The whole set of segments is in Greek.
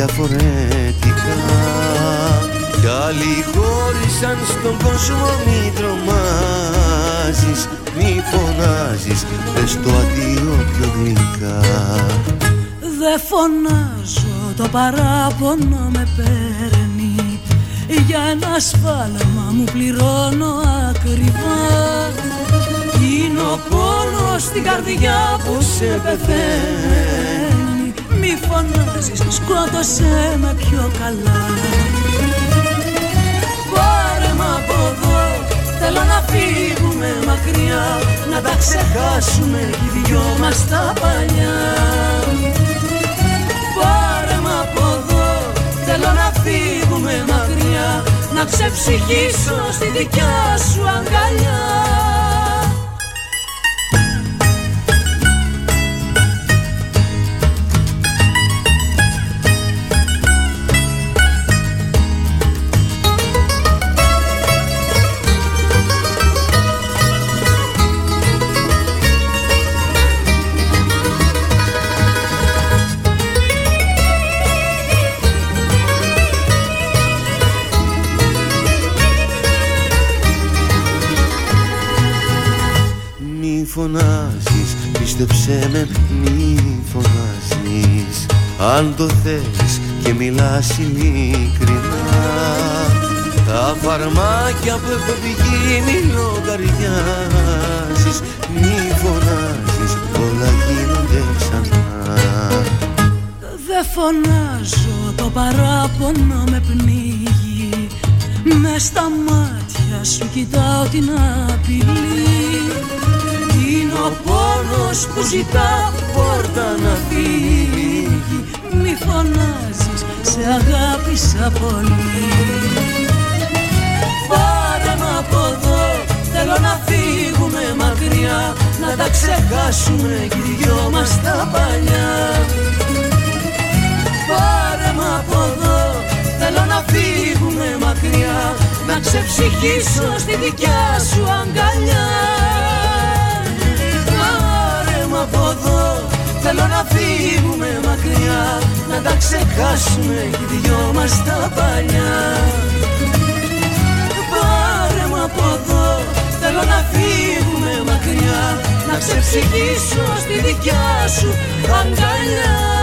διαφορετικά. Κι άλλοι χώρισαν στον κόσμο μη τρομάζεις Μη φωνάζεις, δες το αντίο πιο γλυκά. Δε φωνάζω, το παράπονο με παίρνει. Για ένα σφάλμα μου πληρώνω ακριβά. Είναι ο πόνος στην καρδιά που σε πεθαίνει. Μη φωνάζεις, σκότωσέ με πιο καλά. Πάρε μ' από εδώ, θέλω να φύγουμε μακριά Να τα ξεχάσουμε οι δυο μας τα παλιά. Πάρε μ' από εδώ, θέλω να φύγουμε μακριά Να ξεψυχήσω στη δικιά σου αγκαλιά Αν το θες και μιλάς ειλικρινά Τα φαρμάκια που έχω πηγεί μη λογαριάζεις Μη φωνάζεις, όλα γίνονται ξανά. Δε φωνάζω, το παράπονο με πνίγει. Μες στα μάτια σου κοιτάω την απειλή. Είναι ο πόνος που ζητά πόρτα να φύγει Μη φωνάζεις, σε αγάπησα πολύ. Πάρε μ' από εδώ, θέλω να φύγουμε μακριά Να τα ξεχάσουμε κι οι δυο μας τα παλιά. Πάρε μ' από εδώ Θέλω να φύγουμε μακριά Να ξεψυχήσω στη δικιά σου αγκαλιά. Πάρε μ' από εδώ Θέλω να φύγουμε μακριά Να τα ξεχάσουμε οι δυο μας τα παλιά. Πάρε μ' από εδώ Θέλω να φύγουμε μακριά Να ξεψυχήσω στη δικιά σου αγκαλιά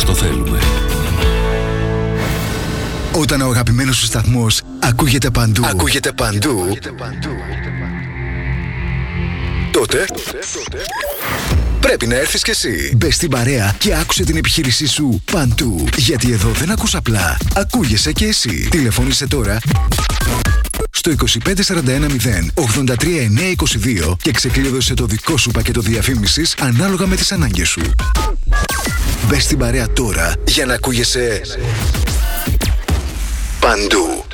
όπως το θέλουμε. Όταν ο αγαπημένος σου σταθμός ακούγεται παντού. Ακούγεται παντού. Τότε πρέπει να έρθεις κι εσύ. Μπες στην παρέα και άκουσε την επιχείρησή σου παντού. Γιατί εδώ δεν ακούς απλά. Ακούγεσαι κι εσύ. Τηλεφώνησε τώρα στο 25410 83922 και ξεκλείδωσε το δικό σου πακέτο διαφήμισης ανάλογα με τις ανάγκες σου. Μπες στην παρέα τώρα για να ακούγεσαι παντού.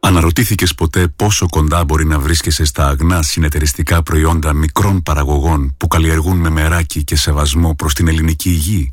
Αναρωτήθηκες ποτέ πόσο κοντά μπορεί να βρίσκεσαι στα αγνά συνεταιριστικά προϊόντα μικρών παραγωγών που καλλιεργούν με μεράκι και σεβασμό προς την ελληνική υγεία;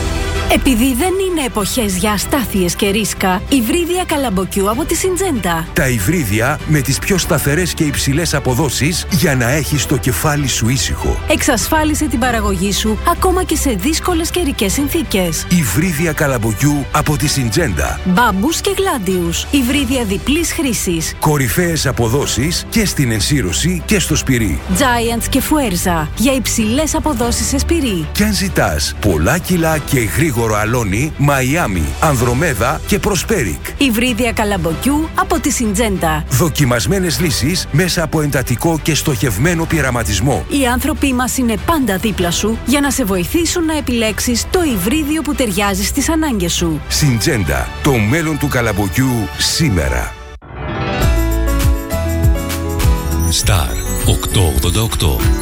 Επειδή δεν είναι εποχές για αστάθειες και ρίσκα, υβρίδια καλαμποκιού από τη Συντζέντα. Τα υβρίδια με τις πιο σταθερές και υψηλές αποδόσεις για να έχεις το κεφάλι σου ήσυχο. Εξασφάλισε την παραγωγή σου ακόμα και σε δύσκολες καιρικές συνθήκες. Υβρίδια καλαμποκιού από τη Συντζέντα. Μπάμπους και γλάντιους. Υβρίδια διπλής χρήσης. Κορυφαίες αποδόσεις και στην ενσύρωση και στο σπυρί. Giants και Fuerza για υψηλές αποδόσεις σε σπυρί. Και αν ζητάς πολλά κιλά και γρήγορο αλόνι, Μαϊάμι, Ανδρομέδα και Προσπέρικ. Υβρίδια καλαμποκιού από τη Συντζέντα. Δοκιμασμένες λύσεις μέσα από εντατικό και στοχευμένο πειραματισμό. Οι άνθρωποι μας είναι πάντα δίπλα σου για να σε βοηθήσουν να επιλέξεις το υβρίδιο που ταιριάζει στις ανάγκες σου. Συντζέντα, το μέλλον του καλαμποκιού σήμερα. Star 888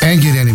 Έγκυρη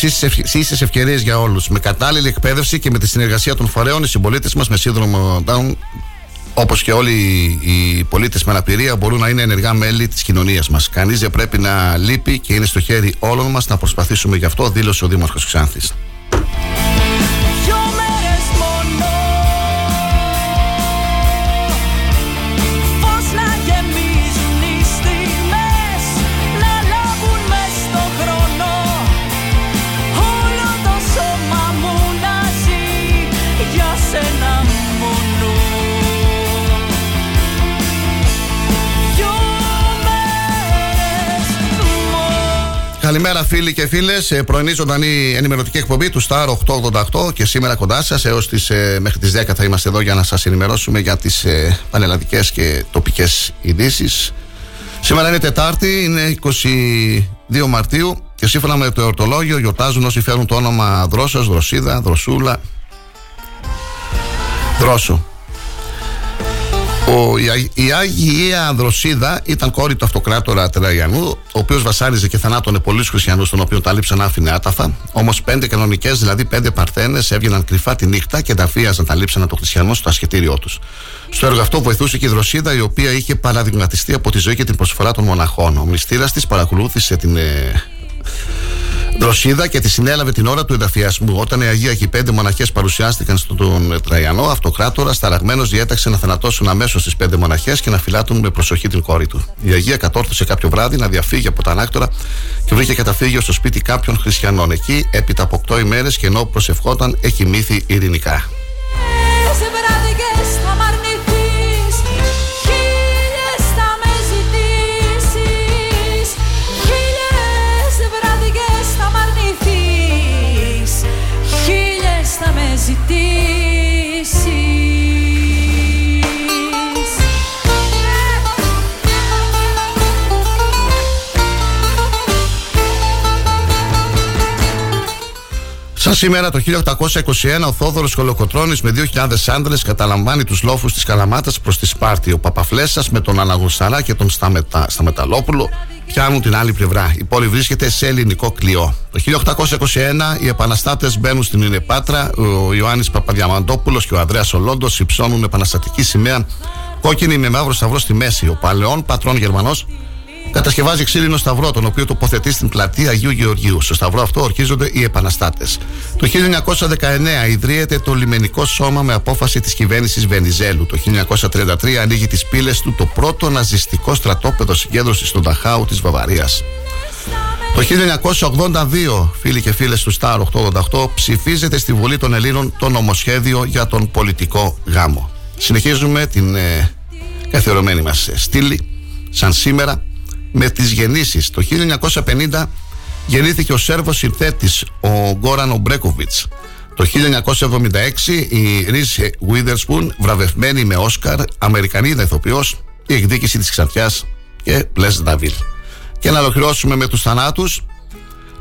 Πιστεύω στι ίσες ευκαιρίες για όλους. Με κατάλληλη εκπαίδευση και με τη συνεργασία των φορέων, οι συμπολίτες μας με σύνδρομο Down, όπως και όλοι οι πολίτες με αναπηρία, μπορούν να είναι ενεργά μέλη της κοινωνίας μας. Κανείς δεν πρέπει να λείπει και είναι στο χέρι όλων μας να προσπαθήσουμε γι' αυτό, δήλωσε ο Δήμαρχος Ξάνθης. Καλημέρα φίλοι και φίλες. Πρωινή ζωντανή ενημερωτική εκπομπή του Star 888 και σήμερα κοντά σας έως τις, ε, μέχρι τις 10 θα είμαστε εδώ για να σας ενημερώσουμε για τις ε, πανελλαδικές και τοπικές ειδήσεις. Σήμερα είναι Τετάρτη, είναι 22 Μαρτίου και σύμφωνα με το εορτολόγιο γιορτάζουν όσοι φέρουν το όνομα Δρόσος, Δροσίδα, Δροσούλα, Δρόσο. Ο, η, Αγ- η Άγια Ανδροσίδα ήταν κόρη του αυτοκράτορα Τραϊανού, ο οποίος βασάριζε και θανάτωνε πολλούς χριστιανούς, τον οποίο τα λείψαν άφηνε άταφα. Όμως πέντε κανονικές, δηλαδή πέντε παρθένε, έβγαιναν κρυφά τη νύχτα και ενταφίαζαν τα λείψανα των χριστιανών στο ασχετήριό τους. Στο έργο αυτό βοηθούσε και η Δροσίδα, η οποία είχε παραδειγματιστεί από τη ζωή και την προσφορά των μοναχών. Ο μνηστήρα της παρακολούθησε την ε, Δροσίδα και τη συνέλαβε την ώρα του ενταφιασμού. Όταν οι Αγία και οι πέντε μοναχές παρουσιάστηκαν στον Τραϊανό, αυτοκράτορα ταραγμένο διέταξε να θανατώσουν αμέσως τις πέντε μοναχές και να φυλάτουν με προσοχή την κόρη του. Η Αγία κατόρθωσε κάποιο βράδυ να διαφύγει από τα ανάκτορα και βρήκε καταφύγιο στο σπίτι κάποιων χριστιανών. Εκεί, έπειτα από 8 ημέρες και ενώ προσευχόταν, έχει μύθει ειρηνικά. Σαν σήμερα το 1821 ο Θόδωρος Κολοκοτρώνης με 2.000 άντρες καταλαμβάνει τους λόφους της Καλαμάτας προς τη Σπάρτη. Ο Παπαφλέσσας με τον Αναγνωσταρά και τον Σταμετα... Σταμεταλόπουλο πιάνουν την άλλη πλευρά. Η πόλη βρίσκεται σε ελληνικό κλειό. Το 1821 οι επαναστάτες μπαίνουν στην Ινεπάτρα. Ο Ιωάννης Παπαδιαμαντόπουλος και ο Ανδρέας Ολόντος υψώνουν επαναστατική σημαία κόκκινη με μαύρο σταυρό στη μέση. Ο παλαιόν πατρόν Γερμανός Κατασκευάζει ξύλινο σταυρό, τον οποίο τοποθετεί στην πλατεία Αγίου Γεωργίου. Στο σταυρό αυτό ορκίζονται οι επαναστάτες. Το 1919 ιδρύεται το λιμενικό σώμα με απόφαση της κυβέρνησης Βενιζέλου. Το 1933 ανοίγει τις πύλες του το πρώτο ναζιστικό στρατόπεδο συγκέντρωσης του Νταχάου της Βαβαρίας. Το 1982, φίλοι και φίλες του Star 888, ψηφίζεται στη Βουλή των Ελλήνων το νομοσχέδιο για τον πολιτικό γάμο. Συνεχίζουμε την ε, καθιερωμένη μας ε, στήλη, σαν σήμερα, με τις γεννήσεις. Το 1950 γεννήθηκε ο Σέρβος συνθέτης, ο Γκόραν Ομπρέκοβιτς. Το 1976 η Ρίς Witherspoon, βραβευμένη με Όσκαρ, Αμερικανίδα ηθοποιός, η εκδίκηση της Ξαρτιάς και Μπλες Νταβίλ. Και να ολοκληρώσουμε με τους θανάτους.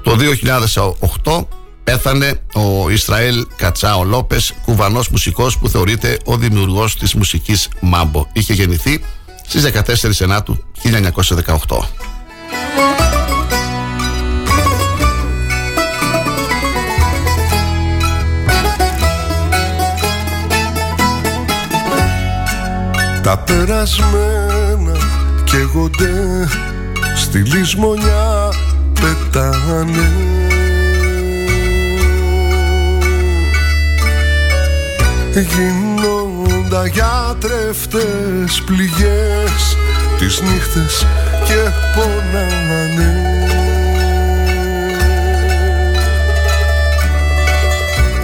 Το 2008 πέθανε ο Ισραήλ Κατσάο Λόπες, κουβανός μουσικός που θεωρείται ο δημιουργός της μουσικής Μάμπο. Είχε γεννηθεί στις 14 Ενάτου 1918. Τα περασμένα καίγονται στη λησμονιά πετάνε Γίνοντα για τρεφτές πληγές τις νύχτες και πονάνε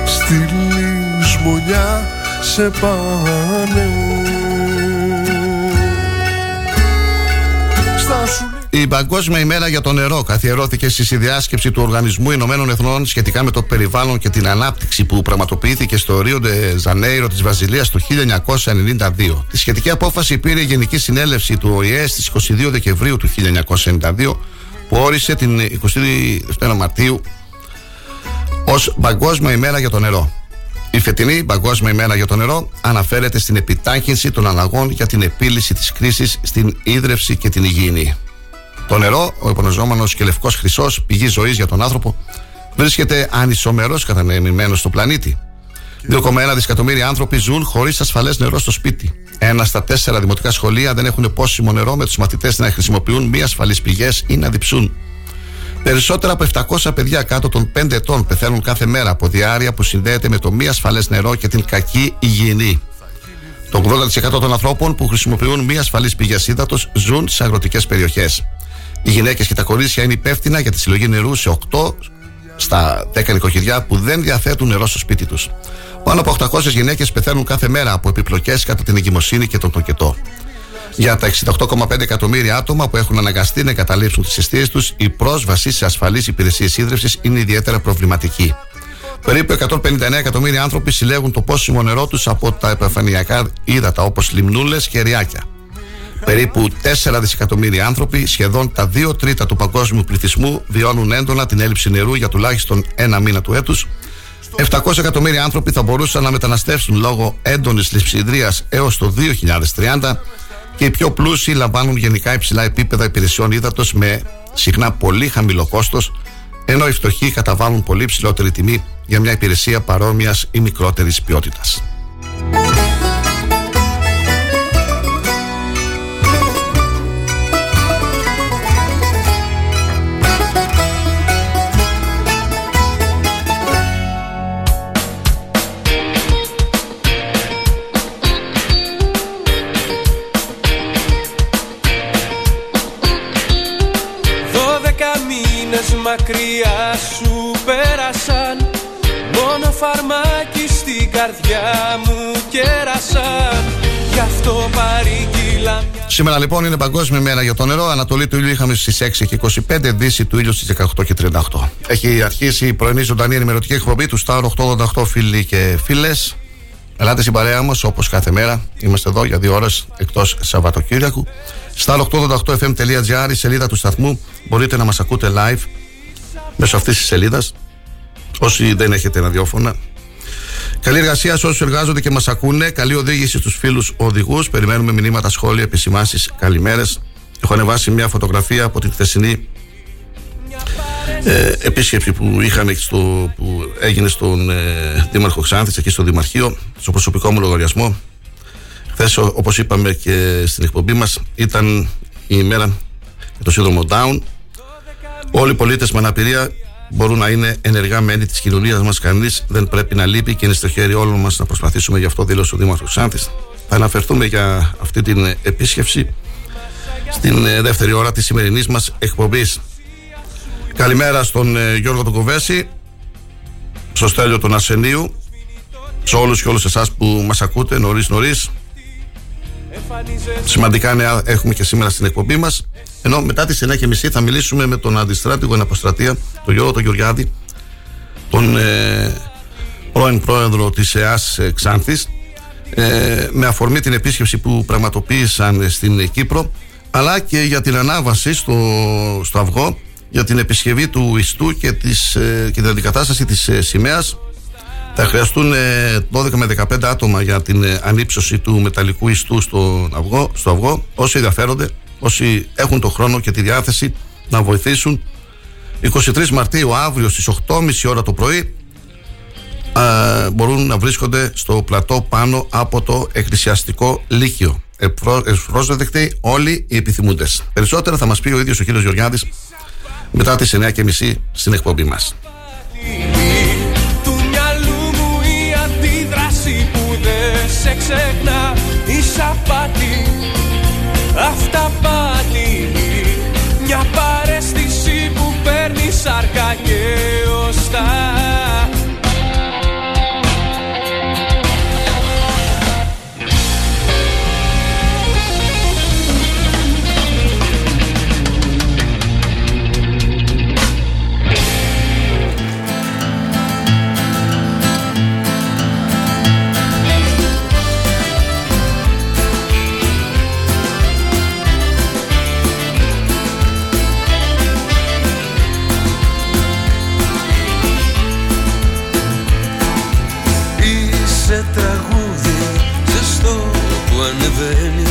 Στη λησμονιά σε πάνε Η Παγκόσμια ημέρα για το νερό καθιερώθηκε στη συνδιάσκεψη του Οργανισμού Ηνωμένων Εθνών σχετικά με το περιβάλλον και την ανάπτυξη που πραγματοποιήθηκε στο Ρίο Ντε Ζανέιρο της Βραζιλία το 1992. Τη σχετική απόφαση πήρε η Γενική Συνέλευση του ΟΗΕ στις 22 Δεκεμβρίου του 1992 που όρισε την 22 Μαρτίου ως Παγκόσμια ημέρα για το νερό. Η φετινή Παγκόσμια ημέρα για το νερό αναφέρεται στην επιτάχυνση των αλλαγών για την επίλυση της κρίσης στην ίδρυυση και την υγιεινή. Το νερό, ο υπονοζόμενο και λευκός χρυσός, πηγή ζωής για τον άνθρωπο, βρίσκεται ανισομερός κατανεμημένο στο πλανήτη. 2,1 δισεκατομμύρια άνθρωποι ζουν χωρίς ασφαλές νερό στο σπίτι. Ένα στα τέσσερα δημοτικά σχολεία δεν έχουν πόσιμο νερό με τους μαθητές να χρησιμοποιούν μη ασφαλείς πηγές ή να διψούν. Περισσότερα από 700 παιδιά κάτω των 5 ετών πεθαίνουν κάθε μέρα από διάρρεια που συνδέεται με το μη ασφαλές νερό και την κακή υγιεινή. Το 80% των ανθρώπων που χρησιμοποιούν μη ασφαλείς πηγές ύδατος ζουν σε αγροτικές περιοχές. Οι γυναίκες και τα κορίτσια είναι υπεύθυνα για τη συλλογή νερού σε 8 στα 10 νοικοκυριά που δεν διαθέτουν νερό στο σπίτι τους. Πάνω από 800 γυναίκες πεθαίνουν κάθε μέρα από επιπλοκές κατά την εγκυμοσύνη και τον τοκετό. Για τα 68,5 εκατομμύρια άτομα που έχουν αναγκαστεί να εγκαταλείψουν τις αιστείες τους, η πρόσβαση σε ασφαλείς υπηρεσίες ίδρυυσης είναι ιδιαίτερα προβληματική. Περίπου 159 εκατομμύρια άνθρωποι συλλέγουν το πόσιμο νερό τους από τα επιφανειακά ύδατα όπως λιμνούλες και ριάκια. Περίπου 4 δισεκατομμύρια άνθρωποι, σχεδόν τα 2 τρίτα του παγκόσμιου πληθυσμού, βιώνουν έντονα την έλλειψη νερού για τουλάχιστον ένα μήνα του έτους, 700 εκατομμύρια άνθρωποι θα μπορούσαν να μεταναστεύσουν λόγω έντονης λειψιδρίας έως το 2030 και οι πιο πλούσιοι λαμβάνουν γενικά υψηλά επίπεδα υπηρεσιών ύδατος με συχνά πολύ χαμηλό κόστος ενώ οι φτωχοί καταβάλουν πολύ ψηλότερη τιμή για μια υπηρεσία παρόμοιας ή μικρότερης ποιότητας. Φαρμάκι στην καρδιά μου κέρασαν Γι' αυτό παρήγγειλα Σήμερα λοιπόν είναι Παγκόσμια μέρα για το νερό. Ανατολή του ήλιου είχαμε στις 6 και 25, Δύση του ήλιου στις 18 και 38. Έχει αρχίσει η πρωινή ζωντανή ενημερωτική εκπομπή του Star 888 φίλοι και φίλες. Ελάτε στην παρέα μας όπως κάθε μέρα. Είμαστε εδώ για δύο ώρες εκτός Σαββατοκύριακου. Star888fm.gr, η σελίδα του σταθμού. Μπορείτε να μας ακούτε live μέσω αυτής της σελίδας. Όσοι δεν έχετε ραδιόφωνα, Καλή εργασία σε όσους εργάζονται και μας ακούνε. Καλή οδήγηση στους φίλους οδηγούς. Περιμένουμε μηνύματα, σχόλια, επισημάσεις. Καλημέρες. Έχω ανεβάσει μια φωτογραφία από την χθεσινή ε, επίσκεψη που είχαμε στο, που έγινε στον ε, Δήμαρχο Ξάνθης εκεί στο Δημαρχείο στο προσωπικό μου λογαριασμό χθες όπως είπαμε και στην εκπομπή μας ήταν η ημέρα για το σύνδρομο Down όλοι οι πολίτες με αναπηρία μπορούν να είναι ενεργά μέλη της κοινωνίας μας. Κανείς δεν πρέπει να λείπει και είναι στο χέρι όλων μας να προσπαθήσουμε γι' αυτό, δήλωσε ο Δήμαρχο Ξάνθη. Θα αναφερθούμε για αυτή την επίσκεψη στην ε, δεύτερη ώρα της σημερινής μας εκπομπής. Καλημέρα στον ε, Γιώργο του Κοβέση, στο Στέλιο του Ασενίου, σε όλους και όλους εσάς που μας ακούτε νωρίς νωρίς. Σημαντικά νέα έχουμε και σήμερα στην εκπομπή μας. Ενώ μετά τις 9.30 θα μιλήσουμε με τον αντιστράτηγο εν αποστρατεία, τον Γιώργο τον Γεωργιάδη, τον ε, πρώην πρόεδρο της ΕΑΣ ε, Ξάνθης, ε, με αφορμή την επίσκεψη που πραγματοποίησαν στην Κύπρο, αλλά και για την ανάβαση στο, στο Αυγό για την επισκευή του ιστού και, της, ε, και την αντικατάσταση της ε, σημαίας θα χρειαστούν 12 με 15 άτομα για την ανύψωση του μεταλλικού ιστού στο αυγό, στο αυγό. Όσοι ενδιαφέρονται, όσοι έχουν το χρόνο και τη διάθεση να βοηθήσουν 23 Μαρτίου αύριο στις 8.30 ώρα το πρωί μπορούν να βρίσκονται στο πλατό πάνω από το εκκλησιαστικό λύκειο. Ευπρόσδεκτοι όλοι οι επιθυμούντες. Περισσότερα θα μας πει ο ίδιος ο κύριος Γεωργιάδης μετά τις 9.30 στην εκπομπή μας. Του μυαλού μου η αντίδραση που δεν σε ξεχνά Η σαπάτη, που ανεβαίνει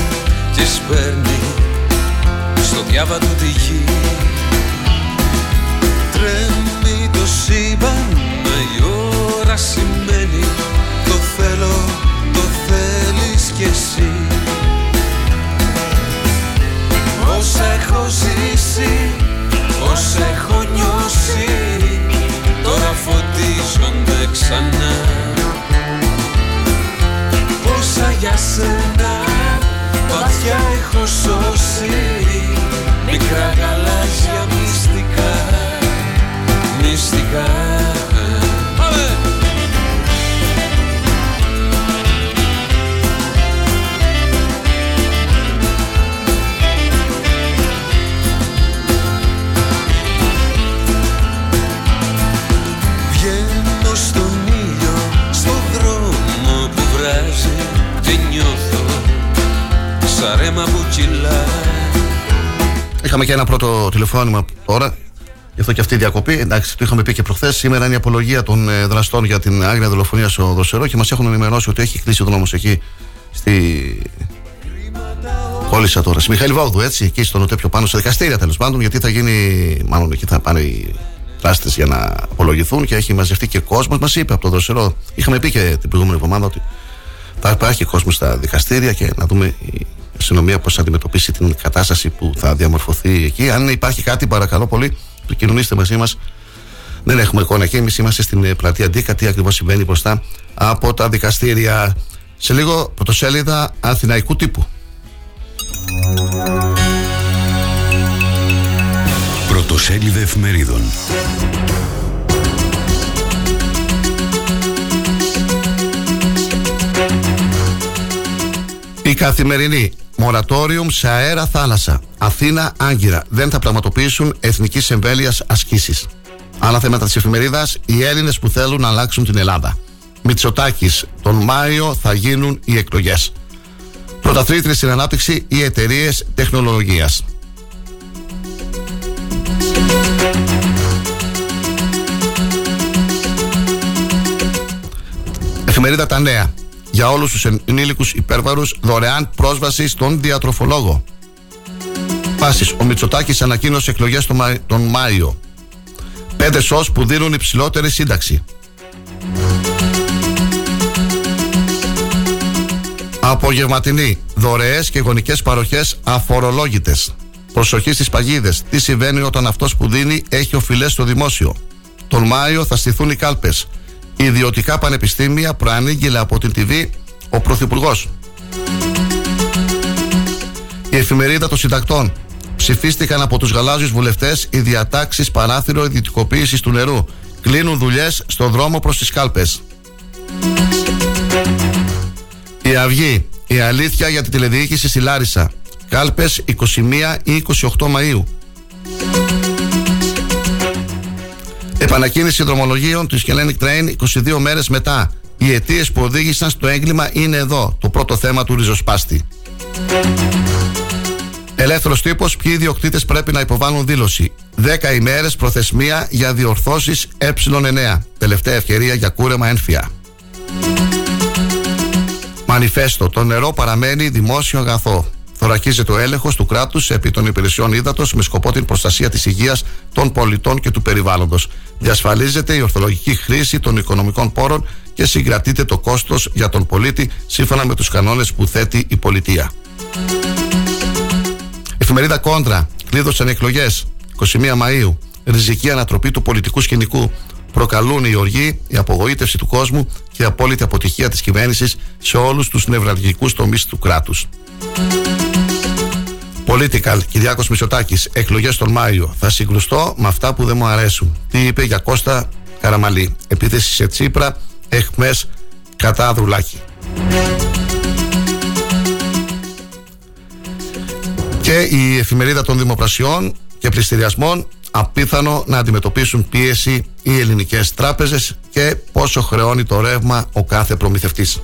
και σπέρνει στο διάβατο τη γη. Τρέμει το σύμπαν με η ώρα σημαίνει Το θέλω, το θέλεις κι εσύ Όσα έχω ζήσει, όσα έχω νιώσει Τώρα φωτίζονται ξανά. Όσα για σένα βαθιά έχω σώσει. Μικρά γαλάζια μυστικά, μυστικά σαν ρέμα που κυλά Είχαμε και ένα πρώτο τηλεφώνημα τώρα Γι' αυτό και αυτή η διακοπή. Εντάξει, το είχαμε πει και προχθές. Σήμερα είναι η απολογία των ε, δραστών για την άγρια δολοφονία στο Δροσερό και μας έχουν ενημερώσει ότι έχει κλείσει ο δρόμος εκεί στη. Κόλλησα τώρα. Στη Μιχαήλ Βόδου, έτσι, εκεί στον Οτέπιο πάνω στα δικαστήρια τέλος πάντων, γιατί θα γίνει. Μάλλον εκεί θα πάνε οι δράστες για να απολογηθούν και έχει μαζευτεί και κόσμος. Μας είπε από το Δροσερό. Είχαμε πει και την προηγούμενη εβδομάδα ότι θα υπάρχει κόσμος στα δικαστήρια και να δούμε η αστυνομία πώς θα αντιμετωπίσει την κατάσταση που θα διαμορφωθεί εκεί. Αν υπάρχει κάτι, παρακαλώ πολύ, επικοινωνήστε μαζί μας. Δεν έχουμε εικόνα εκεί. Εμείς είμαστε στην ε, πλατεία Ντίκα. Τι ακριβώς συμβαίνει μπροστά από τα δικαστήρια. Σε λίγο πρωτοσέλιδα Αθηναϊκού τύπου. Πρωτοσέλιδα εφημερίδων. Η καθημερινή Μορατόριουμ σε αέρα θάλασσα. Αθήνα Άγκυρα. Δεν θα πραγματοποιήσουν εθνικής εμβέλειας ασκήσεις. Άλλα θέματα της εφημερίδας. Οι Έλληνες που θέλουν να αλλάξουν την Ελλάδα. Μητσοτάκης. Τον Μάιο θα γίνουν οι εκλογές. Πρωταθλήτρε στην ανάπτυξη οι εταιρείες τεχνολογίας. Εφημερίδα Τα Νέα. Για όλους τους ενήλικους υπέρβαρους δωρεάν πρόσβαση στον διατροφολόγο. Πάσης, ο Μητσοτάκης ανακοίνωσε εκλογές τον, Μα... τον Μάιο. Πέντε σως που δίνουν υψηλότερη σύνταξη. Απογευματινή. Δωρεές και γονικές παροχές αφορολόγητες. Προσοχή στις παγίδες. Τι συμβαίνει όταν αυτός που δίνει έχει οφειλές στο δημόσιο. Τον Μάιο θα στηθούν οι κάλπες. Ιδιωτικά πανεπιστήμια προανήγγειλε από την TV ο Πρωθυπουργός. Η εφημερίδα των συντακτών. Ψηφίστηκαν από τους γαλάζιους βουλευτές οι διατάξεις παράθυρο ιδιωτικοποίησης του νερού. Κλείνουν δουλειές στο δρόμο προς τις κάλπες. Η Αυγή. Η αλήθεια για την τηλεδιοίκηση στη Λάρισα. Κάλπες 21 ή 28 Μαΐου. Επανακίνηση δρομολογίων της Hellenic Train 22 μέρες μετά. Οι αιτίες που οδήγησαν στο έγκλημα είναι εδώ. Το πρώτο θέμα του ριζοσπάστη. Ελεύθερος τύπος, ποιοι ιδιοκτήτες πρέπει να υποβάλουν δήλωση. 10 ημέρες προθεσμία για διορθώσεις ε9. Τελευταία ευκαιρία για κούρεμα ένφια. Μανιφέστο. Το νερό παραμένει δημόσιο αγαθό. Θωρακίζεται ο έλεγχος του κράτους επί των υπηρεσιών ύδατος με σκοπό την προστασία της υγείας των πολιτών και του περιβάλλοντος. Διασφαλίζεται η ορθολογική χρήση των οικονομικών πόρων και συγκρατείται το κόστος για τον πολίτη σύμφωνα με τους κανόνες που θέτει η πολιτεία. Εφημερίδα Κόντρα. Κλείδωσαν εκλογές 21 Μαου. Ριζική ανατροπή του πολιτικού σκηνικού. Προκαλούν η οργή, η απογοήτευση του κόσμου και η απόλυτη αποτυχία της κυβέρνησης σε όλους τους νευραλγικούς τομείς του κράτους. Political, Κυριάκος Μητσοτάκης, εκλογές τον Μάιο. Θα συγκρουστώ με αυτά που δεν μου αρέσουν. Τι είπε για Κώστα Καραμαλή. Επίθεση σε Τσίπρα, εχμές κατά Δρουλάκη. Και η εφημερίδα των δημοπρασιών και πληστηριασμών απίθανο να αντιμετωπίσουν πίεση οι ελληνικές τράπεζες και πόσο χρεώνει το ρεύμα ο κάθε προμηθευτής.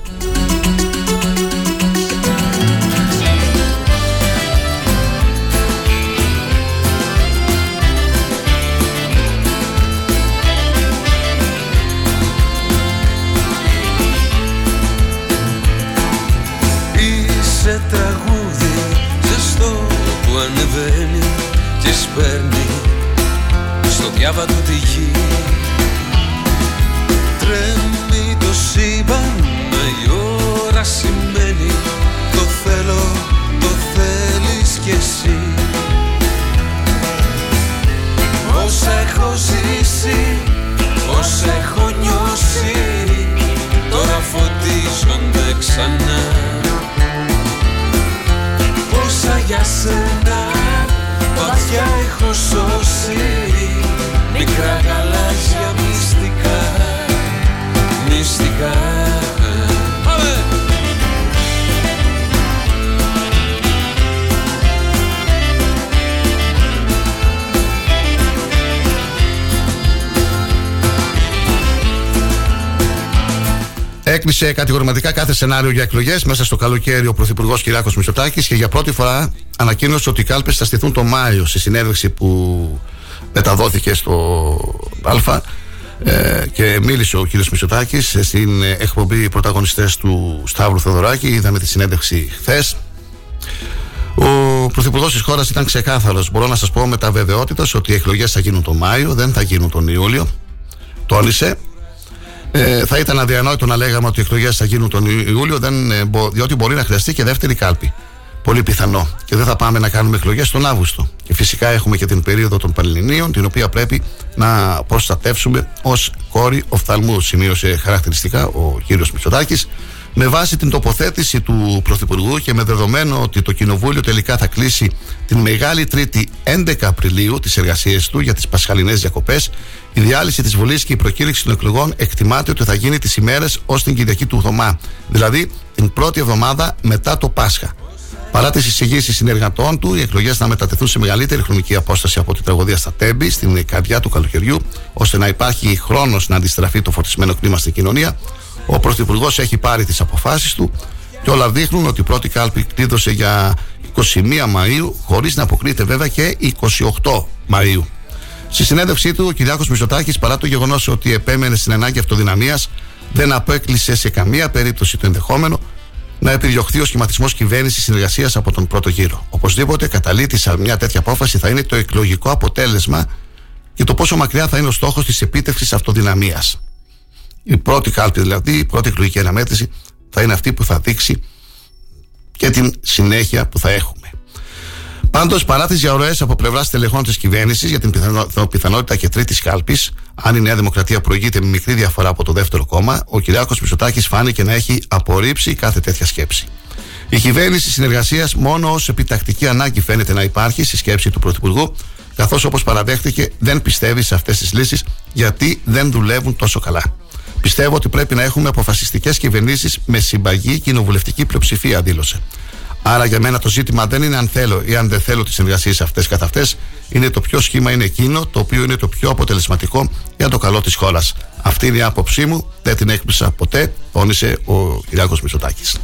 Μικρά γαλάζια μυστικά, μυστικά Πάμε! Έκλεισε κατηγορηματικά κάθε σενάριο για εκλογές μέσα στο καλοκαίρι ο Πρωθυπουργός Κυριάκος Μητσοτάκης και για πρώτη φορά ανακοίνωσε ότι οι κάλπες θα στηθούν το Μάιο στη συνέντευξη που μεταδόθηκε στο Α ε, και μίλησε ο κύριος Μητσοτάκης στην εκπομπή πρωταγωνιστές του Σταύρου Θεοδωράκη είδαμε τη συνέντευξη χθες. Ο Πρωθυπουργός της χώρας ήταν ξεκάθαρος. Μπορώ να σας πω με τα βεβαιότητας ότι οι εκλογές θα γίνουν τον Μάιο, δεν θα γίνουν τον Ιούλιο. Τόνισε. Ε, θα ήταν αδιανόητο να λέγαμε ότι οι εκλογές θα γίνουν τον Ιούλιο, δεν, ε, διότι μπορεί να χρειαστεί και δεύτερη κάλπη. Πολύ πιθανό. Και δεν θα πάμε να κάνουμε εκλογές τον Αύγουστο. Και φυσικά έχουμε και την περίοδο των Πανελληνίων, την οποία πρέπει να προστατεύσουμε ως κόρη οφθαλμού, σημείωσε χαρακτηριστικά ο κύριος Μητσοτάκης. Με βάση την τοποθέτηση του Πρωθυπουργού και με δεδομένο ότι το Κοινοβούλιο τελικά θα κλείσει την Μεγάλη Τρίτη 11 Απριλίου τις εργασίες του για τις Πασχαλινές διακοπές, η διάλυση της Βουλής και η προκήρυξη των εκλογών εκτιμάται ότι θα γίνει τις ημέρες ως την Κυριακή του Θωμά, δηλαδή την πρώτη εβδομάδα μετά το Πάσχα. Παρά τις εισηγήσεις συνεργατών του, οι εκλογές να μετατεθούν σε μεγαλύτερη χρονική απόσταση από την τραγωδία στα Τέμπη, στην καρδιά του καλοκαιριού, ώστε να υπάρχει χρόνος να αντιστραφεί το φορτισμένο κλίμα στην κοινωνία. Ο Πρωθυπουργός έχει πάρει τις αποφάσεις του και όλα δείχνουν ότι η πρώτη κάλπη κλείδωσε για 21 Μαου, χωρίς να αποκρίνεται βέβαια και 28 Μαου. Στη συνέντευξή του, ο Κυριάκος Μητσοτάκης, παρά το γεγονός ότι επέμενε στην ανάγκη αυτοδυναμίας, δεν απέκλεισε σε καμία περίπτωση το ενδεχόμενο να επιδιωχθεί ο σχηματισμός κυβέρνησης συνεργασίας από τον πρώτο γύρο. Οπωσδήποτε, καταλήτη σε μια τέτοια απόφαση θα είναι το εκλογικό αποτέλεσμα και το πόσο μακριά θα είναι ο στόχος της επίτευξης αυτοδυναμίας. Η πρώτη κάλπη, δηλαδή, η πρώτη εκλογική αναμέτρηση, θα είναι αυτή που θα δείξει και την συνέχεια που θα έχουμε. Πάντως, παρά τι διαρροέ από πλευράς τελεχών της κυβέρνησης για την πιθανότητα και τρίτης κάλπης, αν η Νέα Δημοκρατία προηγείται με μικρή διαφορά από το δεύτερο κόμμα, ο Κυριάκο Μητσοτάκης φάνηκε να έχει απορρίψει κάθε τέτοια σκέψη. Η κυβέρνηση συνεργασίας μόνο ως επιτακτική ανάγκη φαίνεται να υπάρχει στη σκέψη του Πρωθυπουργού, καθώς όπως παραδέχτηκε δεν πιστεύει σε αυτές τις λύσεις γιατί δεν δουλεύουν τόσο καλά. Πιστεύω ότι πρέπει να έχουμε αποφασιστικές κυβερνήσεις με συμπαγή κοινοβουλευτική πλειοψηφία, δήλωσε. Άρα για μένα το ζήτημα δεν είναι αν θέλω ή αν δεν θέλω τις συνεργασίες αυτές καθ' αυτές. Είναι το ποιο σχήμα είναι εκείνο το οποίο είναι το πιο αποτελεσματικό για το καλό της χώρας. Αυτή είναι η άποψή μου. Δεν την έκπλησα ποτέ, τόνισε ο Κυριάκος Μητσοτάκης.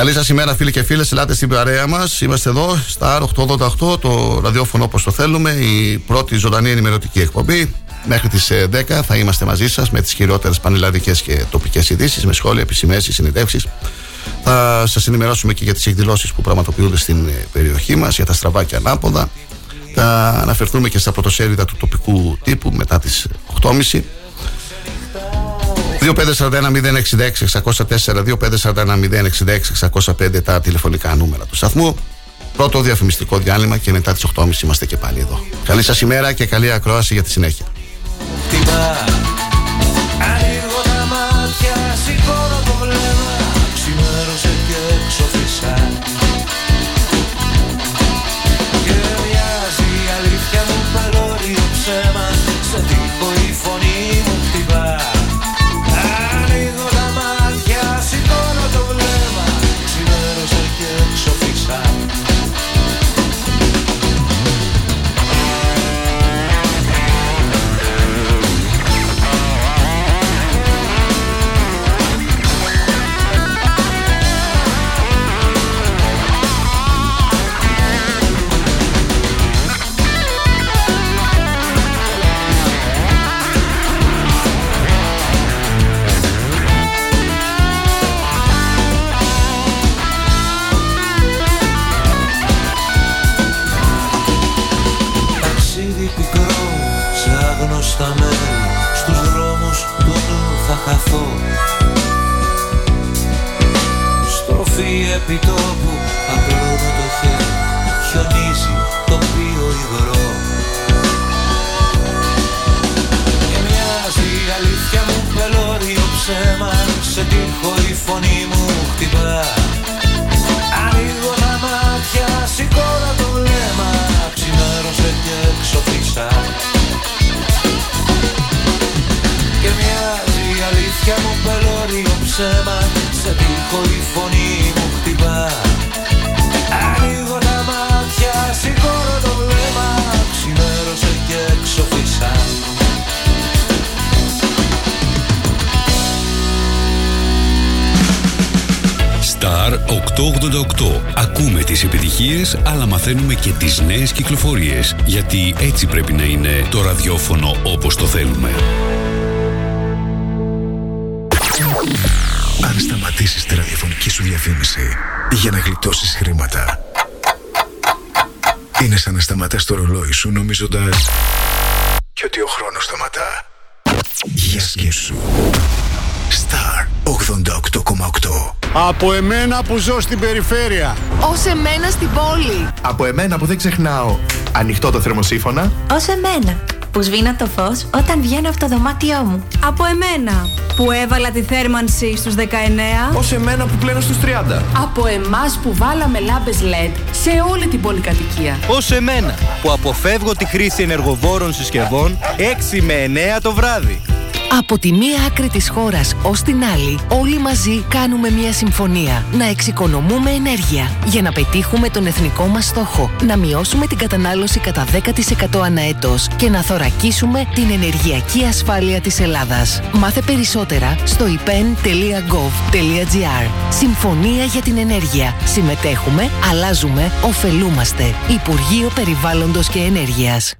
Καλή σας ημέρα, φίλοι και φίλες. Ελάτε στην παρέα μας. Είμαστε εδώ στα R888, το ραδιόφωνο όπως το θέλουμε. Η πρώτη ζωντανή ενημερωτική εκπομπή. Μέχρι τις 10 ε, θα είμαστε μαζί σας με τις χειρότερες πανελλαδικές και τοπικές ειδήσεις, με σχόλια, επισημέσεις, συνεντεύξεις. Θα σας ενημερώσουμε και για τις εκδηλώσεις που πραγματοποιούνται στην ε, περιοχή μας, για τα στραβά και ανάποδα. Θα αναφερθούμε και στα πρωτοσέλιδα του τοπικού τύπου μετά τις 8.30. 2541-066-604, τα τηλεφωνικά νούμερα του σταθμού. Πρώτο διαφημιστικό διάλειμμα και μετά τις 8.30 είμαστε και πάλι εδώ. Καλή σας ημέρα και καλή ακρόαση για τη συνέχεια. Επιτόπου απλώνω το χέρι Χιονίζει το πιο υγρό. Και μοιάζει η αλήθεια μου πελώριο ψέμα Σε τείχο η φωνή μου χτυπά μάτια μου πελώριο ψέμα Σε τύχο η φωνή μου χτυπά Ανοίγω τα μάτια, σηκώνω το βλέμμα Ξημέρωσε και εξοφλήσα Star 888. Ακούμε τις επιτυχίες, αλλά μαθαίνουμε και τις νέες κυκλοφορίες. Γιατί έτσι πρέπει να είναι το ραδιόφωνο όπως το θέλουμε. Αν σταματήσεις τη ραδιοφωνική σου διαφήμιση για να γλιτώσεις χρήματα, είναι σαν να σταματάς το ρολόι σου νομίζοντας και ότι ο χρόνος σταματά. Για σκέψου. Star 88,8 Από εμένα που ζω στην περιφέρεια. Ως εμένα στην πόλη. Από εμένα που δεν ξεχνάω ανοιχτό το θερμοσύφωνα. Ως εμένα που σβήνω το φως όταν βγαίνω από το δωμάτιό μου. Από εμένα που έβαλα τη θέρμανση στους 19. Ως εμένα που πλένω στους 30. Από εμάς που βάλαμε λάμπες LED σε όλη την πολυκατοικία. Ως εμένα που αποφεύγω τη χρήση ενεργοβόρων συσκευών 6 με 9 το βράδυ. Από τη μία άκρη της χώρας ως την άλλη, όλοι μαζί κάνουμε μια συμφωνία. Να εξοικονομούμε ενέργεια για να πετύχουμε τον εθνικό μας στόχο. Να μειώσουμε την κατανάλωση κατά 10% ανά έτος και να θωρακίσουμε την ενεργειακή ασφάλεια της Ελλάδας. Μάθε περισσότερα στο ipen.gov.gr Συμφωνία για την ενέργεια. Συμμετέχουμε, αλλάζουμε, ωφελούμαστε. Υπουργείο Περιβάλλοντος και Ενέργειας.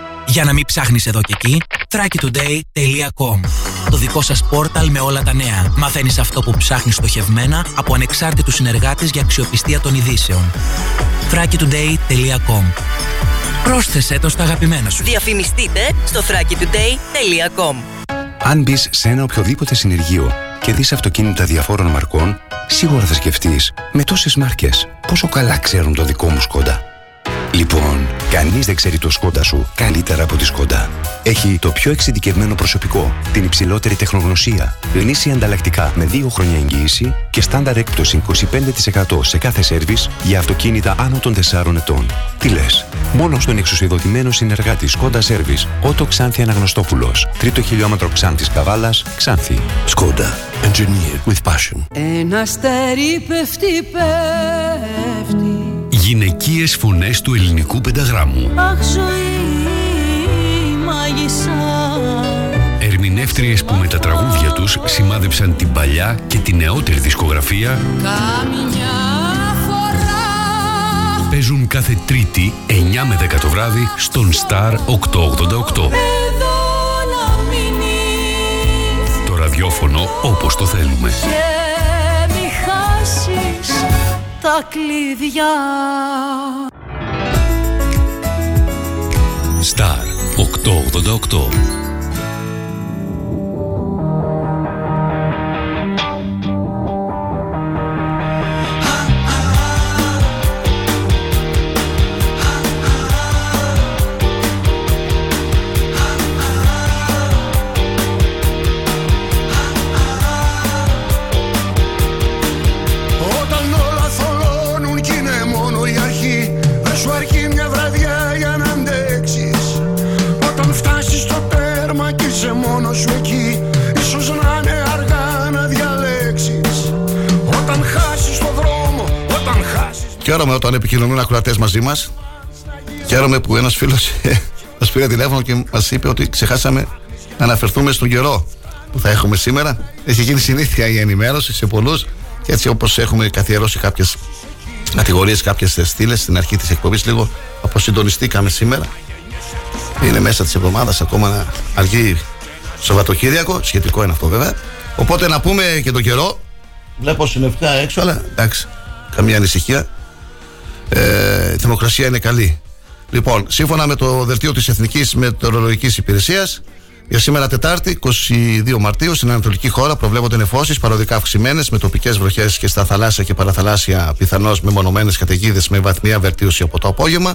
Για να μην ψάχνεις εδώ και εκεί, thrakitoday.com Το δικό σας πόρταλ με όλα τα νέα. Μαθαίνεις αυτό που ψάχνεις στοχευμένα από ανεξάρτητους συνεργάτες για αξιοπιστία των ειδήσεων. thrakitoday.com Πρόσθεσέ το στα αγαπημένα σου. Διαφημιστείτε στο thrakitoday.com Αν μπεις σε ένα οποιοδήποτε συνεργείο και δεις αυτοκίνητα διαφόρων μαρκών, σίγουρα θα σκεφτείς με τόσες μάρκες πόσο καλά ξέρουν το δικό μου σκόντα. Λοιπόν, κανείς δεν ξέρει το σκόντα σου καλύτερα από τη σκόντα. Έχει το πιο εξειδικευμένο προσωπικό, την υψηλότερη τεχνογνωσία, γνήσια ανταλλακτικά με 2 χρόνια εγγύηση και στάνταρ έκπτωση 25% σε κάθε σέρβις για αυτοκίνητα άνω των 4 ετών. Τι λες, μόνο στον εξουσιοδοτημένο συνεργάτη Σκόντα Service, Ότο Ξάνθη Αναγνωστόπουλος, τρίτο χιλιόμετρο Ξάνθης Καβάλας, Ξάνθη. Σκόντα. Engineer with passion. Ένα αστέρι πέφτει, πέφτει Γυναικείες φωνές του ελληνικού πενταγράμμου. Αχ ζωή μάγισσα Ερμηνεύτριες που με τα τραγούδια τους σημάδεψαν την παλιά και τη νεότερη δισκογραφία Καμιά φορά παίζουν κάθε Τρίτη 9 με 10 το βράδυ στον Star 888. Εδώ να μείνεις Το ραδιόφωνο όπως το θέλουμε. Και μη χάσεις τα κλειδιά Star 888. Χαίρομαι όταν επικοινωνούν ακροατές μαζί μας. Χαίρομαι που ένας φίλος μας πήρε τηλέφωνο και μας είπε ότι ξεχάσαμε να αναφερθούμε στον καιρό που θα έχουμε σήμερα. Έχει γίνει συνήθεια η ενημέρωση σε πολλούς και έτσι όπως έχουμε καθιερώσει κάποιες κατηγορίες, κάποιες στήλες στην αρχή της εκπομπής, λίγο αποσυντονιστήκαμε σήμερα. Είναι μέσα της εβδομάδας ακόμα να αργεί Σαββατοκύριακο, σχετικό είναι αυτό βέβαια. Οπότε να πούμε και τον καιρό. Βλέπω συννεφιά έξω, αλλά εντάξει, καμία ανησυχία. Ε, η θερμοκρασία είναι καλή. Λοιπόν, σύμφωνα με το δελτίο της Εθνικής Μετεωρολογικής Υπηρεσίας, για σήμερα Τετάρτη, 22 Μαρτίου, στην Ανατολική χώρα προβλέπονται νεφώσεις παροδικά αυξημένες με τοπικές βροχές και στα θαλάσσια και παραθαλάσσια πιθανώς μεμονωμένες καταιγίδες με βαθμία βελτίωση από το απόγευμα.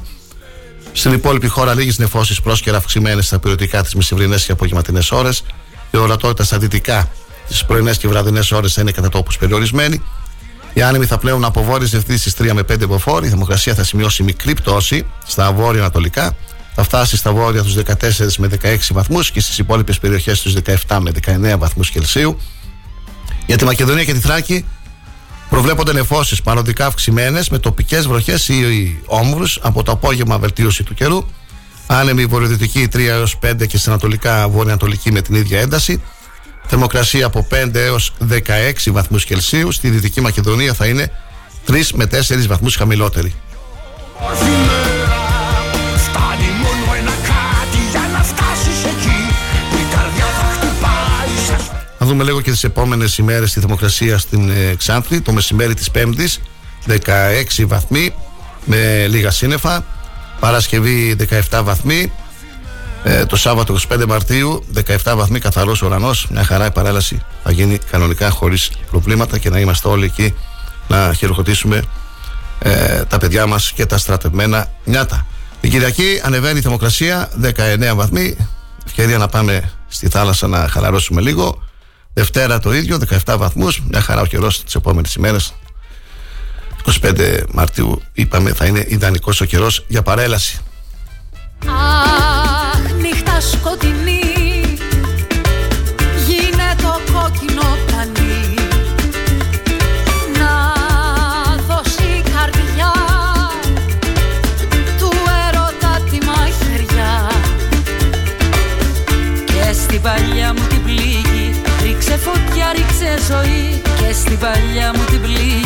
Στην υπόλοιπη χώρα, λίγες νεφώσεις πρόσκαιρα αυξημένες στα περιοδικά τι μεσημβρινές και απογευματινές ώρες. Η ορατότητα στα δυτικά τι πρωινές και βραδινές ώρες θα είναι κατά τόπους περιορισμένη. Οι άνεμοι θα πλέουν από βόρειες διευθύνσεις 3 με 5 μποφόρ. Η θερμοκρασία θα σημειώσει μικρή πτώση στα βόρειο-ανατολικά. Θα φτάσει στα βόρεια τους 14 με 16 βαθμούς και στις υπόλοιπες περιοχές τους 17 με 19 βαθμούς Κελσίου. Για τη Μακεδονία και τη Θράκη, Προβλέπονται νεφώσεις παροδικά αυξημένες με τοπικές βροχές ή όμβρους από το απόγευμα βελτίωση του καιρού. Άνεμη βορειοδυτική 3 έως 5 και στην ανατολικά βορειοανατολική με την ίδια ένταση. Θερμοκρασία από 5 έως 16 βαθμούς Κελσίου. Στη Δυτική Μακεδονία θα είναι 3 με 4 βαθμούς χαμηλότερη. Φτάνει μόνο ένα κάτι για να φτάσεις εκεί Που η καρδιά θα χτυπάει σας Να δούμε λίγο και τις επόμενες ημέρες τη θερμοκρασία στην ε, Ξάνθη. Το μεσημέρι της Πέμπτης 16 βαθμοί με λίγα σύννεφα. Παρασκευή 17 βαθμοί. Ε, το Σάββατο 25 Μαρτίου 17 βαθμοί καθαρός ουρανός. Μια χαρά η παρέλαση θα γίνει κανονικά χωρίς προβλήματα και να είμαστε όλοι εκεί να χειροκροτήσουμε ε, τα παιδιά μας και τα στρατευμένα νιάτα. Την Κυριακή ανεβαίνει η θερμοκρασία 19 βαθμοί. Ευκαιρία να πάμε στη θάλασσα να χαλαρώσουμε λίγο. Δευτέρα το ίδιο, 17 βαθμούς. Μια χαρά ο καιρός τις επόμενες ημέρες. 25 Μαρτίου είπαμε θα είναι ιδανικός ο καιρός για παρέλαση. Αχ, νύχτα σκοτεινή. Γίνε το κόκκινο πανί. Να δώσει η καρδιά Του έρωτα τη μαχαιριά. Και στην παλιά μου την πληγή Ρίξε φωτιά, ρίξε ζωή. Και στην παλιά μου την πληγή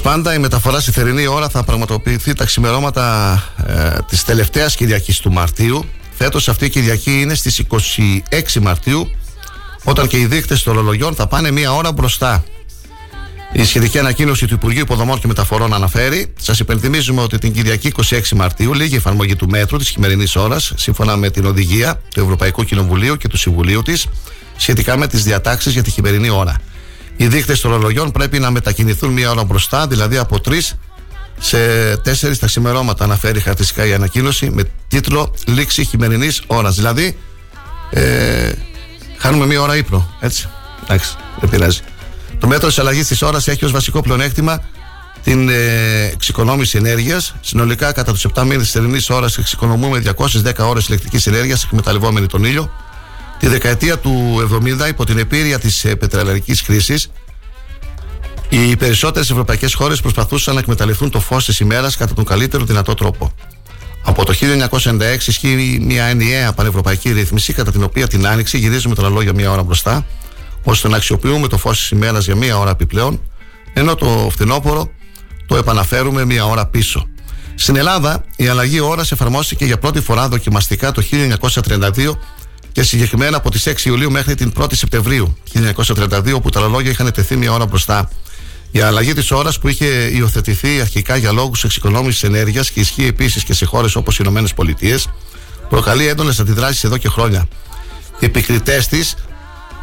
πάντα, η μεταφορά στη θερινή ώρα θα πραγματοποιηθεί τα ξημερώματα ε, της τελευταίας Κυριακής του Μαρτίου. Φέτος αυτή η Κυριακή είναι στις 26 Μαρτίου, όταν και οι δείκτες των ορολογιών θα πάνε μία ώρα μπροστά. Η σχετική ανακοίνωση του Υπουργείου Υποδομών και Μεταφορών αναφέρει: Σας υπενθυμίζουμε ότι την Κυριακή 26 Μαρτίου λήγει η εφαρμογή του μέτρου της χειμερινής ώρας, σύμφωνα με την οδηγία του Ευρωπαϊκού Κοινοβουλίου και του Συμβουλίου της, σχετικά με τις διατάξεις για τη χειμερινή ώρα. Οι δείκτες των ορολογιών πρέπει να μετακινηθούν μία ώρα μπροστά, δηλαδή από 3 σε 4 τα ξημερώματα, αναφέρει χαρτιστικά η ανακοίνωση με τίτλο Λήξη χειμερινής ώρας. Δηλαδή, ε, χάνουμε μία ώρα ύπνο. Έτσι. Εντάξει, δεν πειράζει. Το μέτρο της αλλαγής της ώρας έχει ως βασικό πλεονέκτημα την ε, εξοικονόμηση ενέργειας. Συνολικά, κατά τους 7 μήνες της θερινής ώρας, εξοικονομούμε 210 ώρες ηλεκτρικής ενέργειας εκμεταλλευόμενη τον ήλιο. Τη δεκαετία του 70, υπό την επίρρεια της ε, πετρελαϊκής κρίση, οι περισσότερες ευρωπαϊκές χώρες προσπαθούσαν να εκμεταλλευτούν το φως της ημέρας κατά τον καλύτερο δυνατό τρόπο. Από το 1996 ισχύει μια ενιαία πανευρωπαϊκή ρύθμιση, κατά την οποία την άνοιξη γυρίζουμε τα λόγια μία ώρα μπροστά, ώστε να αξιοποιούμε το φως της ημέρας για μία ώρα επιπλέον, ενώ το φθινόπωρο το επαναφέρουμε μία ώρα πίσω. Στην Ελλάδα, η αλλαγή ώρας εφαρμόστηκε για πρώτη φορά δοκιμαστικά το 1932 και συγκεκριμένα από τις 6 Ιουλίου μέχρι την 1η Σεπτεμβρίου 1932, όπου τα ρολόγια είχαν τεθεί μία ώρα μπροστά. Η αλλαγή της ώρας που είχε υιοθετηθεί αρχικά για λόγους εξοικονόμησης ενέργειας και ισχύει επίσης και σε χώρες όπως οι ΗΠΑ, προκαλεί έντονες αντιδράσεις εδώ και χρόνια. Οι επικριτές της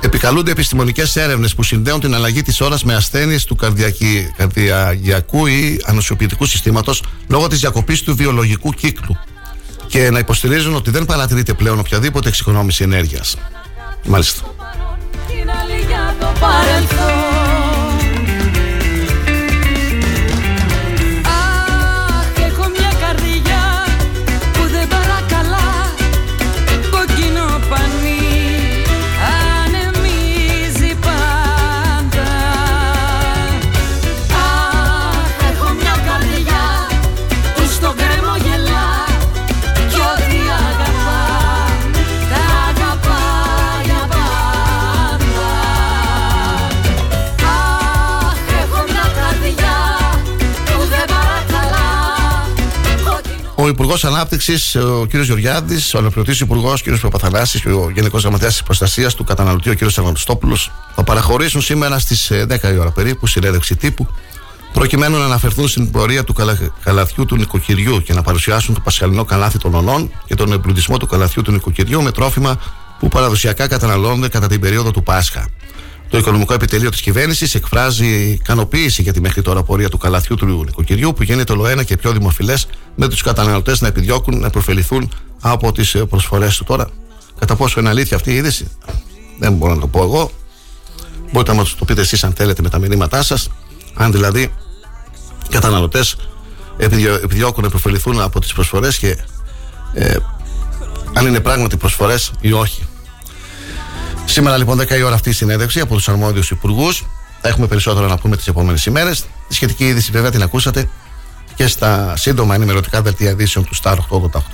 επικαλούνται επιστημονικές έρευνες που συνδέουν την αλλαγή της ώρας με ασθένειες του καρδιακι... καρδιακού ή ανοσιοποιητικού συστήματος λόγω της διακοπής του βιολογικού κύκλου και να υποστηρίζουν ότι δεν παρατηρείται πλέον οποιαδήποτε εξοικονόμηση ενέργειας. Μάλιστα. Ο Υπουργός Ανάπτυξης, ο κ. Γεωργιάδης, ο Αναπληρωτής Υπουργός κ. Παπαθανάσης και ο Γενικός Γραμματέας της Προστασίας του Καταναλωτή, ο κ. Σαρβαντοστόπουλο, θα παραχωρήσουν σήμερα στις 10 η ώρα περίπου συνέντευξη τύπου, προκειμένου να αναφερθούν στην πορεία του καλα... καλαθιού του νοικοκυριού και να παρουσιάσουν το πασχαλινό καλάθι των ονών και τον εμπλουτισμό του καλαθιού του νοικοκυριού με τρόφιμα που παραδοσιακά καταναλώνονται κατά την περίοδο του Πάσχα. Το Οικονομικό Επιτελείο της Κυβέρνησης εκφράζει ικανοποίηση για τη μέχρι τώρα πορεία του καλαθιού του νοικοκυριού που γίνεται όλο ένα και πιο δημοφιλές με τους καταναλωτές να επιδιώκουν να προφεληθούν από τις προσφορές του. Τώρα, κατά πόσο είναι αλήθεια αυτή η είδηση, δεν μπορώ να το πω εγώ. Μπορείτε να μας το πείτε εσείς αν θέλετε με τα μηνύματά σας. Αν δηλαδή οι καταναλωτές επιδιώκουν να προφεληθούν από τις προσφορές και ε, αν είναι πράγματι προσφορές ή όχι. Σήμερα λοιπόν 10 η ώρα αυτή η συνέντευξη από τους αρμόδιους υπουργούς. Θα έχουμε περισσότερα να πούμε τις επόμενες ημέρες. Τη σχετική είδηση βέβαια την ακούσατε και στα σύντομα ενημερωτικά δελτία ειδήσεων του Star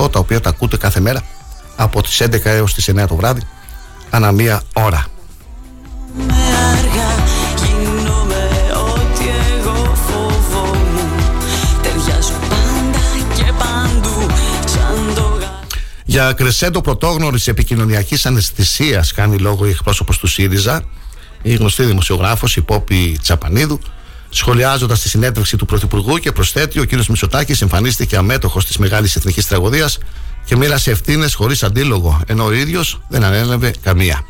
888, τα οποία τα ακούτε κάθε μέρα από τις 11 έως τις 9 το βράδυ, ανά μία ώρα. Για κρεσέντο πρωτόγνωρη επικοινωνιακής αναισθησίας κάνει λόγο η εκπρόσωπος του ΣΥΡΙΖΑ, η γνωστή δημοσιογράφος, η Πόπη Τσαπανίδου, σχολιάζοντας τη συνέντευξη του Πρωθυπουργού και προσθέτει: Ο κ. Μητσοτάκης εμφανίστηκε αμέτωχος της μεγάλης εθνικής τραγωδίας και μοίρασε ευθύνες χωρίς αντίλογο, ενώ ο ίδιος δεν ανέλαβε καμία.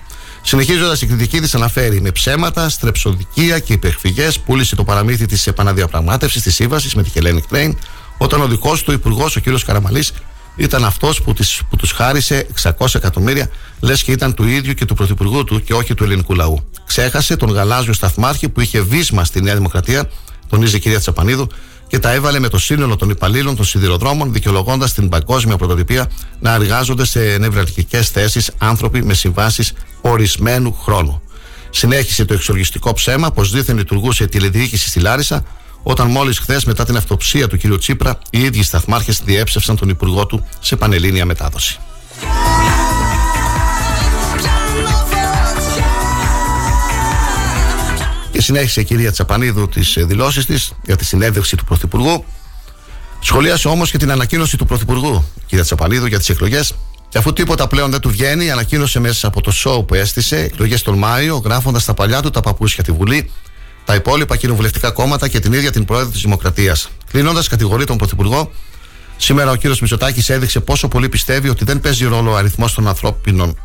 Συνεχίζοντας, η κριτική της αναφέρει με ψέματα, στρεψοδικία και υπερφυγές πούλησε το παραμύθι της επαναδιαπραγμάτευσης της σύμβασης με τη Hellenic Train, όταν ο δικός του υπουργός, ο κ. Καραμαλής, ήταν αυτός που, που τους χάρισε 600 εκατομμύρια, λες και ήταν του ίδιου και του πρωθυπουργού του και όχι του ελληνικού λαού. Ξέχασε τον γαλάζιο σταθμάρχη που είχε βίσμα στη Νέα Δημοκρατία, τονίζει η κυρία Τσαπανίδου, και τα έβαλε με το σύνολο των υπαλλήλων των σιδηροδρόμων, δικαιολογώντας την παγκόσμια πρωτοτυπία να εργάζονται σε νευραλγικές θέσεις άνθρωποι με συμβάσεις ορισμένου χρόνου. Συνέχισε το εξοργιστικό ψέμα πως δίθεν λειτουργούσε η τηλεδιοίκηση στη Λάρισα, όταν μόλις χθες μετά την αυτοψία του κ. Τσίπρα, οι ίδιοι σταθμάρχες διέψευσαν τον υπουργό του σε πανελλήνια μετάδοση. Και συνέχισε η κυρία Τσαπανίδου τις δηλώσεις της για τη συνέντευξη του Πρωθυπουργού. Σχολίασε όμως και την ανακοίνωση του Πρωθυπουργού, κυρία Τσαπανίδου, για τις εκλογές. Και αφού τίποτα πλέον δεν του βγαίνει, ανακοίνωσε μέσα από το σοου που έστησε εκλογές τον Μάιο, γράφοντας τα παλιά του τα παπούσια τη Βουλή, τα υπόλοιπα κοινοβουλευτικά κόμματα και την ίδια την Πρόεδρο της Δημοκρατίας. Κλείνοντας, κατηγορεί τον Πρωθυπουργό. Σήμερα ο κύριος Μητσοτάκης έδειξε πόσο πολύ πιστεύει ότι δεν παίζει ρόλο ο αριθμός των ανθρώπινων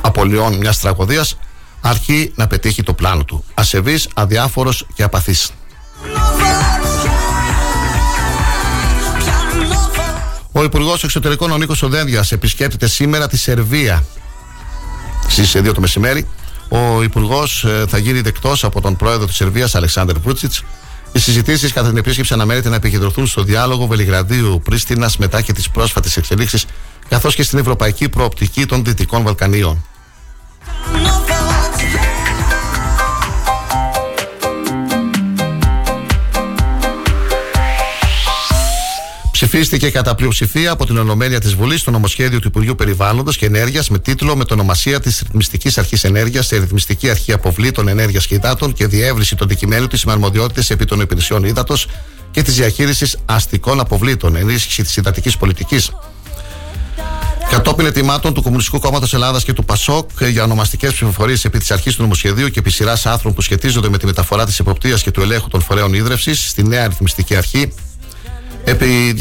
απολειών μιας τραγωδίας, αρκεί να πετύχει το πλάνο του. Ασεβής, αδιάφορος και απαθής. Ο Υπουργός Εξωτερικών ο Νίκος Οδένδιας επισκέπτεται σήμερα τη Σερβία στις 2 το μεσημέρι ο Υπουργός ε, θα γίνει δεκτός από τον πρόεδρο της Σερβίας, Αλεξάνδρ Βούτσιτ. Οι συζητήσεις κατά την επίσκεψη αναμένεται να επικεντρωθούν στο διάλογο Βελιγραδίου-Πρίστινα μετά και τις πρόσφατες εξελίξεις, καθώς και στην ευρωπαϊκή προοπτική των Δυτικών Βαλκανίων. Ψηφίστηκε κατά πλειοψηφία από την Ολομέλεια τη Βουλή το νομοσχέδιο του Υπουργείου Περιβάλλοντος και Ενέργειας με τίτλο Μετονομασία της Ρυθμιστικής Αρχής Ενέργειας σε Ρυθμιστική Αρχή Αποβλήτων Ενέργειας και Υδάτων και διεύρυνση των δικημένου της με αρμοδιότητε επί των υπηρεσιών ύδατος και της διαχείρισης αστικών αποβλήτων, ενίσχυση της υδατικής πολιτικής. Κατόπιν ετοιμάτων του Κομμουνιστικού Κόμματος Ελλάδας και του ΠΑΣΟΚ για ονομαστικές ψηφοφορίες επί της αρχής του νομοσχεδίου και επί σειράς άνθρωπων που σχετίζονται με τη μεταφορά της εποπτείας και του ελέγχου των φορέων ίδρυυση στη νέα ρυθμιστική αρχή, Επί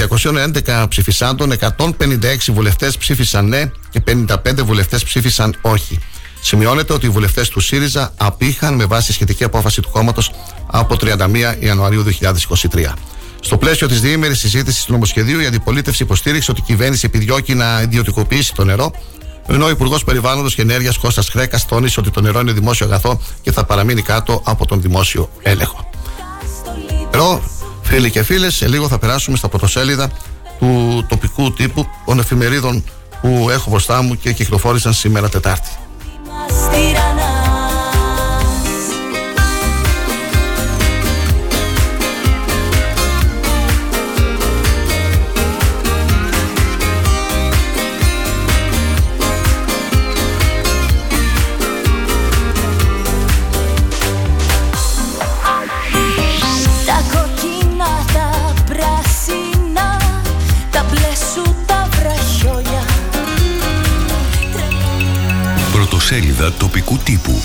211 ψηφισάντων, 156 βουλευτές ψήφισαν ναι και 55 βουλευτές ψήφισαν όχι. Σημειώνεται ότι οι βουλευτές του ΣΥΡΙΖΑ απήχαν με βάση σχετική απόφαση του κόμματος από 31 Ιανουαρίου 2023. Στο πλαίσιο της διήμερης συζήτησης του νομοσχεδίου, η αντιπολίτευση υποστήριξε ότι η κυβέρνηση επιδιώκει να ιδιωτικοποιήσει το νερό, ενώ ο Υπουργός Περιβάλλοντος και Ενέργειας Κώστας Χρέκας τόνισε ότι το νερό είναι δημόσιο αγαθό και θα παραμείνει κάτω από τον δημόσιο έλεγχο. Φίλοι και φίλες, σε λίγο θα περάσουμε στα πρωτοσέλιδα του τοπικού τύπου των εφημερίδων που έχω μπροστά μου και κυκλοφόρησαν σήμερα Τετάρτη. Σελίδα τοπικού τύπου.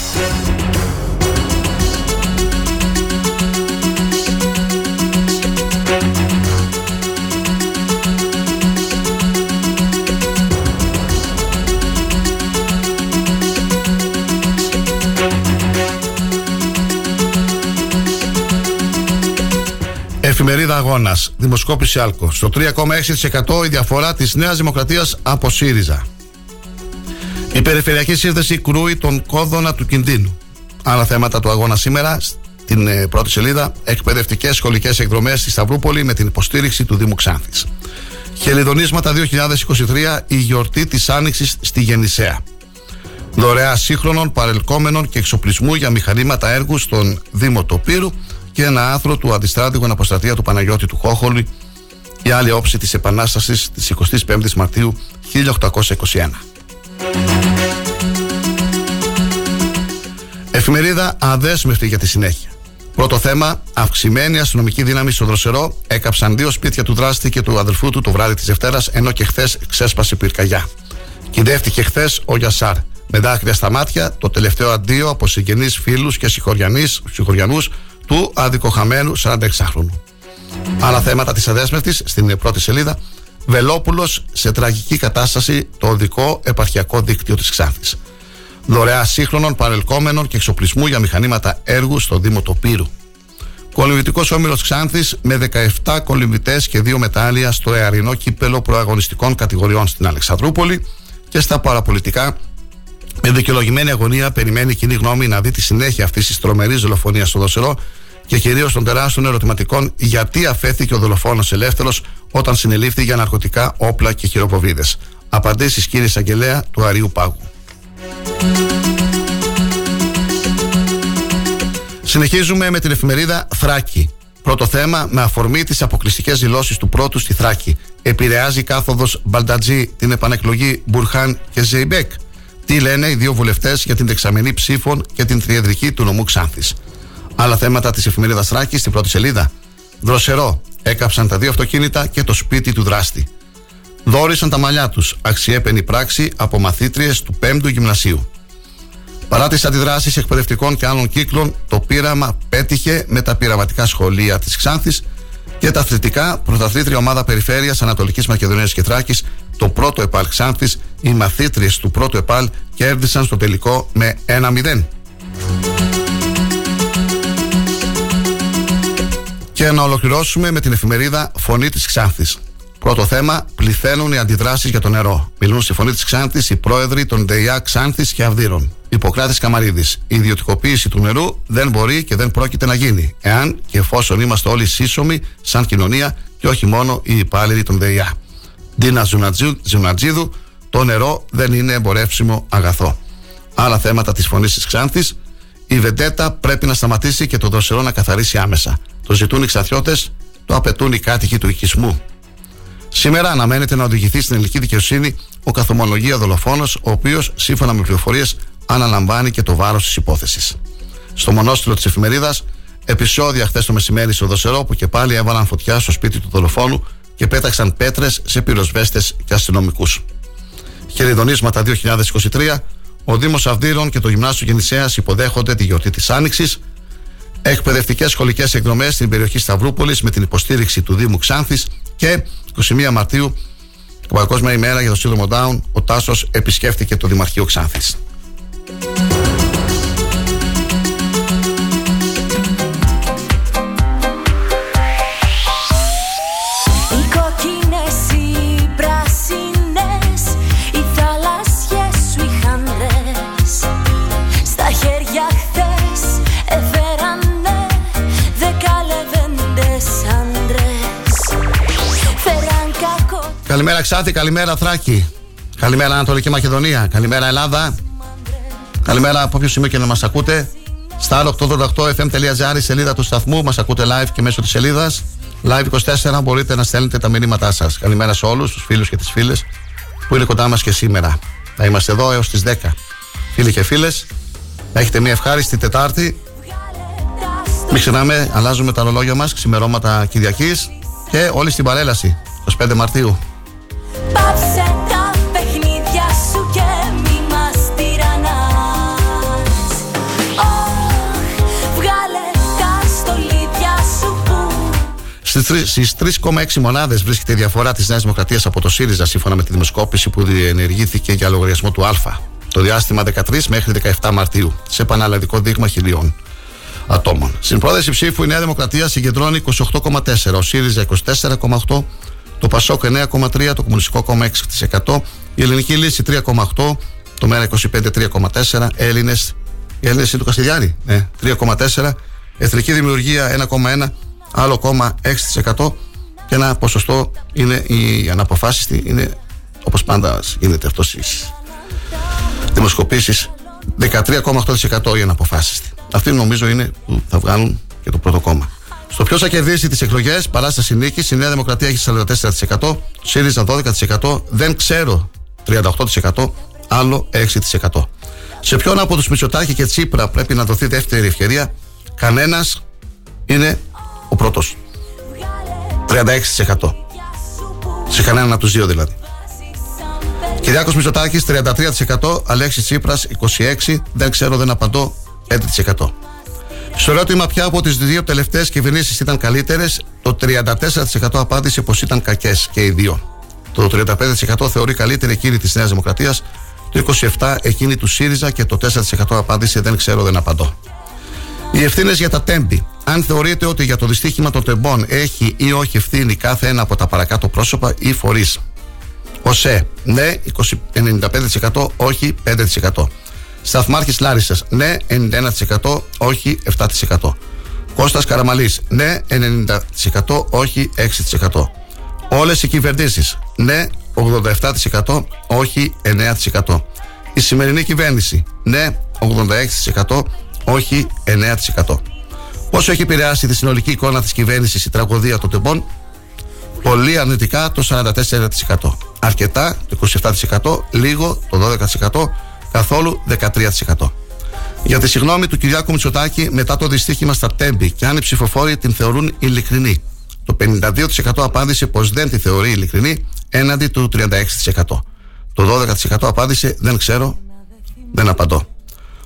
Εφημερίδα Αγώνας. Δημοσκόπηση Alco. Στο 3,6% η διαφορά της Νέας Δημοκρατίας από ΣΥΡΙΖΑ. Η Περιφερειακή Σύνδεση κρούει τον κόδωνα του κινδύνου. Άλλα θέματα του αγώνα σήμερα στην ε, πρώτη σελίδα. Εκπαιδευτικές σχολικές εκδρομές στη Σταυρούπολη με την υποστήριξη του Δήμου Ξάνθης. Χελιδονίσματα 2023, η γιορτή της Άνοιξης στη Γεννησέα. Δωρεά σύγχρονων, παρελκόμενων και εξοπλισμού για μηχανήματα έργου στον Δήμο Τοπύρου και ένα άθρο του αντιστράτηγου αναποστατεία του Παναγιώτη του Χόχολη η άλλη όψη της Επανάστασης της 25ης Μαρτίου 1821. Εφημερίδα αδέσμευτη για τη συνέχεια. Πρώτο θέμα, αυξημένη αστυνομική δύναμη στο Δροσερό έκαψαν δύο σπίτια του δράστη και του αδελφού του το βράδυ της Δευτέρας, ενώ και χθες ξέσπασε πυρκαγιά. Κυδεύτηκε χθες ο Γιασάρ. Με δάκρυα στα μάτια, το τελευταίο αντίο από συγγενείς φίλους και συγχωριανούς του αδικοχαμένου 46χρονου. Άλλα θέματα της αδέσμευτης στην πρώτη σελίδα. Βελόπουλος σε τραγική κατάσταση το οδικό επαρχιακό δίκτυο της Ξάνθη. Δωρεά σύγχρονων, παρελκόμενων και εξοπλισμού για μηχανήματα έργου στο Δήμο Τοπύρου. Κολυμβητικό όμιλος Ξάνθης με 17 κολυμβητέ και 2 μετάλλια στο εαρινό κύπελο προαγωνιστικών κατηγοριών στην Αλεξανδρούπολη και στα παραπολιτικά. Με δικαιολογημένη αγωνία περιμένει η κοινή γνώμη να δει τη συνέχεια αυτής της τρομερής δολοφονίας στο Δοσερό και κυρίως των τεράστιων ερωτηματικών γιατί αφέθηκε ο δολοφόνος ελεύθερος όταν συνελήφθη για ναρκωτικά, όπλα και χειροποβίδες. Απαντήσεις κύριε Εισαγγελέα του Αρίου Πάγου. Συνεχίζουμε με την εφημερίδα Θράκη. Πρώτο θέμα με αφορμή τις αποκλειστικές δηλώσεις του πρώτου στη Θράκη. Επηρεάζει κάθοδος Μπαλτατζή την επανεκλογή Μπουρχάν και Ζεϊμπέκ. Τι λένε οι δύο βουλευτές για την δεξαμενή ψήφων και την τριεδρική του νομού Ξάνθης. Άλλα θέματα της εφημερίδας Θράκης στην πρώτη σελίδα. Δροσερό. Έκαψαν τα δύο αυτοκίνητα και το σπίτι του δράστη. Δόρισαν τα μαλλιά τους. Αξιέπαινη πράξη από μαθήτριες του 5ου Γυμνασίου. Παρά τις αντιδράσεις εκπαιδευτικών και άλλων κύκλων, το πείραμα πέτυχε με τα πειραματικά σχολεία της Ξάνθης και τα αθλητικά πρωταθλήτρια ομάδα Περιφέρειας Ανατολικής Μακεδονίας και Θράκης, το πρώτο ΕΠΑΛ Ξάνθης, οι μαθήτριες του πρώτου ΕΠΑΛ κέρδισαν στο τελικό με 1-0. Και να ολοκληρώσουμε με την εφημερίδα Φωνή της Ξάνθης. Πρώτο θέμα, πληθαίνουν οι αντιδράσεις για το νερό. Μιλούν στη φωνή της Ξάνθης οι πρόεδροι των ΔΕΙΑ Ξάνθης και Αυδείρων. Υποκράτη Καμαρίδης. Η ιδιωτικοποιήση του νερού δεν μπορεί και δεν πρόκειται να γίνει, εάν και εφόσον είμαστε όλοι σύσσωμοι σαν κοινωνία και όχι μόνο οι υπάλληλοι των ΔΕΙΑ. Ντίνα Ζουνατζίδου, το νερό δεν είναι εμπορεύσιμο αγαθό. Άλλα θέματα της φωνής της Ξάνθης. Η βεντέτα πρέπει να σταματήσει και το δροσερό να καθαρίσει άμεσα. Το ζητούν οι ξαθιώτε, το απαιτούν οι κάτοικοι του οικισμού. Σήμερα αναμένεται να οδηγηθεί στην ελληνική δικαιοσύνη ο καθομολογία δολοφόνος, ο οποίος, σύμφωνα με πληροφορίες, αναλαμβάνει και το βάρος της υπόθεσης. Στο μονόστιλο της εφημερίδας, επεισόδια χθες το μεσημέρι στο Δοσερό που και πάλι έβαλαν φωτιά στο σπίτι του δολοφόνου και πέταξαν πέτρες σε πυροσβέστες και αστυνομικούς. Χεριδονίσματα 2023, ο Δήμος Αυδείρων και το Γυμνάσιο Γεννησέας υποδέχονται τη γιορτή της Άνοιξης. Εκπαιδευτικές σχολικές εκδρομές στην περιοχή Σταυρούπολης με την υποστήριξη του Δήμου Ξάνθης και 21 Μαρτίου, Παγκόσμια ημέρα για το σύνδρομο Down, ο Τάσος επισκέφθηκε το Δημαρχείο Ξάνθης. Καλημέρα Ξάτη, καλημέρα Θράκη. Καλημέρα Ανατολική Μακεδονία. Καλημέρα Ελλάδα. Καλημέρα από όποιο σημείο και να μας ακούτε. Στα 888fm.gr, σελίδα του σταθμού. Μας ακούτε live και μέσω της σελίδας. Live 24 μπορείτε να στέλνετε τα μηνύματά σας. Καλημέρα σε όλους, τους φίλους και τις φίλες που είναι κοντά μας και σήμερα. Θα είμαστε εδώ έως τις 10. Φίλοι και φίλες, να έχετε μια ευχάριστη Τετάρτη. Μην ξεχνάμε, αλλάζουμε τα ρολόγια μας ξημερώματα Κυριακής και όλοι στην παρέλαση 25 Μαρτίου. Πάψε τα παιχνίδια σου και μη μας τυραννάς Βγάλε τα στολίδια σου που Στις 3,6 μονάδες βρίσκεται η διαφορά της Νέας Δημοκρατίας από το ΣΥΡΙΖΑ σύμφωνα με τη δημοσκόπηση που διενεργήθηκε για λογαριασμό του Α το διάστημα 13 μέχρι 17 Μαρτίου σε επαναλλαδικό δείγμα χιλιών ατόμων. Στην πρόταση ψήφου η Νέα Δημοκρατία συγκεντρώνει 28,4, ο ΣΥΡΙΖΑ 24,8, το ΠΑΣΟΚ 9,3%, το Κομμουνιστικό Κόμμα 6%, η Ελληνική Λύση 3,8%, το ΜΕΡΑ 25 3,4%, Έλληνες, οι Έλληνες είναι του Καστιδιάρη, ναι, 3,4%, Εθνική Δημιουργία 1,1%, άλλο κόμμα 6% και ένα ποσοστό είναι η αναποφάσιστη, είναι όπως πάντα γίνεται αυτός δημοσκοπήσεις 13,8% είναι αποφάσιστη. Αυτή νομίζω είναι που θα βγάλουν και το πρώτο κόμμα. Στο ποιος θα κερδίσει τις εκλογές, παράσταση νίκη, η Νέα Δημοκρατία έχει 44%, ΣΥΡΙΖΑ 12%, δεν ξέρω 38%, άλλο 6%. Σε ποιον από τους Μητσοτάκη και Τσίπρα πρέπει να δοθεί δεύτερη ευκαιρία, κανένας είναι ο πρώτος. 36%. Σε κανέναν από τους δύο δηλαδή. Κυριάκος Μητσοτάκης 33%, Αλέξης Τσίπρας 26%, δεν ξέρω δεν απαντώ 5%. Στο ερώτημα ποια από τις δύο τελευταίες κυβερνήσεις ήταν καλύτερες, το 34% απάντησε πως ήταν κακές και οι δύο. Το 35% θεωρεί καλύτερη εκείνη της Νέας Δημοκρατίας, το 27% εκείνη του ΣΥΡΙΖΑ και το 4% απάντησε δεν ξέρω, δεν απαντώ. Οι ευθύνες για τα τέμπη. Αν θεωρείτε ότι για το δυστύχημα των τεμπών έχει ή όχι ευθύνη κάθε ένα από τα παρακάτω πρόσωπα ή φορείς; ΟΣΕ, ναι, 95%, όχι 5%. Σταθμάρχης Λάρισας, ναι, 91%, όχι 7%. Κώστας Καραμαλής, ναι, 90%, όχι 6%. Όλες οι κυβερνήσεις, ναι, 87%, όχι 9%. Η σημερινή κυβέρνηση, ναι, 86%, όχι 9%. Πόσο έχει επηρεάσει τη συνολική εικόνα της κυβέρνησης η τραγωδία των τεμπών, πολύ αρνητικά το 44%. Αρκετά το 27%, λίγο το 12%, καθόλου 13%. Για τη συγγνώμη του Κυριάκου Μητσοτάκη μετά το δυστύχημα στα Τέμπη και αν οι ψηφοφόροι την θεωρούν ειλικρινή. Το 52% απάντησε πως δεν τη θεωρεί ειλικρινή έναντι του 36%. Το 12% απάντησε δεν ξέρω, δεν απαντώ.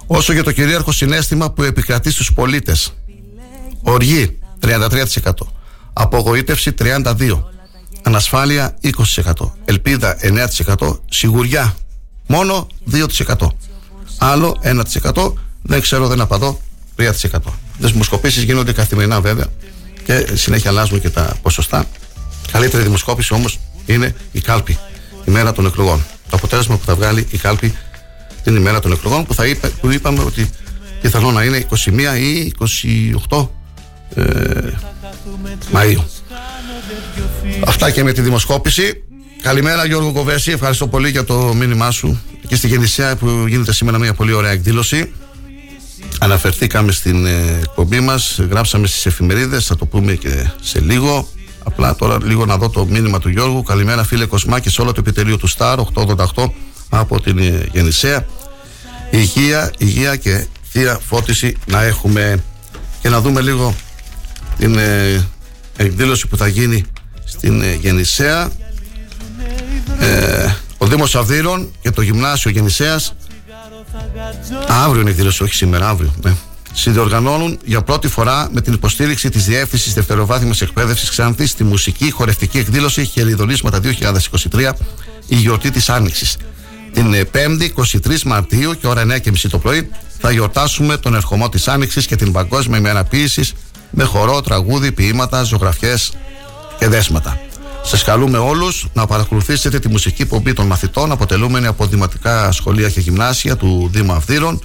Όσο για το κυρίαρχο συνέστημα που επικρατεί στους πολίτες. Οργή 33%. Απογοήτευση 32%. Ανασφάλεια 20%. Ελπίδα 9%. Σιγουριά Μόνο 2%. Άλλο 1%. Δεν ξέρω, δεν απαντώ. 3%. Δημοσκοπήσεις γίνονται καθημερινά βέβαια και συνέχεια αλλάζουν και τα ποσοστά. Καλύτερη δημοσκόπηση όμως είναι η κάλπη, η μέρα των εκλογών. Το αποτέλεσμα που θα βγάλει η κάλπη την ημέρα των εκλογών που, θα είπε, που είπαμε ότι πιθανό να είναι 21 ή 28 ε, Μαΐου. Αυτά και με τη δημοσκόπηση. Καλημέρα Γιώργο Κοβέση, ευχαριστώ πολύ για το μήνυμά σου και στη Γεννησιά που γίνεται σήμερα μια πολύ ωραία εκδήλωση. Αναφερθήκαμε στην ε, εκπομπή μας, γράψαμε στις εφημερίδες, θα το πούμε και σε λίγο. Απλά τώρα λίγο να δω το μήνυμα του Γιώργου. Καλημέρα φίλε Κοσμά και σε όλο το επιτελείο του Σταρ 888 από την ε, Γεννησέα. Υγεία, υγεία και θεία φώτιση να έχουμε. Και να δούμε λίγο την ε, εκδήλωση που θα γίνει στην Γεννησέα ε, ο Δήμος Αυδείρων και το Γυμνάσιο Γεννησέας. Αύριο είναι εκδήλωση, όχι σήμερα, αύριο. Ναι. Συνδιοργανώνουν για πρώτη φορά με την υποστήριξη της Διεύθυνσης Δευτεροβάθμιας Εκπαίδευσης Ξάνθη στη μουσική χορευτική εκδήλωση Χελιδονίσματα 2023, η γιορτή της Άνοιξης. Την 5η 23 Μαρτίου και ώρα 9.30 το πρωί θα γιορτάσουμε τον ερχομό της Άνοιξης και την παγκόσμια ημέρα με χορό, τραγούδι, ποίηματα, ζωγραφιές και δέσματα. Σας καλούμε όλους να παρακολουθήσετε τη μουσική πομπή των μαθητών αποτελούμενη από δημοτικά σχολεία και γυμνάσια του Δήμου Αυδείρων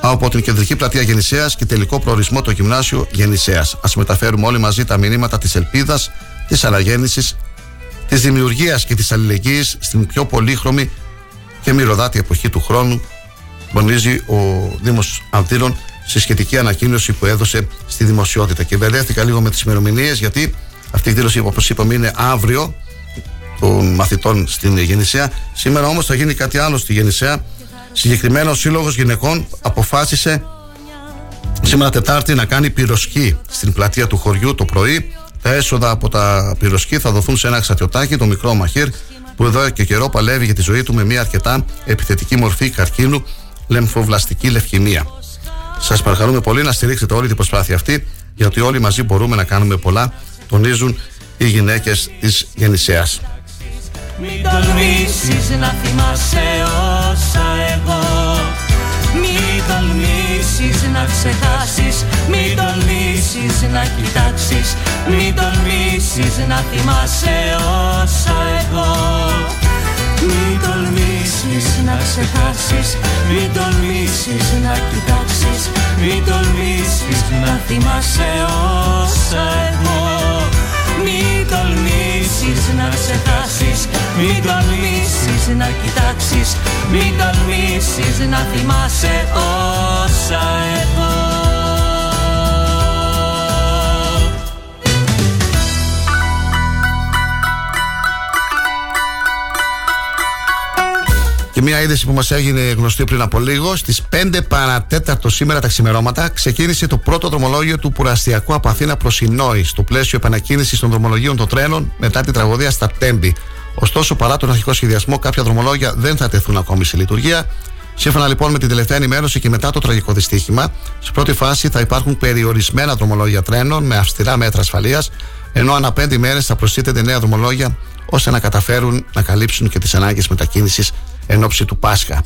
από την κεντρική πλατεία Γεννησέας και τελικό προορισμό το γυμνάσιο Γεννησέας. Α μεταφέρουμε όλοι μαζί τα μηνύματα της ελπίδας, της αναγέννησης, της δημιουργίας και της αλληλεγγύης στην πιο πολύχρωμη και μυρωδάτη εποχή του χρόνου, τονίζει ο Δήμος Αυδείρων στη σχετική ανακοίνωση που έδωσε στη δημοσιότητα. Και μπερδεύτηκα λίγο με τις ημερομηνίες γιατί αυτή η εκδήλωση, όπως είπαμε, είναι αύριο των μαθητών στην Γεννησέα. Σήμερα όμως θα γίνει κάτι άλλο στη Γεννησέα. Συγκεκριμένα ο Σύλλογος Γυναικών αποφάσισε σήμερα Τετάρτη να κάνει πυροσκή στην πλατεία του χωριού το πρωί. Τα έσοδα από τα πυροσκή θα δοθούν σε ένα ξατιωτάκι, το μικρό Μαχήρ, που εδώ και καιρό παλεύει για τη ζωή του με μια αρκετά επιθετική μορφή καρκίνου, λεμφοβλαστική λευκαιμία. Σας παρακαλούμε πολύ να στηρίξετε όλη την προσπάθεια αυτή, γιατί όλοι μαζί μπορούμε να κάνουμε πολλά τονίζουν οι γυναίκες της Γεννησέας. Μην τολμήσεις να θυμάσαι όσα εγώ. Μην τολμήσεις να ξεχάσεις. Μην τολμήσεις να κοιτάξεις. Μην τολμήσεις να θυμάσαι όσα εγώ. Μην τολμήσεις να ξεχάσεις. Μην τολμήσεις να κοιτάξεις. Μην τολμήσεις να θυμάσαι όσα εγώ Μην τολμήσεις να ξεχάσεις Μην τολμήσεις να κοιτάξεις Μην τολμήσεις να θυμάσαι όσα έχω Και μια είδηση που μας έγινε γνωστή πριν από λίγο, στις 5 παρατέταρτο σήμερα τα ξημερώματα, ξεκίνησε το πρώτο δρομολόγιο του Πουραστιακού από Αθήνα προς Ινόη, στο πλαίσιο επανακίνησης των δρομολογίων των τρένων μετά την τραγωδία στα Τέμπη. Ωστόσο, παρά τον αρχικό σχεδιασμό, κάποια δρομολόγια δεν θα τεθούν ακόμη σε λειτουργία. Σύμφωνα λοιπόν με την τελευταία ενημέρωση και μετά το τραγικό δυστύχημα, σε πρώτη φάση θα υπάρχουν περιορισμένα δρομολόγια τρένων με αυστηρά μέτρα ασφαλείας, ενώ ανά πέντε ημέρε θα προσθέτεται νέα δρομολόγια ώστε να καταφέρουν να καλύψουν και τις ανάγκες μετακίνησης εν ώψη του Πάσχα.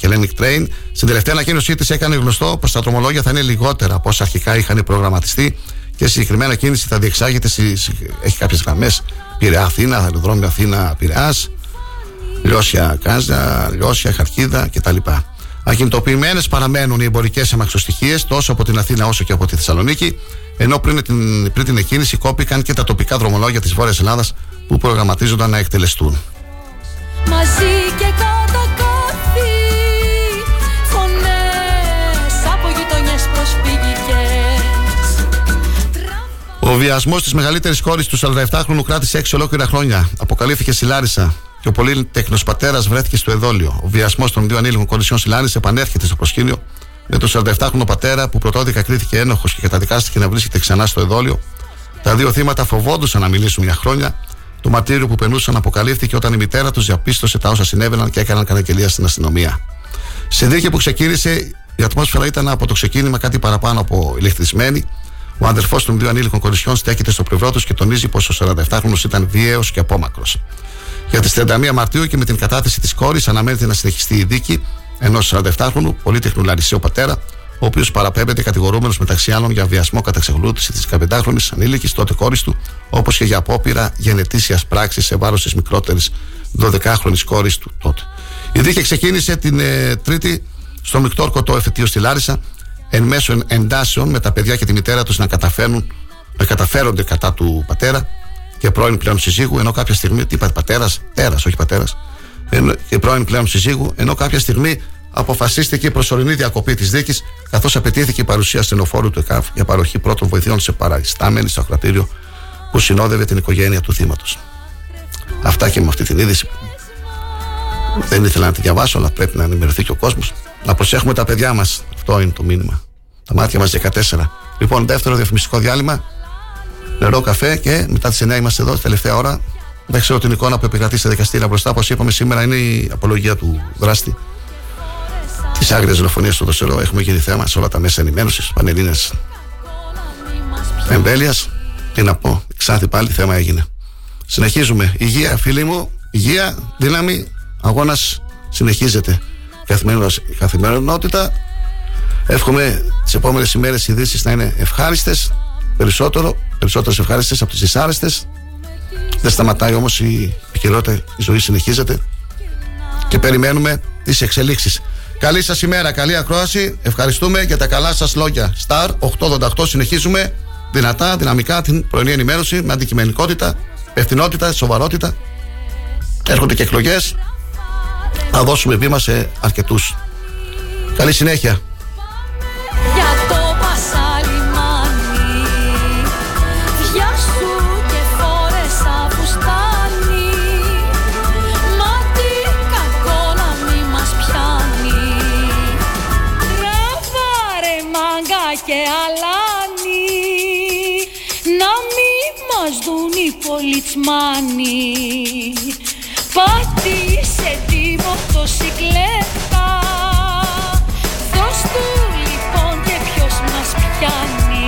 Hellenic Train στην τελευταία ανακοίνωσή της έκανε γνωστό πως τα δρομολόγια θα είναι λιγότερα από όσα αρχικά είχαν προγραμματιστεί και συγκεκριμένα κίνηση θα διεξάγεται, έχει κάποιες γραμμές Πειραιά Αθήνα, αεροδρόμιο Αθήνα Πειραιάς, Λιώσια Κάζα, Λιώσια Χαρκίδα κτλ. Ακινητοποιημένες παραμένουν οι εμπορικές αμαξοστοιχίες τόσο από την Αθήνα όσο και από τη Θεσσαλονίκη, ενώ πριν την, πριν την εκκίνηση κόπηκαν και τα τοπικά δρομολόγια της Βόρειας Ελλάδας που προγραμματίζονταν να εκτελεστούν. Μαζί και κατακάθι Φωνές από γειτονιές προσφυγικές Ο βιασμός της μεγαλύτερης κόρη του 47χρονου κράτησε 6 ολόκληρα χρόνια. Αποκαλύφθηκε στη Λάρισα και ο πολύτεχνος πατέρας βρέθηκε στο εδόλιο. Ο βιασμός των δύο ανήλικων κορισιών στη Λάρισα επανέρχεται στο προσκήνιο με τον 47χρονο πατέρα που πρωτόδικα κρίθηκε ένοχος και καταδικάστηκε να βρίσκεται ξανά στο εδόλιο. Τα δύο θύματα φοβόντουσαν να μιλήσουν για χρόνια το μαρτύριο που περνούσαν αποκαλύφθηκε όταν η μητέρα τους διαπίστωσε τα όσα συνέβαιναν και έκαναν καταγγελία στην αστυνομία. Σε δίκη που ξεκίνησε, η ατμόσφαιρα ήταν από το ξεκίνημα κάτι παραπάνω από ηλεκτρισμένη. Ο αδερφός των δύο ανήλικων κορισιών στέκεται στο πλευρό τους και τονίζει πως ο 47χρονο ήταν βίαιος και απόμακρος. Για τις 31 Μαρτίου και με την κατάθεση της κόρης αναμένεται να συνεχιστεί η δίκη ενός 47χρονου πολύτεχνου Λαρισίου πατέρα, ο οποίος παραπέμπεται κατηγορούμενος μεταξύ άλλων για βιασμό κατά εξακολούθηση της 15χρονη ανήλικης τότε κόρης του, όπως και για απόπειρα γενετήσιας πράξης σε βάρος της μικρότερης 12χρονη κόρης του τότε. Η δίκη ξεκίνησε την ε, Τρίτη στο μεικτό ορκωτό εφετείο στη Λάρισα, εν μέσω εντάσεων με τα παιδιά και τη μητέρα τους να, καταφέρουν, να καταφέρονται κατά του πατέρα και πρώην πλέον συζύγου, ενώ κάποια στιγμή. Τι είπατε, πατέρας, πέρα, όχι πατέρας. Και πρώην πλέον συζύγου, ενώ κάποια στιγμή αποφασίστηκε η προσωρινή διακοπή της δίκης, καθώς απαιτήθηκε η παρουσία στενοφόρου του ΕΚΑΒ για παροχή πρώτων βοηθειών σε παραϊστάμενη στο κρατήριο που συνόδευε την οικογένεια του θύματος. Αυτά και με αυτή την είδηση. Δεν ήθελα να τη διαβάσω, αλλά πρέπει να ενημερωθεί και ο κόσμος. Να προσέχουμε τα παιδιά μας. Αυτό είναι το μήνυμα. Τα μάτια μας 14. Λοιπόν, δεύτερο διαφημιστικό διάλειμμα. Νερό, καφέ και μετά τις 9 είμαστε εδώ, τελευταία ώρα. Δεν ξέρω την εικόνα που επικρατεί σε δικαστήρια μπροστά. Όπως είπαμε, σήμερα είναι η απολογία του δράστη τις άγριες δολοφονίες στο Δοσερό. Έχουμε γίνει θέμα σε όλα τα μέσα ενημέρωσης, πανελλήνε εμβέλειας. Τι να πω, ξάθη πάλι θέμα έγινε. Συνεχίζουμε. Υγεία, φίλοι μου, υγεία, δύναμη, αγώνας συνεχίζεται. Καθημερινότητα. Εύχομαι τις επόμενες ημέρες οι ειδήσεις να είναι ευχάριστες, περισσότερο, περισσότερες ευχάριστες από τις δυσάρεστες. Δεν σταματάει όμως η επικαιρότητα, η ζωή συνεχίζεται και περιμένουμε τις εξελίξεις. Καλή σας ημέρα, καλή ακρόαση. Ευχαριστούμε για τα καλά σας λόγια. Star 888 συνεχίζουμε δυνατά, δυναμικά την πρωινή ενημέρωση με αντικειμενικότητα, ευθυνότητα, σοβαρότητα. Έρχονται και εκλογές. Θα δώσουμε βήμα σε αρκετούς. Καλή συνέχεια. Μας δουν οι πολιτσμάνοι Πάτησε τη μοτοσυκλέτα Δώσ' του λοιπόν και ποιος μας πιάνει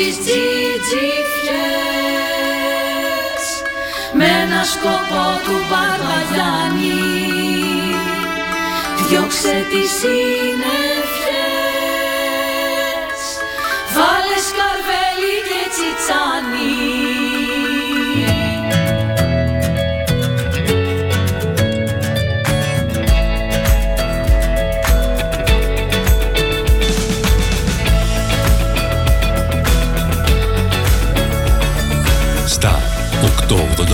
τις τζιτζιφιές με ένα σκοπό του Μπαρβαγιάννη διώξε τις συννεφιές βάλε σκαρβέλι και τσιτσάνι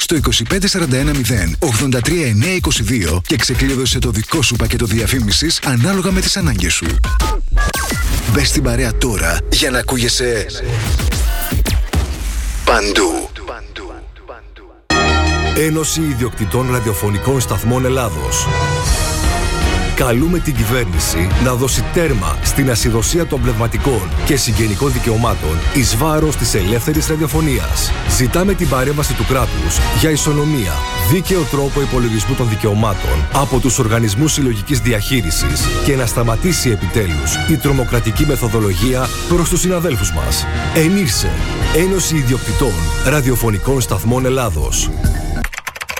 στο 25410 83922 και ξεκλείδωσε το δικό σου πακέτο διαφήμισης ανάλογα με τις ανάγκες σου. Μπες στην παρέα τώρα για να ακούγεσαι παντού. Ένωση Ιδιοκτητών Ραδιοφωνικών Σταθμών Ελλάδος. Καλούμε την κυβέρνηση να δώσει τέρμα στην ασυδοσία των πνευματικών και συγγενικών δικαιωμάτων εις βάρος της ελεύθερης ραδιοφωνίας. Ζητάμε την παρέμβαση του κράτους για ισονομία, δίκαιο τρόπο υπολογισμού των δικαιωμάτων από τους οργανισμούς συλλογικής διαχείρισης και να σταματήσει επιτέλους η τρομοκρατική μεθοδολογία προς τους συναδέλφους μας. Ενήρσε, Ένωση Ιδιοκτητών Ραδιοφωνικών Σταθμών Ελλάδος.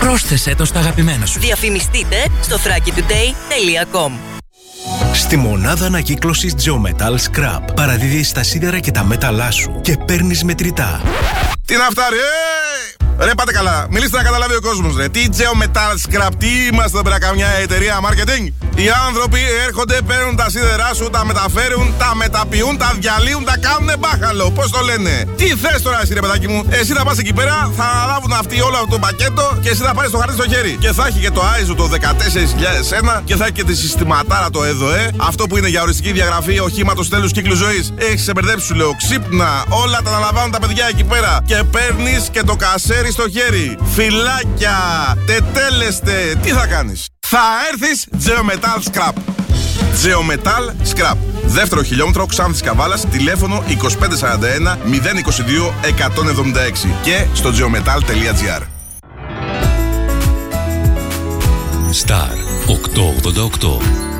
Πρόσθεσέ το στα αγαπημένα σου. Διαφημιστείτε στο thrakitoday.com Στη μονάδα ανακύκλωσης Geometal Scrap παραδίδεις τα σίδερα και τα μέταλά σου και παίρνεις μετρητά. Τι να φτάρει, ε! Ρε πάτε καλά, μιλήστε να καταλάβει ο κόσμος ρε. Τι Geometal Scrap, τι είμαστε εδώ πέρα καμιά εταιρεία marketing. Οι άνθρωποι έρχονται, παίρνουν τα σίδερά σου, τα μεταφέρουν, τα μεταποιούν, τα διαλύουν, τα κάνουν μπάχαλο. Πώς το λένε; Τι θες τώρα, εσύ ρε παιδάκι μου; Εσύ θα πας εκεί πέρα, θα αναλάβουν αυτοί όλο αυτό το πακέτο και εσύ θα πάρεις το χαρτί στο χέρι. Και θα έχει και το ISO το 14001 και θα έχει και τη συστηματάρα το ΕΔΟΕ. Αυτό που είναι για οριστική διαγραφή οχήματος τέλους κύκλου ζωής. Έχεις σε μπερδέψει, σου λέω. Ξύπνα, όλα τα αναλαμβάνουν τα παιδιά εκεί πέρα. Και παίρνεις και το κασέρι στο χέρι. Φυλάκια, τετέλεστε. Τι θα κάνεις; Θα έρθεις Geometal Scrap. Geometal Scrap. Δεύτερο χιλιόμετρο Ξάνθης Καβάλας, τηλέφωνο 2541 022 176 και στο geometal.gr. Star 888.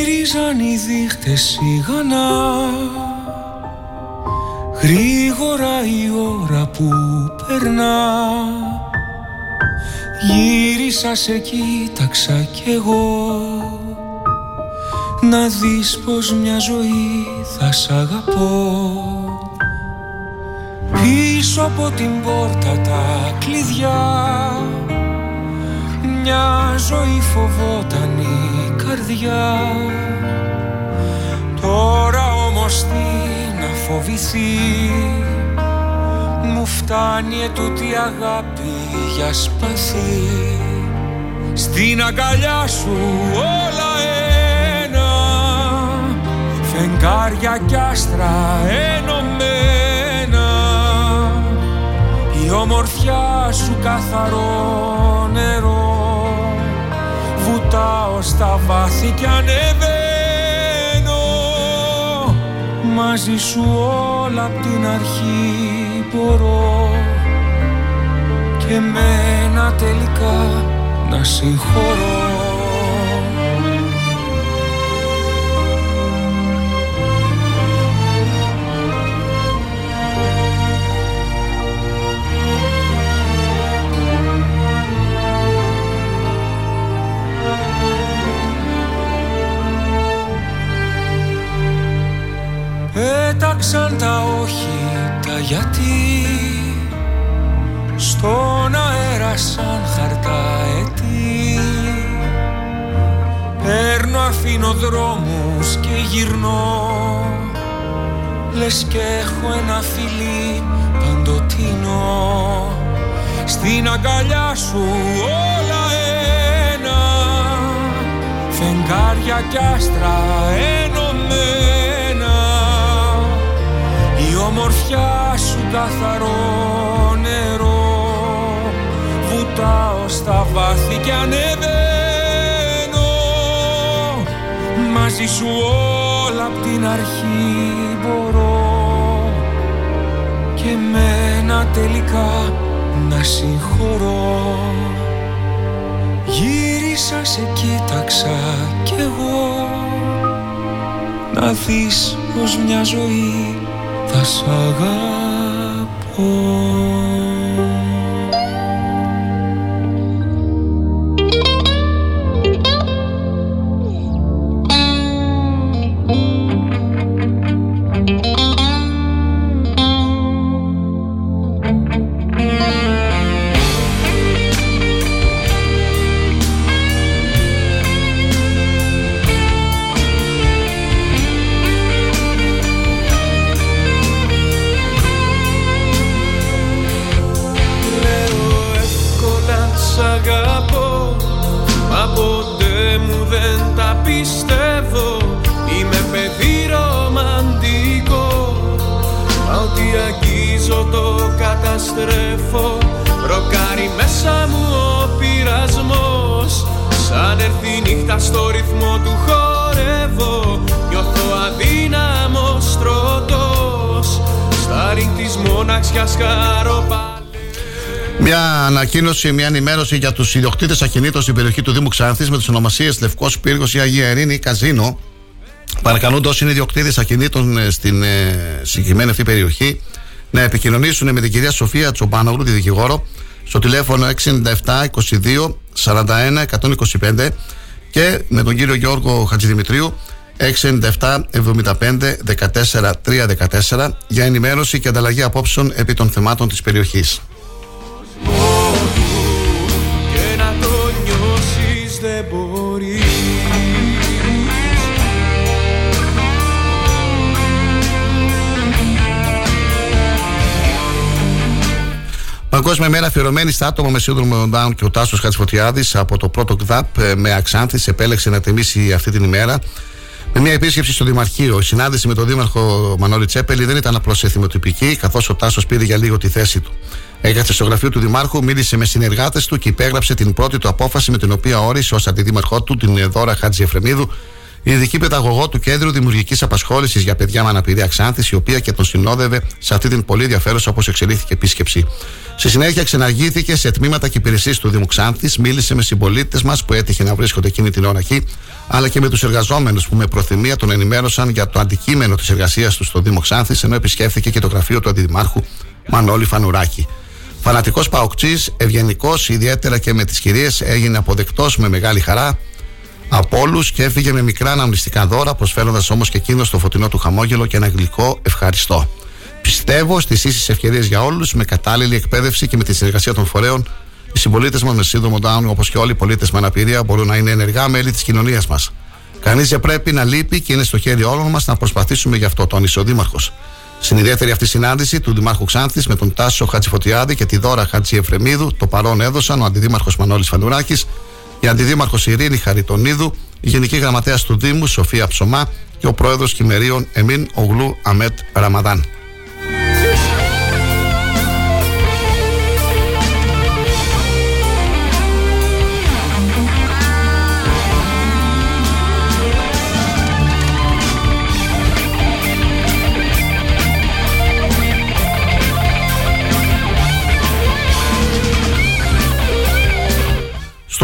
Γύριζαν οι δείχτες σιγανά. Γρήγορα η ώρα που περνά. Γύρισα σε κοίταξα κι εγώ. Να δεις πως μια ζωή θα σ' αγαπώ. Πίσω από την πόρτα τα κλειδιά. Μια ζωή φοβόταν η καρδιά. Τώρα όμως τι να φοβηθεί. Μου φτάνει ετούτη αγάπη για σπαθί. Στην αγκαλιά σου όλα ένα. Φεγγάρια κι άστρα ενωμένα. Η ομορφιά σου καθαρό νερό Βουτάω στα βάθη κι ανεβαίνω. Μαζί σου όλα απ' την αρχή μπορώ. Και μένα τελικά να συγχωρώ τα όχι, τα γιατί. Στον αέρα σαν χαρτά ετή Παίρνω αφήνω δρόμους και γυρνώ. Λες και έχω ένα φιλί παντοτινό Στην αγκαλιά σου όλα ένα. Φεγγάρια κι άστρα ενωμένα ομορφιά σου καθαρό νερό. Βουτάω στα βάθη κι ανεβαίνω. Μαζί σου όλα απ' την αρχή μπορώ. Και μένα τελικά να συγχωρώ. Γύρισα σε κοίταξα κι εγώ. Να δεις πως μια ζωή θα σ' αγαπώ ανακοίνωση, μια ενημέρωση για τους ιδιοκτήτες ακινήτων στην περιοχή του Δήμου Ξάνθης με τις ονομασίες Λευκός Πύργος ή Αγία Ειρήνη ή Καζίνο. Παρακαλούνται όσοι είναι ιδιοκτήτες ακινήτων ε, στην ε, συγκεκριμένη αυτή περιοχή να επικοινωνήσουν με την κυρία Σοφία Τσομπάνογλου, τη δικηγόρο, στο τηλέφωνο 697 22 41 125 και με τον κύριο Γιώργο Χατζηδημητρίου 697 75 14 314 για ενημέρωση και ανταλλαγή απόψεων επί των θεμάτων της περιοχής. Δεν μπορείς Παγκόσμια μέρα αφιερωμένη στα άτομα με σύνδρομο Down και ο Τάσος Χατζηφωτιάδης από το πρώτο ΚΔΑΠ ε, με Αξάνθης επέλεξε να τιμήσει αυτή την ημέρα με μια επίσκεψη στο Δημαρχείο. Η συνάντηση με τον Δήμαρχο Μανώλη Τσέπελη δεν ήταν απλώς εθιμοτυπική, καθώς ο Τάσος πήρε για λίγο τη θέση του. Έκατσε στο γραφείο του Δημάρχου, μίλησε με συνεργάτες του και υπέγραψε την πρώτη του απόφαση με την οποία όρισε ως αντιδήμαρχό του την Δώρα Χάτζη Εφρεμίδου, η ειδική παιδαγωγό του Κέντρου Δημιουργικής Απασχόλησης για παιδιά με αναπηρία Ξάνθης, η οποία και τον συνόδευε σε αυτή την πολύ ενδιαφέρουσα όπως εξελίχθηκε επίσκεψη. Στη συνέχεια ξεναργήθηκε σε τμήματα και υπηρεσίες του Δήμου Ξάνθης, μίλησε με συμπολίτες μας που έτυχε να βρίσκονται εκείνη την ώρα εκεί, αλλά και με τους εργαζόμενους που με προθυμία τον ενημέρωσαν για το αντικείμενο της εργασίας τους στο Δήμο Ξάνθης, ενώ επισκέφθηκε και το γραφείο του Αντιδημάρχου Μανώλη Φανουράκη. Φανατικός παοκτσή, ευγενικός, ιδιαίτερα και με τις κυρίες, έγινε αποδεκτός με μεγάλη χαρά από όλους και έφυγε με μικρά αναμνηστικά δώρα, προσφέροντας όμως και εκείνο το φωτεινό του χαμόγελο και ένα γλυκό ευχαριστώ. Πιστεύω στις ίσες ευκαιρίες για όλους, με κατάλληλη εκπαίδευση και με τη συνεργασία των φορέων, οι συμπολίτες μας με σύνδρομο Down, όπως και όλοι οι πολίτες με αναπηρία, μπορούν να είναι ενεργά μέλη της κοινωνίας μας. Κανείς δεν πρέπει να λείπει και είναι στο χέρι όλων μας να προσπαθήσουμε γι' αυτό, τον Ισοδήμαρχο. Στην ιδιαίτερη αυτή συνάντηση του Δημάρχου Ξάνθης με τον Τάσο Χατζηφωτιάδη και τη Δώρα Χατζη Εφρεμίδου, το παρόν έδωσαν ο Αντιδήμαρχος Μανώλης Φανουράκη, η Αντιδήμαρχος Ειρήνη Χαριτονίδου, η Γενική Γραμματέας του Δήμου Σοφία Ψωμά και ο Πρόεδρος Κυμερίων Εμίν Ογλού Αμέτ Ραμαδάν.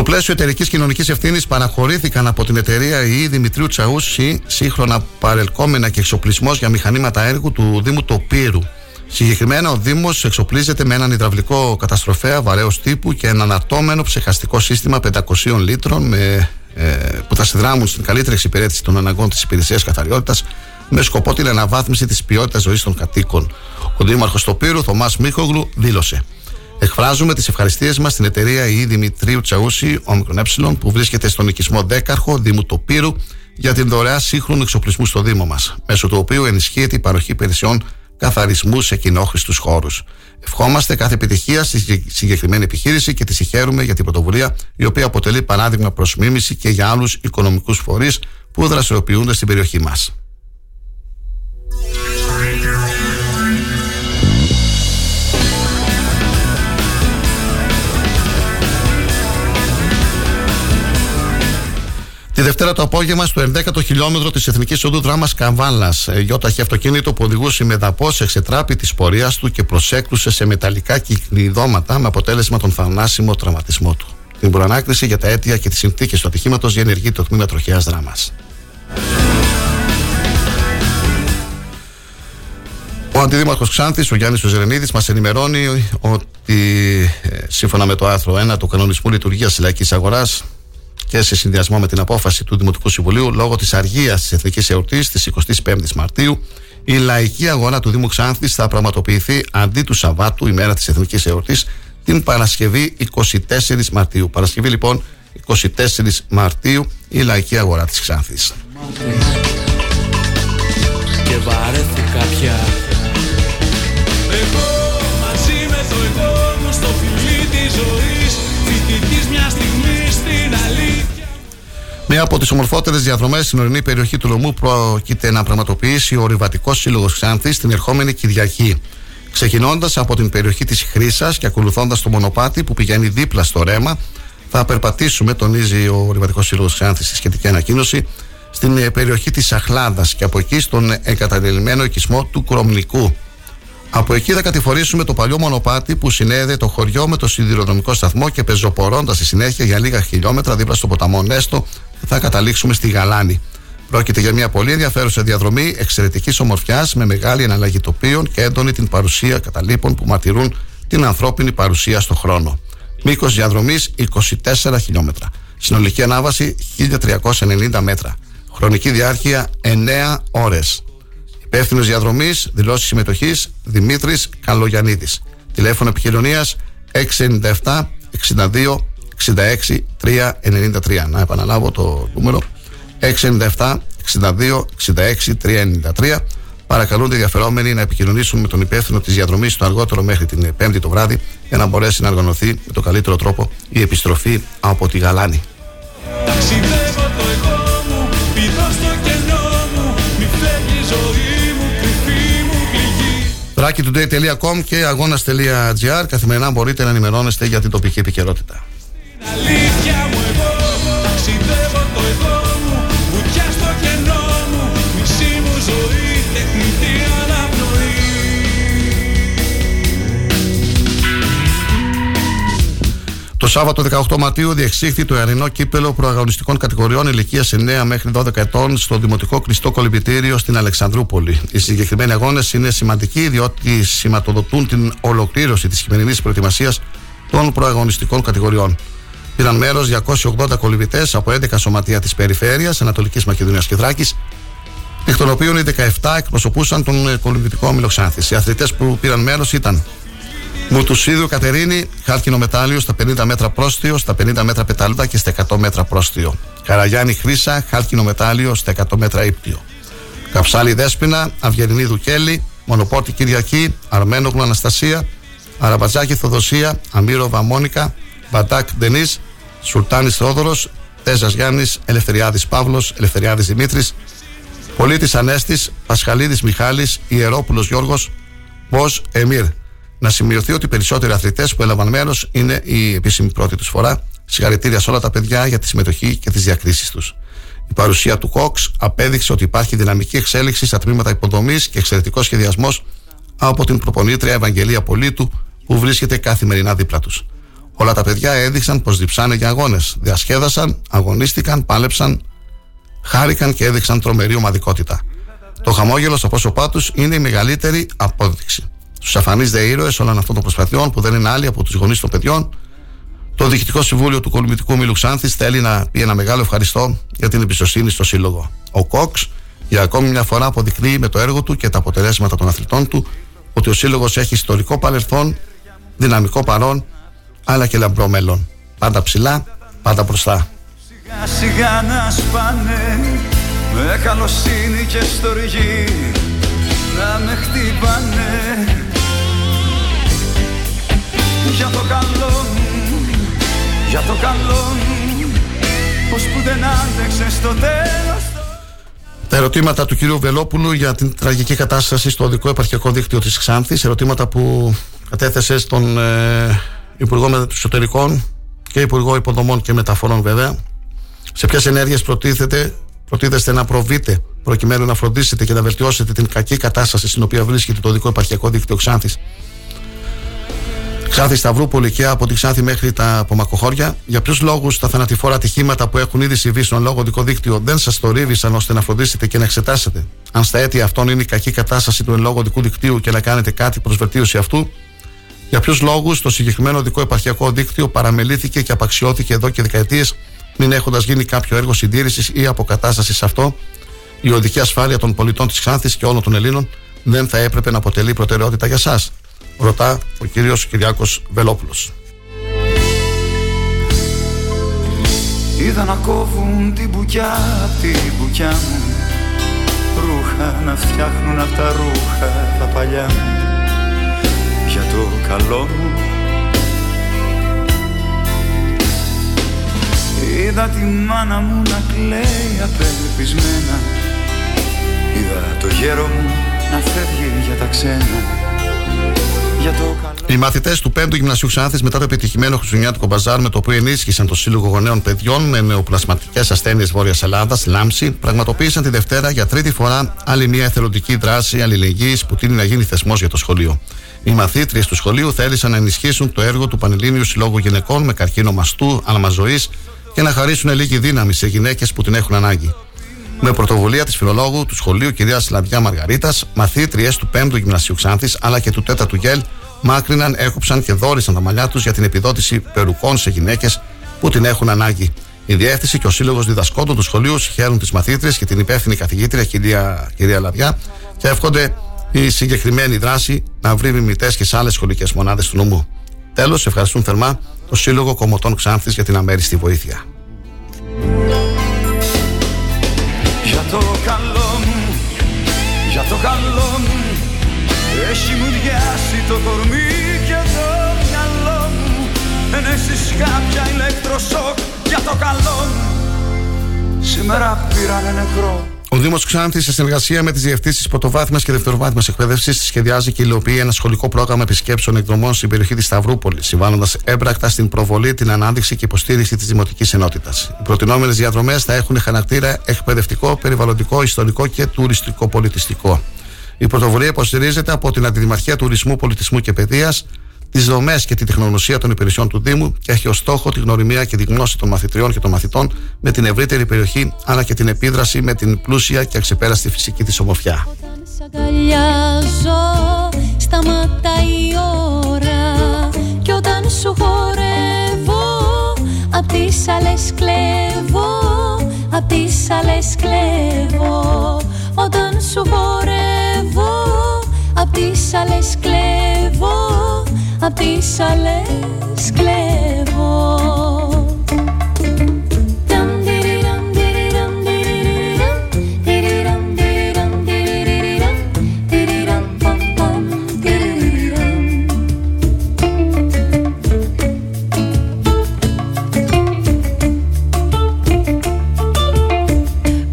Πλαίσιο εταιρικής κοινωνικής ευθύνης παραχωρήθηκαν από την εταιρεία ΙΗ Δημητρίου Τσαούση σύγχρονα παρελκόμενα και εξοπλισμός για μηχανήματα έργου του Δήμου Τοπύρου. Συγκεκριμένα, ο Δήμος εξοπλίζεται με έναν υδραυλικό καταστροφέα βαρέως τύπου και ένα αναρτώμενο ψεχαστικό σύστημα 500 λίτρων με, ε, που θα συνδράμουν στην καλύτερη εξυπηρέτηση των αναγκών της υπηρεσίας καθαριότητας με σκοπό την αναβάθμιση της ποιότητας ζωής των κατοίκων. Ο Δήμαρχος Τοπύρου, Θωμάς Μίχογλου, δήλωσε. Εκφράζουμε τις ευχαριστίες μας στην εταιρεία ΙΗ Δημητρίου Τσαούση, ΟΜΕ, που βρίσκεται στον οικισμό Δέκαρχο, Δήμου Τοπύρου, για την δωρεά σύγχρονου εξοπλισμού στο Δήμο μας, μέσω του οποίου ενισχύεται η παροχή υπηρεσιών καθαρισμού σε κοινόχρηστους χώρους. Ευχόμαστε κάθε επιτυχία στη συγκεκριμένη επιχείρηση και τη συγχαίρουμε για την πρωτοβουλία, η οποία αποτελεί παράδειγμα προς μίμηση και για άλλους οικονομικούς φορείς που δραστηριοποιούνται στην περιοχή μας. Τη Δευτέρα το απόγευμα στο 11ο χιλιόμετρο της Εθνικής Οδού Δράμας Καβάλα, γιόταχη αυτοκίνητο που οδηγούσε με δαπός εξετράπη της πορείας του και προσέκλουσε σε μεταλλικά κυκλειδώματα με αποτέλεσμα τον θανάσιμο τραυματισμό του. Την προανάκριση για τα αίτια και τις συνθήκες του ατυχήματος διενεργεί το τμήμα τροχιά δράμας. Ο Αντιδήμαρχος Ξάνθης, ο Γιάννης Ζερενίδης, μας ενημερώνει ότι ε, σύμφωνα με το άρθρο 1 του Κανονισμού Λειτουργίας της Λαϊκής Αγοράς, και σε συνδυασμό με την απόφαση του Δημοτικού Συμβουλίου λόγω της αργίας της Εθνικής Εορτής της 25η Μαρτίου, η λαϊκή αγορά του Δήμου Ξάνθης θα πραγματοποιηθεί αντί του Σαββάτου, ημέρα της Εθνικής Εορτής, την Παρασκευή 24 Μαρτίου. Παρασκευή λοιπόν 24 Μαρτίου η λαϊκή αγορά της Ξάνθης. Και βαρέθηκα πια Εγώ μαζί με το εγώ μου στο Μία από τις ομορφότερες διαδρομές στην ορεινή περιοχή του Λομού πρόκειται να πραγματοποιήσει ο Ορειβατικό Σύλλογος Ξάνθης την ερχόμενη Κυριακή. Ξεκινώντας από την περιοχή της Χρήσας και ακολουθώντας το μονοπάτι που πηγαίνει δίπλα στο ρέμα, θα περπατήσουμε, τονίζει ο Ορειβατικό Σύλλογος Ξάνθης στη σχετική ανακοίνωση, στην ε, περιοχή της Αχλάδας και από εκεί στον εγκαταλελειμμένο οικισμό του Κρομλικού. Από εκεί θα κατηφορήσουμε το παλιό μονοπάτι που συνέδε το χωριό με το σιδηροδρομικό σταθμό και πεζοπορώντα στη συνέχεια για λίγα χιλιόμετρα δίπλα στο ποταμό Νέστο θα καταλήξουμε στη Γαλάνη. Πρόκειται για μια πολύ ενδιαφέρουσα διαδρομή εξαιρετικής ομορφιάς με μεγάλη εναλλαγή τοπίων και έντονη την παρουσία καταλήπων που μαρτυρούν την ανθρώπινη παρουσία στο χρόνο. Μήκος διαδρομής 24 χιλιόμετρα. Συνολική ανάβαση 1390 μέτρα. Χρονική διάρκεια 9 ώρες. Υπεύθυνος διαδρομής, δηλώσεις συμμετοχής Δημήτρης Καλογιανίδη. Τηλέφωνο επικοινωνίας 697 62 66 393. Να επαναλάβω το νούμερο 697 62 66 393. Παρακαλούνται οι ενδιαφερόμενοι να επικοινωνήσουν με τον υπεύθυνο της διαδρομής το αργότερο μέχρι την Πέμπτη το βράδυ για να μπορέσει να οργανωθεί με το καλύτερο τρόπο η επιστροφή από τη Γαλάνη. Raki και αγώνα.gr καθημερινά μπορείτε να ενημερώνεστε για την τοπική επικαιρότητα. Το Σάββατο 18 Μαρτίου διεξήχθη το Ιαρινό Κύπελο Προαγωνιστικών Κατηγοριών ηλικίας 9 μέχρι 12 ετών στο Δημοτικό Κλειστό Κολυμπητήριο στην Αλεξανδρούπολη. Οι συγκεκριμένοι αγώνες είναι σημαντικοί διότι σηματοδοτούν την ολοκλήρωση της χειμερινής προετοιμασίας των προαγωνιστικών κατηγοριών. Πήραν μέρος 280 κολυμπητές από 11 σωματεία της περιφέρειας Ανατολικής Μακεδονίας και Θράκης, εκ των οποίων οι 17 εκπροσωπούσαν τον ε, κολυμπητικό όμιλο Ξάνθη. Οι αθλητές που πήραν μέρος ήταν Μουτουσίδου Κατερίνη, χάλκινο μετάλλιο στα 50 μέτρα πρόστιο, στα 50 μέτρα πεταλούδα και στα 100 μέτρα πρόστιο. Καραγιάννη Χρήσα, χάλκινο μετάλλιο στα 100 μέτρα ύπτιο. Καψάλη Δέσπινα, Αυγερινή Δουκέλη, Μονοπόρτη Κυριακή, Αρμένογλου Αναστασία, Αραμπατζάκη Θοδοσία, Αμύροβα Μόνικα, Μπατάκ Ντενή, Σουλτάνης Θεόδωρο, Τέζας Γιάννης, Ελευθεριάδης Παύλος, Ελευθεριάδης Δημήτρης, Πολίτης Ανέστης, Πασχαλίδης Μιχάλης, Ιερόπουλος Γιώργος, Μπό Εμμύρ. Να σημειωθεί ότι οι περισσότεροι αθλητές που έλαβαν μέρος είναι η επίσημη πρώτη τους φορά. Συγχαρητήρια σε όλα τα παιδιά για τη συμμετοχή και τις διακρίσεις τους. Η παρουσία του Κόξ απέδειξε ότι υπάρχει δυναμική εξέλιξη στα τμήματα υποδομής και εξαιρετικός σχεδιασμός από την προπονήτρια Ευαγγελία Πολίτου που βρίσκεται καθημερινά δίπλα τους. Όλα τα παιδιά έδειξαν πως διψάνε για αγώνες. Διασκέδασαν, αγωνίστηκαν, πάλεψαν, χάρηκαν και έδειξαν τρομερή ομαδικότητα. Το χαμόγελο στο πρόσωπά τους είναι η μεγαλύτερη απόδειξη. Στου αφανεί ήρωες όλων αυτών των προσπαθειών που δεν είναι άλλοι από τους γονείς των παιδιών, το Διοικητικό Συμβούλιο του Κολυμπητικού Μήλου Ξάνθης θέλει να πει ένα μεγάλο ευχαριστώ για την εμπιστοσύνη στο Σύλλογο. Ο Κόξ Για ακόμη μια φορά αποδεικνύει με το έργο του και τα αποτελέσματα των αθλητών του ότι ο Σύλλογος έχει ιστορικό παρελθόν, δυναμικό παρόν, αλλά και λαμπρό μέλλον. Πάντα ψηλά, πάντα μπροστά. Σιγά σιγά να σπάνε με καλοσύνη και στοργή να με χτυπάνε για το καλό μου, για το καλό μου πως που δεν άντεξε στο τέλος τα ερωτήματα του κυρίου Βελόπουλου για την τραγική κατάσταση στο οδικό επαρχιακό δίκτυο της Ξάνθης. Ερωτήματα που κατέθεσε στον ε, Υπουργό Εσωτερικών και Υπουργό Υποδομών και Μεταφορών βέβαια. Σε ποιες ενέργειες προτίθεται προτίθεστε να προβείτε προκειμένου να φροντίσετε και να βελτιώσετε την κακή κατάσταση στην οποία βρίσκεται το οδικό επαρχιακό δίκτυο Ξάνθης; Ξάνθη Σταυρούπολη και από τη Ξάνθη μέχρι τα απομακοχώρια. Για ποιους λόγους τα θανατηφόρα ατυχήματα που έχουν ήδη συμβεί στον λόγο δικό δίκτυο δεν σας το ρίβησαν ώστε να φροντίσετε και να εξετάσετε; Αν στα αίτια αυτών είναι η κακή κατάσταση του εν λόγω δικού δικτύου και να κάνετε κάτι προς βελτίωση αυτού. Για ποιους λόγους το συγκεκριμένο δικό επαρχιακό δίκτυο παραμελήθηκε και απαξιώθηκε εδώ και δεκαετίες, μην έχοντας γίνει κάποιο έργο συντήρησης ή αποκατάστασης σε αυτό. Η οδική ασφάλεια των πολιτών της Ξάνθης και όλων των Ελλήνων δεν θα έπρεπε να αποτελεί προτεραιότητα για εσά. Ρωτά ο κύριος Κυριάκος Βελόπουλος. Είδα να κόβουν την μπουκιά απ' την μπουκιά μου. Ρούχα να φτιάχνουν απ' τα ρούχα τα παλιά μου. Για το καλό μου. Είδα τη μάνα μου να κλαίει απελπισμένα. Είδα το γέρο μου να φεύγει για τα ξένα οι μαθητές του 5ου Γυμνασίου Ξάνθης, μετά το επιτυχημένο Χριστουγεννιάτικο μπαζάρ, με το οποίο ενίσχυσαν το Σύλλογο Γονέων Παιδιών με νεοπλασματικές ασθένειες Βόρειας Ελλάδας, Λάμψη, πραγματοποίησαν τη Δευτέρα για τρίτη φορά άλλη μια εθελοντική δράση αλληλεγγύης που τίνει να γίνει θεσμός για το σχολείο. Οι μαθήτριες του σχολείου θέλησαν να ενισχύσουν το έργο του Πανελλήνιου Συλλόγου Γυναικών με καρκίνο μαστού, αλμαζωή και να χαρίσουν λίγη δύναμη σε γυναίκες που την έχουν ανάγκη. Με πρωτοβουλία της φιλολόγου του σχολείου κυρίας Λαβιά Μαργαρίτας, μαθήτριες του 5ου Γυμνασίου Ξάνθης αλλά και του 4ου Γέλ μάκρυναν, έκοψαν και δόρισαν τα μαλλιά τους για την επιδότηση περουκών σε γυναίκες που την έχουν ανάγκη. Η Διεύθυνση και ο Σύλλογος Διδασκόντων του σχολείου συγχαίρουν τις μαθήτριες και την υπεύθυνη καθηγήτρια κυρία, κυρία Λαβιά και εύχονται η συγκεκριμένη δράση να βρει μιμητές και σε άλλες σχολικές μονάδες του νομού. Τέλος, ευχαριστούν θερμά το Σύλλογο Κομωτών Ξάνθης για την αμέριστη βοήθεια. Για το καλό μου, για το καλό μου. Έχει μου διάσει το κορμί και το μυαλό μου. Ενέσεις κάποια ηλεκτροσόκ για το καλό μου. Σήμερα πήρανε νεκρό ο Δήμος Ξάνθης, σε συνεργασία με τις διευθύνσεις πρωτοβάθμιας και δευτεροβάθμιας εκπαίδευσης, σχεδιάζει και υλοποιεί ένα σχολικό πρόγραμμα επισκέψεων εκδρομών στην περιοχή της Σταυρούπολης, συμβάλλοντας έμπρακτα στην προβολή, την ανάδειξη και υποστήριξη της Δημοτικής Ενότητας. Οι προτινόμενες διαδρομές θα έχουν χαρακτήρα εκπαιδευτικό, περιβαλλοντικό, ιστορικό και τουριστικό-πολιτιστικό. Η πρωτοβουλία υποστηρίζεται από την Αντιδημαρχία Τουρισμού, Πολιτισμού και Παιδείας, τις δομές και τη τεχνογνωσία των υπηρεσιών του Δήμου και έχει ως στόχο τη γνωριμία και τη γνώση των μαθητριών και των μαθητών με την ευρύτερη περιοχή αλλά και την επίδραση με την πλούσια και αξεπέραστη φυσική της ομορφιά. σταματάει η ώρα και όταν σου χορεύω απ' τις άλλες κλέβω απ' τις άλλες κλέβω όταν σου χορεύω απ' τις άλλες κλέβω απ' τις άλλες κλέβω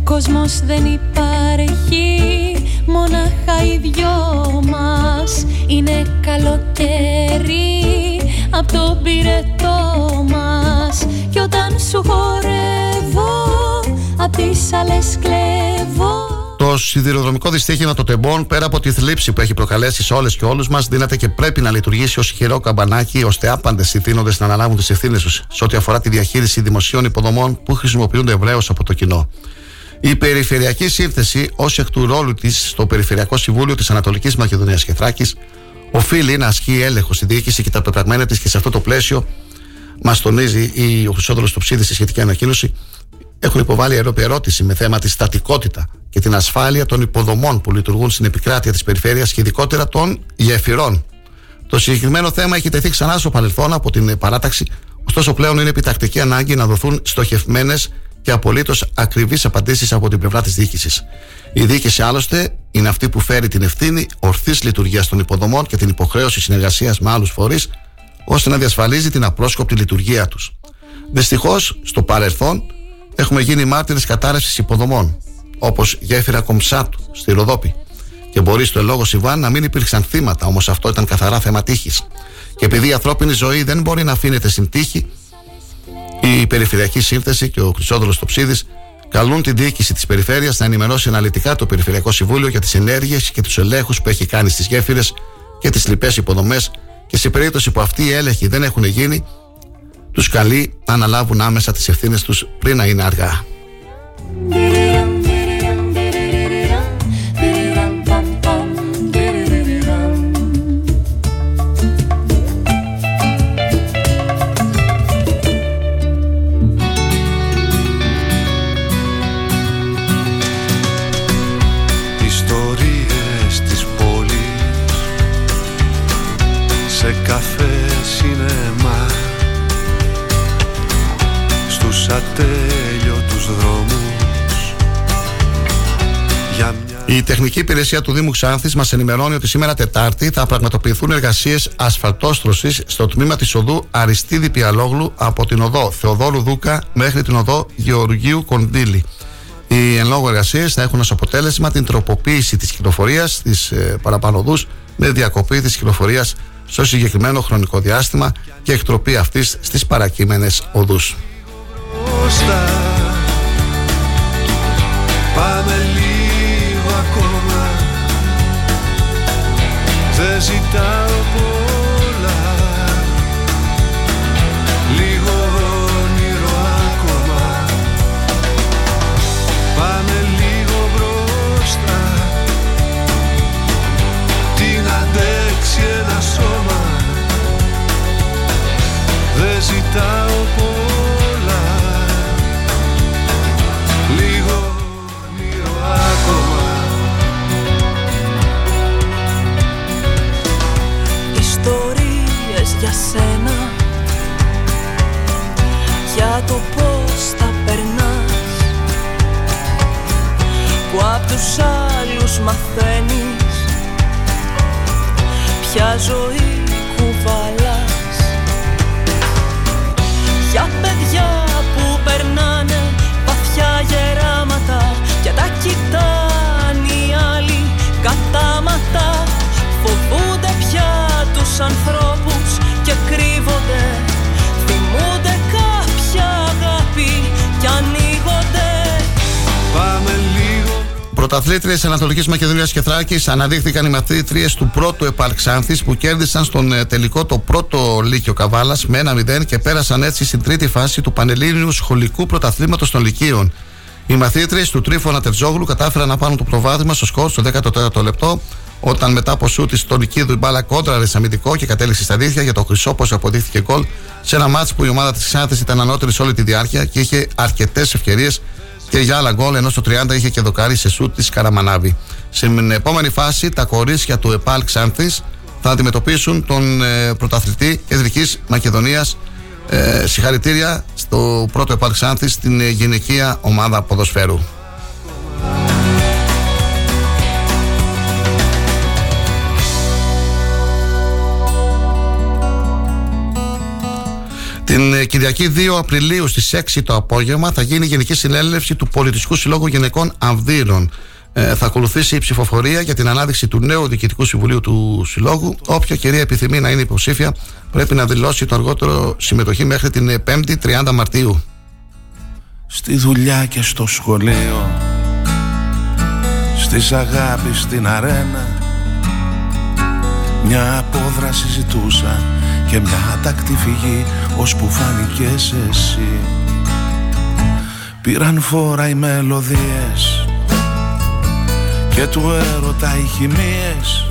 Κόσμος δεν υπάρχει, μόναχα οι δυο μας Είναι καλοκαίρι απ' το πυρετό μας Κι όταν σου χορεύω απ' τις άλλες κλέβω το σιδηροδρομικό δυστύχημα των τεμπών, πέρα από τη θλίψη που έχει προκαλέσει σε όλες και όλους μας, δύναται και πρέπει να λειτουργήσει ως χειρό καμπανάκι, ώστε άπαντες οι να αναλάβουν τις ευθύνες τους σε ό,τι αφορά τη διαχείριση δημοσίων υποδομών που χρησιμοποιούνται ευρέως από το κοινό. Η Περιφερειακή Σύνθεση, ως εκ του ρόλου της στο Περιφερειακό Συμβούλιο της Ανατολικής Μακεδονίας και Θράκης, οφείλει να ασκεί έλεγχο στη διοίκηση και τα πεπραγμένα της και σε αυτό το πλαίσιο μας τονίζει η, ο Χρυσόδωλο Ψίδη στη σχετική ανακοίνωση. Έχουν υποβάλει ερώτηση με θέμα τη στατικότητα και την ασφάλεια των υποδομών που λειτουργούν στην επικράτεια της περιφέρειας και ειδικότερα των γεφυρών. Το συγκεκριμένο θέμα έχει τεθεί ξανά στο παρελθόν από την παράταξη, ωστόσο πλέον είναι επιτακτική ανάγκη να δοθούν στοχευμένες και απολύτως ακριβείς απαντήσεις από την πλευρά της διοίκησης. Η διοίκηση άλλωστε είναι αυτή που φέρει την ευθύνη ορθής λειτουργίας των υποδομών και την υποχρέωση συνεργασίας με άλλους φορείς ώστε να διασφαλίζει την απρόσκοπτη λειτουργία τους. Δυστυχώς, στο παρελθόν έχουμε γίνει μάρτυρες κατάρρευσης υποδομών, όπως γέφυρα Κομψάτου στη Ροδόπη. Και μπορεί στο ελόγο Σιβάν να μην υπήρξαν θύματα, όμως αυτό ήταν καθαρά θέμα τύχης. Και επειδή η ανθρώπινη ζωή δεν μπορεί να αφήνεται στην τύχη, η Περιφερειακή Σύνθεση και ο Χρυσόδωλο Τοψίδης καλούν την διοίκηση της Περιφέρειας να ενημερώσει αναλυτικά το Περιφερειακό Συμβούλιο για τις ενέργειες και τους ελέγχους που έχει κάνει στις γέφυρες και τις λοιπές υποδομές και σε περίπτωση που αυτοί οι έλεγχοι δεν έχουν γίνει, τους καλεί να αναλάβουν άμεσα τις ευθύνες τους πριν να είναι αργά. Ατέλειωτους δρόμους Για μια Η τεχνική υπηρεσία του Δήμου Ξάνθης μας ενημερώνει ότι σήμερα Τετάρτη θα πραγματοποιηθούν εργασίες ασφαλτόστρωσης στο τμήμα της οδού Αριστίδη Πιαλόγλου από την οδό Θεοδόρου Δούκα μέχρι την οδό Γεωργίου Κοντήλη. Οι εν λόγω εργασίες θα έχουν ως αποτέλεσμα την τροποποίηση της κυκλοφορίας στις ε, παραπάνω οδούς με διακοπή της κυκλοφορίας στο συγκεκριμένο χρονικό διάστημα και εκτροπή αυτής στις παρακείμενες οδούς. Μπροστά Πάμε λίγο ακόμα. Δεν ζητάω πολλά. Λίγο όνειρο ακόμα. Πάμε λίγο μπροστά. Τι να αντέξει ένα σώμα. Δεν ζητάω το πώς τα περνάς. Που απ' τους άλλους μαθαίνεις Ποια ζωή κουβαλάς. Για παιδιά Πρωταθλήτριες Ανατολικής Μακεδονίας και Θράκης αναδείχθηκαν οι μαθήτριες του πρώτου Επαρξάνθης που κέρδισαν στον ε, τελικό το πρώτο Λύκειο Καβάλας με 1-0 και πέρασαν έτσι στην τρίτη φάση του Πανελλήνιου Σχολικού Πρωταθλήματος των Λυκείων. Οι μαθήτριες του Τρίφωνα Τερζόγλου κατάφεραν να πάρουν το προβάδισμα στο σκορ στο 14ο λεπτό όταν μετά από σου της τον Νικίδου η μπάλα κόντραρε σε αμυντικό και κατέληξε στα δίχτυα για το χρυσό πως αποδείχθηκε γκολ σε ένα μάτς που η ομάδα της Ξάνθης ήταν ανώτερη σε όλη τη διάρκεια και είχε αρκετές ευκαιρίες και για άλλα γκολ ενώ στο 30 είχε και δοκάρι σε σούτ της Καραμανάβη. Στην επόμενη φάση τα κορίτσια του ΕΠΑΛ Ξάνθης θα αντιμετωπίσουν τον ε, πρωταθλητή Κεντρικής Μακεδονίας ε, συγχαρητήρια στο πρώτο ΕΠΑΛ Ξάνθης στην ε, γυναικεία ομάδα ποδοσφαίρου. Την ε, Κυριακή 2 Απριλίου στις 6 το απόγευμα θα γίνει η Γενική Συνέλευση του Πολιτιστικού Συλλόγου Γυναικών Αμβύρων. Ε, θα ακολουθήσει η ψηφοφορία για την ανάδειξη του νέου Διοικητικού Συμβουλίου του Συλλόγου. Όποια κυρία επιθυμεί να είναι υποψήφια πρέπει να δηλώσει το αργότερο συμμετοχή μέχρι την ε, 5η 30 Μαρτίου. Στη δουλειά και στο σχολείο Στις αγάπης στην αρένα Μια απόδρα συζητούσα Και μια άτακτη φυγή Ώσπου φάνηκες εσύ. Πήραν φόρα οι μελωδίες Και του έρωτα οι χημίες.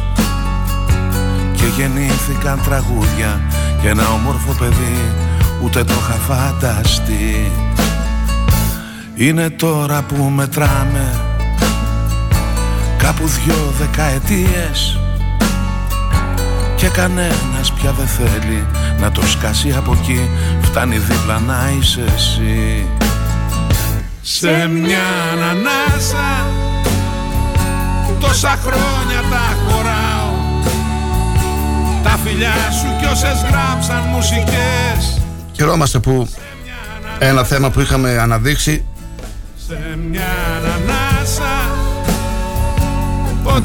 Και γεννήθηκαν τραγούδια Και ένα όμορφο παιδί Ούτε το είχα φανταστεί. Είναι τώρα που μετράμε Κάπου δυο δεκαετίες και κανένας πια δεν θέλει να το σκάσει από εκεί. Φτάνει δίπλα να είσαι εσύ. Σε μια ανανάσα Τόσα χρόνια τα χωράω. Τα φιλιά σου κι όσες γράψαν μουσικές. Χαιρόμαστε που ένα θέμα που είχαμε αναδείξει. Σε μια ανανάσα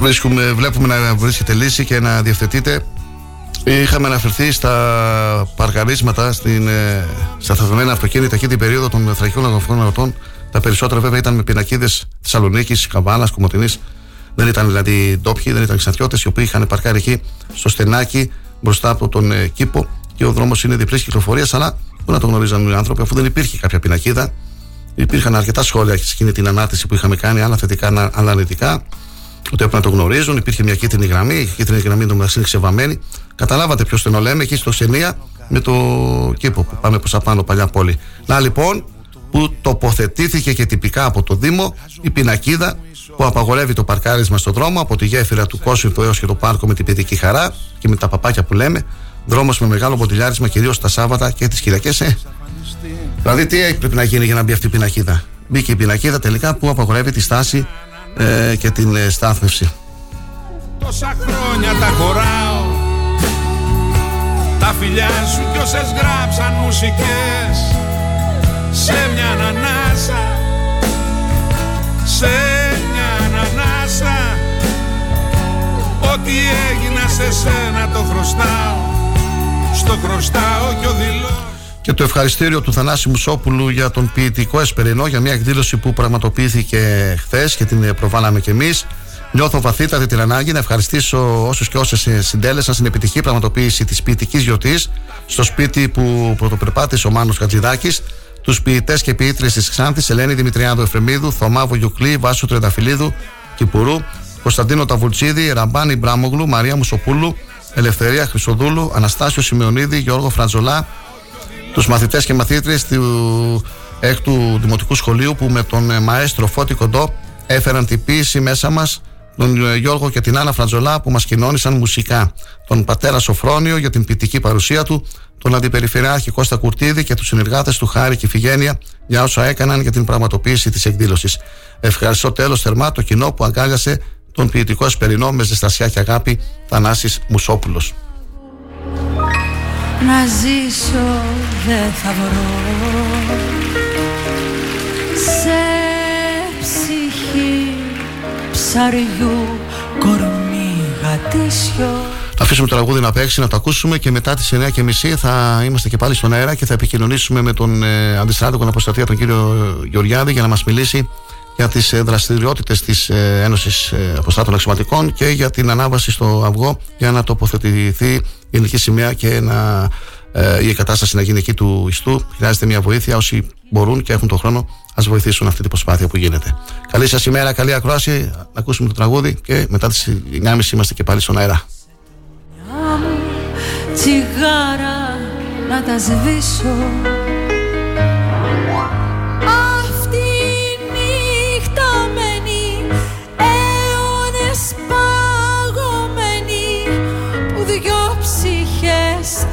Βρίσκουμε, βλέπουμε να βρίσκεται λύση και να διευθετείται Είχαμε αναφερθεί στα παρκαρίσματα στην, ε, στα θαυμένα αυτοκίνητα εκεί την περίοδο των θρακικών αγωγικών ερωτών. Τα περισσότερα βέβαια ήταν με πινακίδες Θεσσαλονίκης, Καβάνα, Κομωτινής. Δεν ήταν δηλαδή ντόπιοι, δεν ήταν ξαντιώτε οι οποίοι είχαν παρκάρει εκεί στο στενάκι μπροστά από τον ε, κήπο και ο δρόμος είναι διπλής κυκλοφορίας. Αλλά πού να το γνωρίζαν οι άνθρωποι, αφού δεν υπήρχε κάποια πινακίδα. Υπήρχαν αρκετά σχόλια σε εκείνη την ανάρτηση που είχαμε κάνει, άλλα θετικά, άλλα αρνητικά ότι έπρεπε να το γνωρίζουν. Υπήρχε μια κίτρινη γραμμή, η κίτρινη γραμμή του είναι ξεβαμένη. Καταλάβατε ποιος το λέμε, εκεί στο Σενία με το κήπο που πάμε προς απάνω, παλιά πόλη. Να λοιπόν, που τοποθετήθηκε και τυπικά από το Δήμο η πινακίδα που απαγορεύει το παρκάρισμα στον δρόμο από τη γέφυρα του Κόσμου έως και το πάρκο με την παιδική χαρά και με τα παπάκια που λέμε. Δρόμος με μεγάλο ποτηλιάρισμα κυρίως τα Σάββατα και τις Κυριακές. Ε. Δηλαδή, τι πρέπει να γίνει για να μπει αυτή η πινακίδα; Μπήκε η πινακίδα τελικά που απαγορεύει τη στάση ε, και την ε, στάθμευση. Τόσα χρόνια τα χωράω Τα φιλιά σου κι όσες γράψαν μουσικές. Σε μια ανανάσα Σε μια ανανάσα Ό,τι έγινα σε σένα το χρωστάω. Στο χρωστάω κι ο δηλώ και το ευχαριστήριο του Θανάση Μουσόπουλου για τον ποιητικό εσπερινό για μια εκδήλωση που πραγματοποιήθηκε χθες και την προβάλαμε κι εμείς. Νιώθω βαθύτατη την ανάγκη να ευχαριστήσω όσους και όσες συντέλεσαν στην επιτυχή πραγματοποίηση της ποιητικής γιορτής στο σπίτι που πρωτοπερπάτησε ο Μάνος Χατζηδάκης, τους ποιητές και ποιήτρε της Ξάνθης Ελένη Δημητριάδου Εφρεμίδου, Θωμά Βογιουκλή, Βάσου Τρενταφυλίδου, Κυπουρού, Κωνσταντίνο Ταβουλτσίδη, Ραμπάνη Μπράμογλου, Μαρία Μουσοπούλου, Ελευθερία Χρυσοδούλου, Αναστάσιο Σημειονίδη, Γιώργο Φραντζολά, τους μαθητές και μαθήτριες του έκτου Δημοτικού Σχολείου που με τον ε, μαέστρο Φώτη Κοντό έφεραν την ποίηση μέσα μας τον ε, Γιώργο και την Άννα Φραντζολά που μας κοινώνησαν μουσικά, τον πατέρα Σοφρόνιο για την ποιητική παρουσία του, τον Αντιπεριφερειάρχη Κώστα Κουρτίδη και τους συνεργάτες του Χάρη και Ιφιγένεια για όσα έκαναν για την πραγματοποίηση της εκδήλωσης. Ευχαριστώ τέλος θερμά το κοινό που αγκάλιασε τον ποιητικό εσπερινό με ζεστασιά και αγάπη Θανάσης Μουσόπουλος. Να ζήσω δεν θα βρω ψαριού κορμί γατήσιο θα αφήσουμε το τραγούδι να παίξει, να το ακούσουμε και μετά τις 9.30 θα είμαστε και πάλι στον αέρα και θα επικοινωνήσουμε με τον ε, αντιστράτηγο αποστατεία τον κύριο Γεωργιάδη για να μας μιλήσει για τις ε, δραστηριότητες της ε, Ένωσης ε, Αποστάτων Αξιωματικών και για την ανάβαση στο αυγό για να τοποθετηθεί η ελληνική σημαία και να, ε, η εγκατάσταση να γίνει εκεί του ιστού. Χρειάζεται μια βοήθεια. Όσοι μπορούν και έχουν τον χρόνο, ας βοηθήσουν αυτή την προσπάθεια που γίνεται. Καλή σας ημέρα, καλή ακρόαση. Να ακούσουμε το τραγούδι και μετά τις 9.30 είμαστε και πάλι στον αέρα. Τσιγάρα να τα σβήσω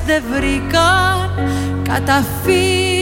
δεν βρήκαν καταφύγιο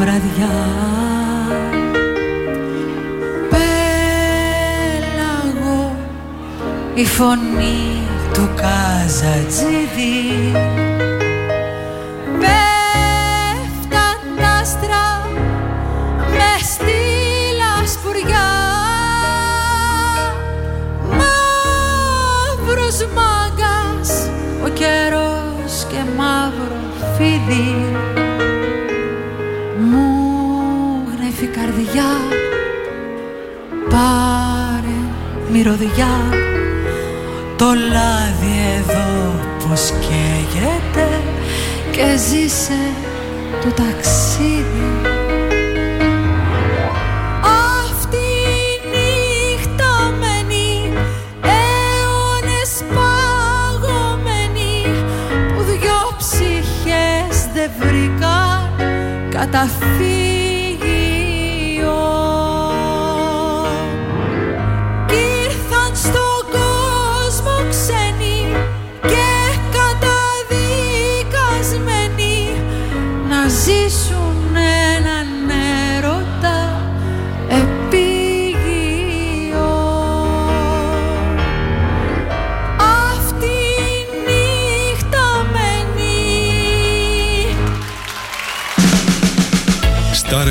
βραδιά. Πέλαγο η φωνή του Καζατζίδη. Πέφταν άστρα μες στη λασπουριά. Μαύρος μάγκας ο καιρός και μαύρο φίδι. Μυρωδιά. Το λάδι εδώ πως καίγεται Και ζήσε το ταξίδι. Αυτή η νύχτα μένει αιώνες παγωμένη που δυο ψυχές δεν βρήκαν καταφύγιο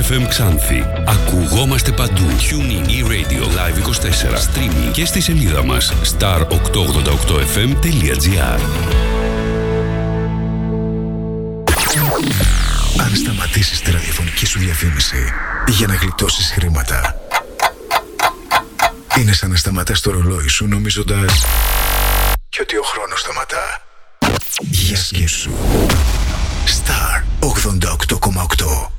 FM Ξάνθη. Ακουγόμαστε παντού. Tuning e-radio live 24. Streaming και στη σελίδα μας star888fm.gr Αν σταματήσεις τη ραδιοφωνική σου διαφήμιση για να γλιτώσεις χρήματα, είναι σαν να σταματάς το ρολόι σου νομίζοντας και ότι ο χρόνος σταματά. Για σκέψου. Star 88,8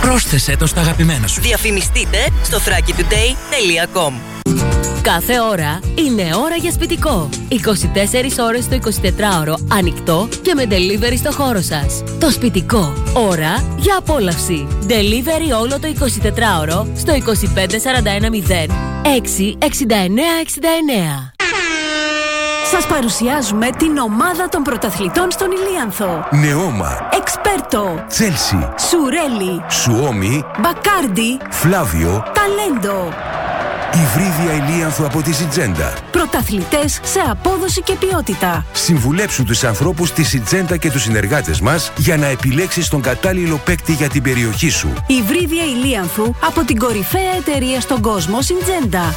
Πρόσθεσέ το στα αγαπημένα σου. Διαφημιστείτε στο thrakitoday.com Κάθε ώρα είναι ώρα για σπιτικό. 24 ώρες το 24ωρο ανοιχτό και με delivery στο χώρο σας. Το σπιτικό. Ώρα για απόλαυση. Delivery όλο το 24ωρο στο 25410 66969. Σας παρουσιάζουμε την ομάδα των πρωταθλητών στον Ηλίανθο. Νεώμα, Εξπέρτο, Τσέλσι, Σουρέλι, Σουόμι, Μπακάρντι, Φλάβιο, Ταλέντο. Υβρίδια Ηλίανθου από τη Σιτζέντα. Πρωταθλητές σε απόδοση και ποιότητα. Συμβουλέψου τους ανθρώπους της Σιτζέντα και τους συνεργάτες μας για να επιλέξεις τον κατάλληλο παίκτη για την περιοχή σου. Υβρίδια Ηλίανθου από την κορυφαία εταιρεία στον κόσμο Συντζέντα.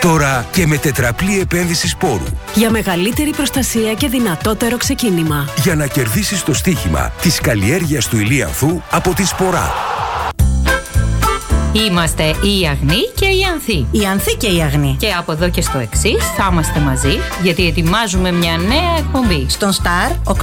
Τώρα και με τετραπλή επένδυση σπόρου. Για μεγαλύτερη προστασία και δυνατότερο ξεκίνημα. Για να κερδίσεις το στοίχημα της καλλιέργειας του Ηλίανθου από τη Σπορά. Είμαστε η Αγνή και η Ανθή. Η Ανθή και η Αγνή. Και από εδώ και στο εξής θα είμαστε μαζί γιατί ετοιμάζουμε μια νέα εκπομπή. Στον Star 888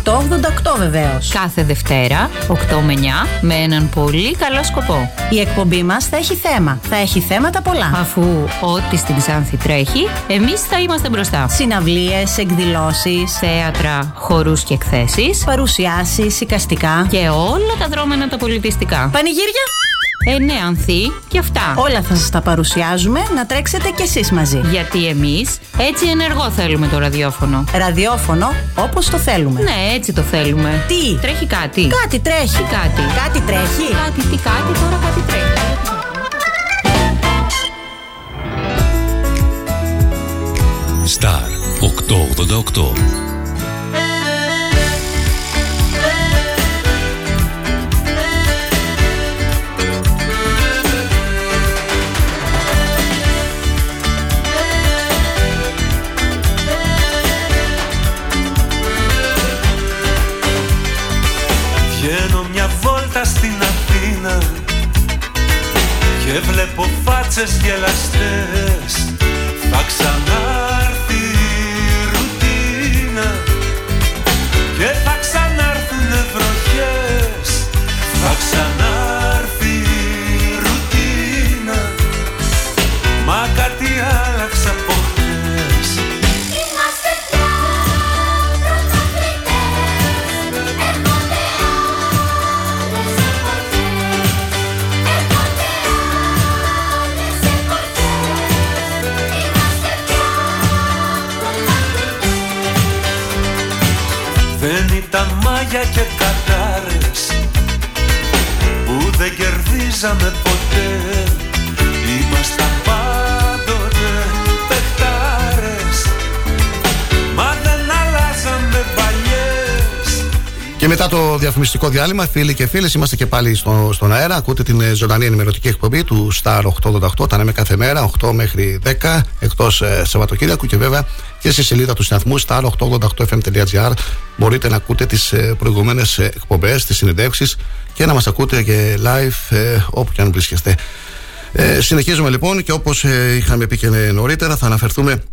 βεβαίως. Κάθε Δευτέρα, 8 με 9, με έναν πολύ καλό σκοπό. Η εκπομπή μας θα έχει θέμα. Θα έχει θέματα πολλά. Αφού ό,τι στην Ξάνθη τρέχει, εμείς θα είμαστε μπροστά. Συναυλίες, εκδηλώσεις, θέατρα, χορούς και εκθέσεις, παρουσιάσεις, οικαστικά και όλα τα δρόμενα τα πολιτιστικά. Πανηγύρια! Ε, ναι, Ανθή, και αυτά. Όλα θα σας τα παρουσιάζουμε, να τρέξετε κι εσείς μαζί. Γιατί εμείς έτσι ενεργό θέλουμε το ραδιόφωνο. Ραδιόφωνο όπως το θέλουμε. Ναι, έτσι το θέλουμε. Τι; Τρέχει κάτι. Κάτι τρέχει. Τι κάτι; Κάτι τρέχει. Κάτι, τι κάτι, τώρα κάτι τρέχει. Star 888 Και βλέπω φάτσες γελαστές Θα ξανάρθει η ρουτίνα. Και θα ξανάρθουν βροχές. Θα ξανάρθει δεν κερδίζαμε ποτέ Και μετά το διαφημιστικό διάλειμμα, φίλοι και φίλες, είμαστε και πάλι στο, στον αέρα. Ακούτε την ε, ζωντανή ενημερωτική εκπομπή του Star 888. Τα λέμε κάθε μέρα, 8 μέχρι 10, εκτός ε, Σαββατοκύριακου και βέβαια και στη σελίδα του σταθμού star888fm.gr μπορείτε να ακούτε τις ε, προηγούμενες εκπομπές, τις συνεντεύξεις και να μας ακούτε και live ε, όπου και αν βρίσκεστε. Ε, συνεχίζουμε λοιπόν και όπως ε, είχαμε πει και νωρίτερα, θα αναφερθούμε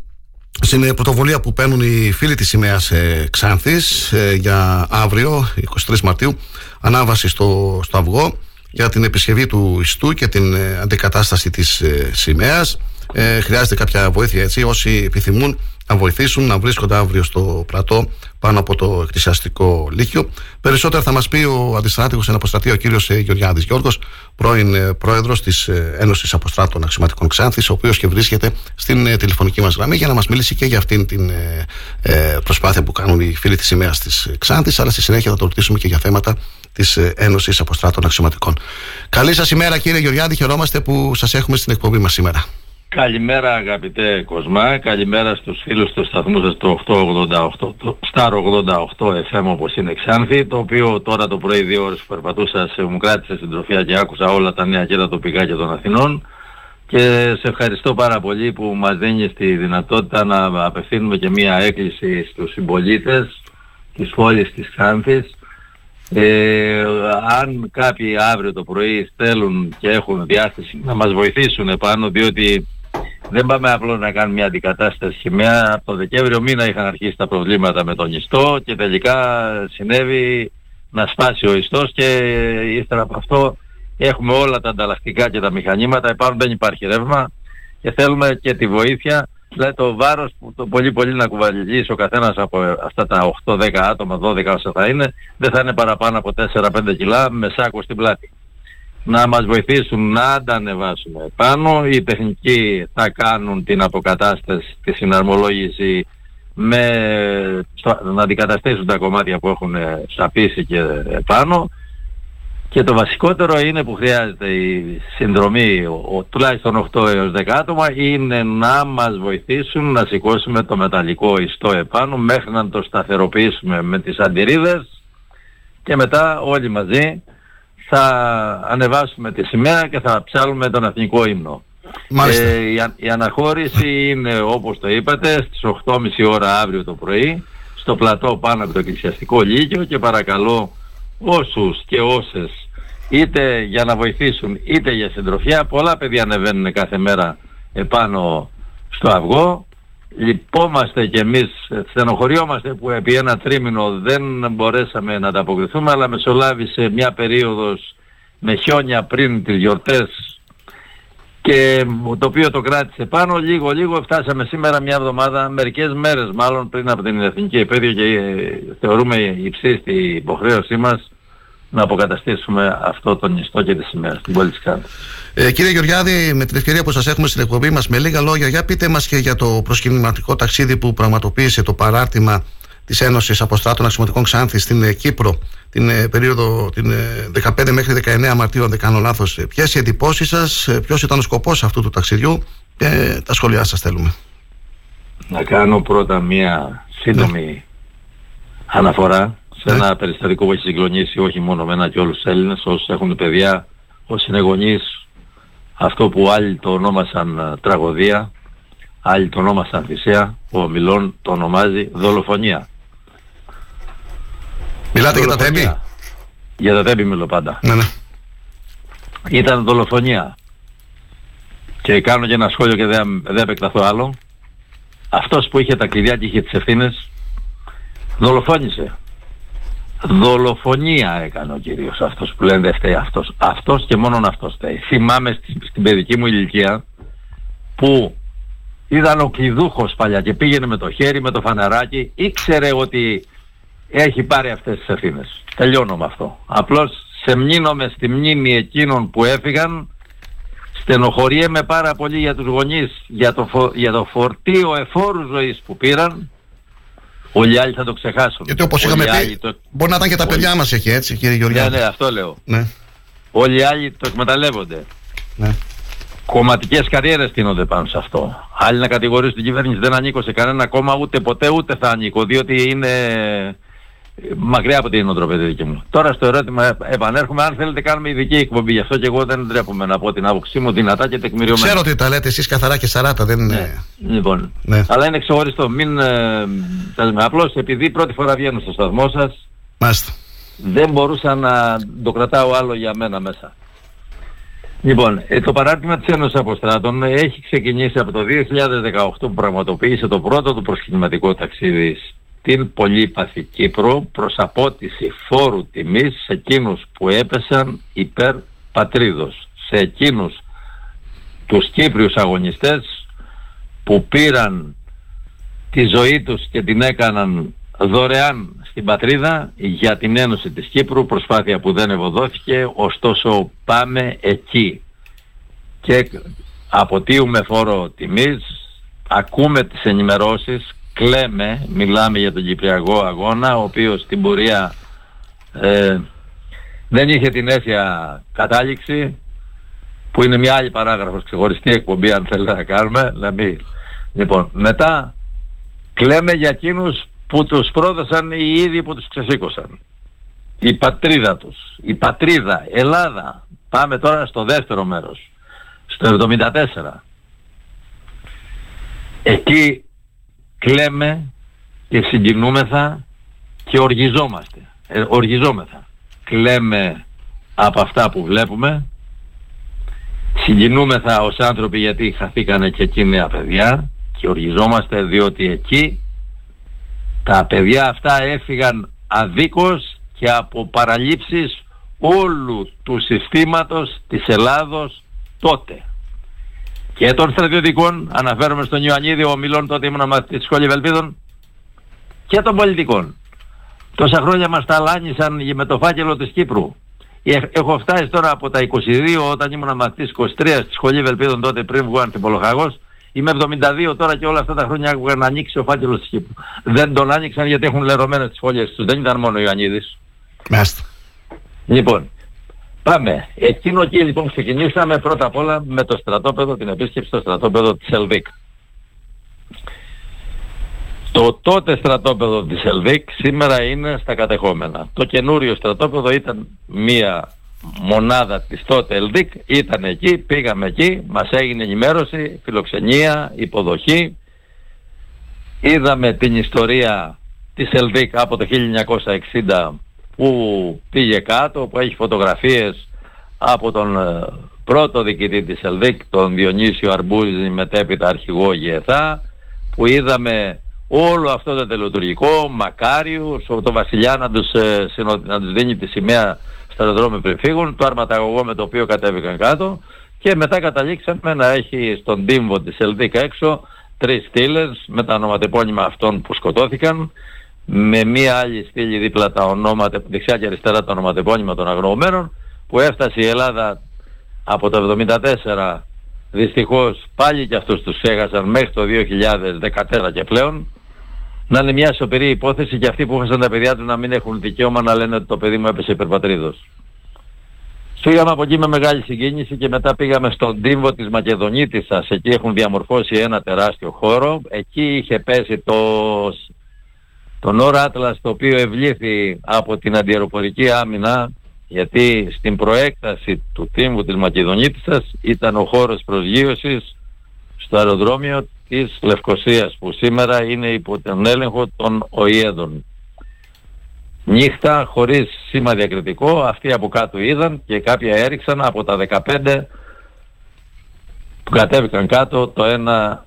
στην πρωτοβουλία που παίρνουν οι φίλοι της σημαίας ε, Ξάνθης ε, για αύριο, 23 Μαρτίου, ανάβαση στο, στο Αυγό για την επισκευή του ιστού και την ε, αντικατάσταση της ε, σημαίας. Ε, χρειάζεται κάποια βοήθεια έτσι, όσοι επιθυμούν να βοηθήσουν να βρίσκονται αύριο στο πλατό πάνω από το εκκλησιαστικό λύκειο. Περισσότερα θα μας πει ο αντιστράτηγος εν αποστρατεία, ο κύριος Γεωργιάδης Γιώργος, πρώην ε, πρόεδρος της ε, Ένωσης Αποστράτων Αξιωματικών Ξάνθης, ο οποίος και βρίσκεται στην ε, τηλεφωνική μας γραμμή για να μας μιλήσει και για αυτήν την ε, ε, προσπάθεια που κάνουν οι φίλοι της σημαίας της Ξάνθης, αλλά στη συνέχεια θα το ρωτήσουμε και για θέματα της Ένωσης Αποστράτων Αξιωματικών. Καλή σας ημέρα, κύριε Γεωργιάδη. Χαιρόμαστε που σας έχουμε στην εκπομπή μας σήμερα. Καλημέρα αγαπητέ Κοσμά, καλημέρα στους φίλους του σταθμού σας το 888, το Star 88 FM όπως είναι Ξάνθη, το οποίο τώρα το πρωί δύο ώρες που περπατούσα σε μου κράτησε συντροφιά και άκουσα όλα τα νέα και τα τοπικά και των Αθηνών. Και σε ευχαριστώ πάρα πολύ που μας δίνεις τη δυνατότητα να απευθύνουμε και μία έκκληση στους συμπολίτες της πόλης της Ξάνθης. Ε, αν κάποιοι αύριο το πρωί στέλνουν και έχουν διάθεση να μας βοηθήσουν επάνω διότι δεν πάμε απλώς να κάνουμε μια αντικατάσταση χημαία. Από το Δεκέμβριο μήνα είχαν αρχίσει τα προβλήματα με τον ιστό και τελικά συνέβη να σπάσει ο ιστός και ύστερα από αυτό έχουμε όλα τα ανταλλακτικά και τα μηχανήματα. Επάνω δεν υπάρχει ρεύμα και θέλουμε και τη βοήθεια. Δηλαδή το βάρος που το πολύ πολύ να κουβαλήσει ο καθένας από αυτά τα 8-10 άτομα, 12 όσα θα είναι, δεν θα είναι παραπάνω από 4-5 κιλά με σάκο στην πλάτη να μας βοηθήσουν να αντανεβάσουμε πάνω. Οι τεχνικοί θα κάνουν την αποκατάσταση, τη συναρμολόγηση με, να αντικαταστήσουν τα κομμάτια που έχουν σαπίσει και πάνω. Και το βασικότερο είναι που χρειάζεται η συνδρομή, ο, τουλάχιστον 8 έως 10 άτομα, είναι να μας βοηθήσουν να σηκώσουμε το μεταλλικό ιστό επάνω μέχρι να το σταθεροποιήσουμε με τις αντιρρίδες και μετά όλοι μαζί θα ανεβάσουμε τη σημαία και θα ψάλουμε τον εθνικό ύμνο. Ε, η, η αναχώρηση είναι όπως το είπατε στις 8.30 ώρα αύριο το πρωί στο πλατό πάνω από το εκκλησιαστικό λύκειο και παρακαλώ όσους και όσες είτε για να βοηθήσουν είτε για συντροφιά πολλά παιδιά ανεβαίνουν κάθε μέρα επάνω στο αυγό λυπόμαστε κι εμείς, στενοχωριόμαστε που επί ένα τρίμηνο δεν μπορέσαμε να ανταποκριθούμε, αλλά μεσολάβησε μια περίοδος με χιόνια πριν τις γιορτές και το οποίο το κράτησε πάνω. Λίγο λίγο φτάσαμε σήμερα μια εβδομάδα, μερικές μέρες μάλλον πριν από την Εθνική Επέτειο και ε, θεωρούμε υψίστη υποχρέωσή μας να αποκαταστήσουμε αυτό το νηστό και τη σημαία στην πόλη της Κάνης. Ε, κύριε Γεωργιάδη, με την ευκαιρία που σας έχουμε στην εκπομπή μας, με λίγα λόγια, για πείτε μας και για το προσκυνηματικό ταξίδι που πραγματοποίησε το παράρτημα της Ένωσης Αποστράτων Αξιωματικών Ξάνθης στην ε, Κύπρο την ε, περίοδο την, 15 μέχρι 19 Μαρτίου, αν δεν κάνω λάθος. Ποιες οι εντυπώσεις σας, ποιος ήταν ο σκοπός αυτού του ταξιδιού και τα σχόλιά σας θέλουμε. Να κάνω πρώτα μία σύντομη ναι. αναφορά σε ναι. ένα περιστατικό που έχει συγκλονίσει όχι μόνο εμένα και όλους τους Έλληνες όσοι έχουν παιδιά, όσοι είναι γονείς αυτό που άλλοι το ονόμασαν ε, τραγωδία, άλλοι το ονόμασαν θυσία, ο Μιλών το ονομάζει δολοφονία. Μιλάτε για τα τέμπη. Για τα τέμπη μιλώ πάντα. Ναι, ναι. Ήταν δολοφονία. Και κάνω και ένα σχόλιο και δεν, δεν επεκταθώ άλλο. Αυτός που είχε τα κλειδιά και είχε τις ευθύνες, δολοφόνησε. Δολοφονία έκανε ο κύριος αυτός που λένε δεν φταίει αυτός. Αυτός και μόνον αυτός φταίει. Θυμάμαι στην παιδική μου ηλικία που ήταν ο κλειδούχος παλιά και πήγαινε με το χέρι, με το φανεράκι, ήξερε ότι έχει πάρει αυτές τις ευθύνες. Τελειώνω με αυτό. Απλώς σε μνήνομαι στη μνήμη εκείνων που έφυγαν, στενοχωριέμαι πάρα πολύ για τους γονείς, για το, για το φορτίο εφόρου ζωής που πήραν, Όλοι οι άλλοι θα το ξεχάσουν. Γιατί όπως είχαμε πει, το... μπορεί να ήταν και τα Όλοι... παιδιά μας εκεί, έτσι, κύριε Γεωργιάδη. Ναι, ναι, αυτό λέω. Ναι. Όλοι οι άλλοι το εκμεταλλεύονται. Ναι. Κομματικές καριέρες τίνονται πάνω σε αυτό. Άλλοι να κατηγορήσουν την κυβέρνηση δεν ανήκω σε κανένα κόμμα ούτε ποτέ ούτε θα ανήκω, διότι είναι μακριά από την οτροπέδη δική μου. Τώρα στο ερώτημα ε, επανέρχομαι, αν θέλετε κάνουμε ειδική εκπομπή, γι' αυτό και εγώ δεν ντρέπομαι να πω την άποψή μου δυνατά και τεκμηριωμένα. Ξέρω ότι τα λέτε εσείς καθαρά και σαράτα, δεν είναι... Λοιπόν, Ναι. αλλά είναι ξεχωριστό. Μην, ε, τα λέμε. απλώς επειδή πρώτη φορά βγαίνω στο σταθμό σας, Μάλιστα. δεν μπορούσα να το κρατάω άλλο για μένα μέσα. Λοιπόν, ε, το παράρτημα της Ένωσης Αποστράτων έχει ξεκινήσει από το 2018 που πραγματοποίησε το πρώτο του προσκυνηματικό ταξίδι στην πολύπαθη Κύπρο προς απότηση φόρου τιμής σε εκείνους που έπεσαν υπέρ πατρίδος, σε εκείνους τους Κύπριους αγωνιστές που πήραν τη ζωή τους και την έκαναν δωρεάν στην πατρίδα για την Ένωση της Κύπρου, προσπάθεια που δεν ευωδόθηκε, ωστόσο πάμε εκεί. Και αποτείουμε φόρο τιμής, ακούμε τις ενημερώσεις, κλαίμε, μιλάμε για τον Κυπριακό αγώνα, ο οποίος στην πορεία ε, δεν είχε την αίσια κατάληξη, που είναι μια άλλη παράγραφος ξεχωριστή εκπομπή αν θέλετε να κάνουμε, να μην. Λοιπόν, μετά κλαίμε για εκείνους που τους πρόδωσαν οι ίδιοι που τους ξεσήκωσαν. Η πατρίδα τους, η πατρίδα, Ελλάδα. Πάμε τώρα στο δεύτερο μέρος, στο 74. Εκεί κλαίμε και συγκινούμεθα και οργιζόμαστε. Ε, οργιζόμεθα. Κλαίμε από αυτά που βλέπουμε, συγκινούμεθα ως άνθρωποι γιατί χαθήκανε και εκεί νέα παιδιά και οργιζόμαστε διότι εκεί τα παιδιά αυτά έφυγαν αδίκως και από παραλήψεις όλου του συστήματος της Ελλάδος τότε. Και των στρατιωτικών, αναφέρομαι στον Ιωαννίδη, ο Μιλών τότε ήμουν μαθητής της σχολής Βελπίδων, και των πολιτικών. Τόσα χρόνια μας ταλάνισαν με το φάκελο της Κύπρου. Ε, Έχω φτάσει τώρα από τα 22 όταν ήμουν μαθητής 23 στη σχολή Βελπίδων τότε πριν βγω αντιπολοχάγος. Είμαι 72 τώρα και όλα αυτά τα χρόνια άκουγα να ανοίξει ο φάκελος της Κύπρου. Δεν τον άνοιξαν γιατί έχουν λερωμένες τις φωλιές τους. Δεν ήταν μόνο ο Ιωαννίδης. Μάλιστα. Λοιπόν, πάμε. Εκείνο εκεί λοιπόν ξεκινήσαμε πρώτα απ' όλα με το στρατόπεδο, την επίσκεψη στο στρατόπεδο της Ελβίκ. Το τότε στρατόπεδο της Ελβίκ σήμερα είναι στα κατεχόμενα. Το καινούριο στρατόπεδο ήταν μία μονάδα της τότε Ελβίκ, ήταν εκεί, πήγαμε εκεί, μας έγινε ενημέρωση, φιλοξενία, υποδοχή. Είδαμε την ιστορία της Ελβίκ από το 1960 που πήγε κάτω, που έχει φωτογραφίες από τον ε, πρώτο διοικητή της Ελβίκ, τον Διονύσιο Αρμπούζη, μετέπειτα αρχηγό ΓΕΘΑ, που είδαμε όλο αυτό το τελετουργικό, Μακάριους, ο- το Βασιλιά να τους, ε, συνο- να τους δίνει τη σημαία στα αεροδρόμια πριν φύγουν, το αρματαγωγό με το οποίο κατέβηκαν κάτω και μετά καταλήξαμε να έχει στον τύμβο της Ελβίκ έξω τρεις στήλες με τα ονοματεπώνυμα αυτών που σκοτώθηκαν με μία άλλη στήλη δίπλα τα ονόματα, δεξιά και αριστερά τα ονοματεπώνυμα των αγνοωμένων που έφτασε η Ελλάδα από το 1974 δυστυχώς πάλι και αυτούς τους έχασαν μέχρι το 2014 και πλέον να είναι μια σοπηρή υπόθεση και αυτοί που έχασαν τα παιδιά τους να μην έχουν δικαίωμα να λένε ότι το παιδί μου έπεσε υπερπατρίδος. Φύγαμε από εκεί με μεγάλη συγκίνηση και μετά πήγαμε στον τύμβο της Μακεδονίτισσας. Εκεί έχουν διαμορφώσει ένα τεράστιο χώρο. Εκεί είχε πέσει το, το Νόρα Άτλας το οποίο ευλήθη από την αντιεροπορική άμυνα γιατί στην προέκταση του τύμβου της Μακεδονίτισσας ήταν ο χώρος προσγείωσης στο αεροδρόμιο της Λευκοσίας που σήμερα είναι υπό τον έλεγχο των ΟΗΕΔων. Νύχτα χωρίς σήμα διακριτικό αυτοί από κάτω είδαν και κάποιοι έριξαν από τα 15 που κατέβηκαν κάτω το ένα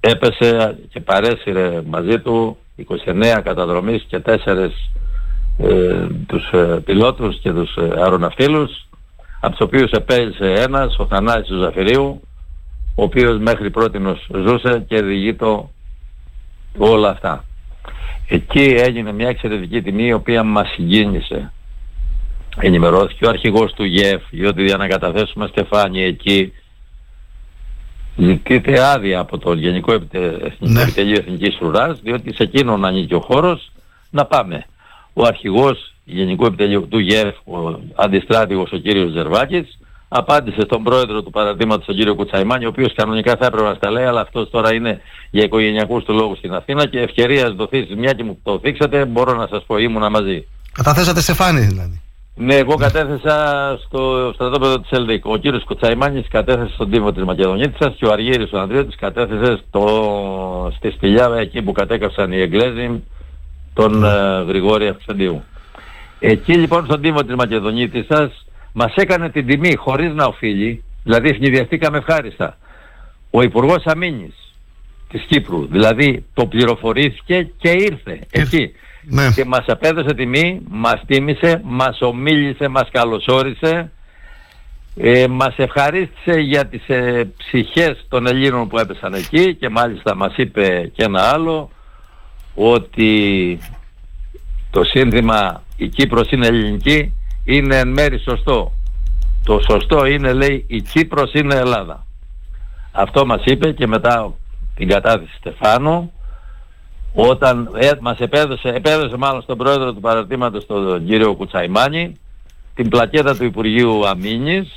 έπεσε και παρέσυρε μαζί του 29 καταδρομής και 4 ε, τους ε, πιλότους και τους ε, αεροναυτήλους από τους οποίους επέλυσε ένας, ο Θανάσης του Ζαφυρίου ο οποίος μέχρι πρότινος ζούσε και διηγείτο όλα αυτά. Εκεί έγινε μια εξαιρετική τιμή η οποία μας συγκίνησε. Ενημερώθηκε ο αρχηγός του ΓΕΦ διότι για να καταθέσουμε στεφάνι εκεί ζητείται άδεια από το Γενικό Επιτε- Εθνικό Επιτελείο Εθνικής Φρουράς διότι σε εκείνον ανήκει ο χώρος να πάμε. Ο αρχηγός Γενικού Επιτελείου του ΓΕΦ, ο αντιστράτηγος ο κύριος Ζερβάκης, απάντησε στον πρόεδρο του παραδείγματος, τον κύριο Κουτσαϊμάνη, ο οποίος κανονικά θα έπρεπε να στα λέει, αλλά αυτός τώρα είναι για οικογενειακούς του λόγους στην Αθήνα και ευκαιρία δοθείς, μια και μου το θίξατε, μπορώ να σας πω, ήμουνα μαζί. Καταθέσατε Στεφάνη δηλαδή. Ναι, εγώ κατέθεσα στο στρατόπεδο της ΕΛΔΙΚ. Ο κύριος Κουτσαϊμάνης κατέθεσε στον τύπο της Μακεδονίτσας και ο Αργύρης ο Ανδρέωτης κατέθεσε στο, στη σπηλιά εκεί που κατέκαψαν οι Εγγλέζοι τον ε, Γρηγόρη Αυξαντίου. Εκεί λοιπόν στον τύπο της Μακεδονίτισσας μας έκανε την τιμή χωρίς να οφείλει, δηλαδή ευνηδιαστήκαμε ευχάριστα. Ο Υπουργός Αμήνης της Κύπρου, δηλαδή το πληροφορήθηκε και ήρθε εκεί. Ναι. Και μας απέδωσε τιμή, μας τίμησε, μας ομίλησε, μας καλωσόρισε, ε, μας ευχαρίστησε για τις ε, ψυχές των Ελλήνων που έπεσαν εκεί και μάλιστα μας είπε και ένα άλλο ότι το σύνθημα «Η Κύπρος είναι ελληνική» είναι εν μέρη σωστό. Το σωστό είναι λέει «Η Κύπρος είναι Ελλάδα». Αυτό μας είπε και μετά την κατάθεση Στεφάνου όταν ε, μας επέδωσε, επέδωσε μάλλον στον πρόεδρο του παραρτήματος τον κύριο Κουτσαϊμάνη την πλακέτα του Υπουργείου Αμήνης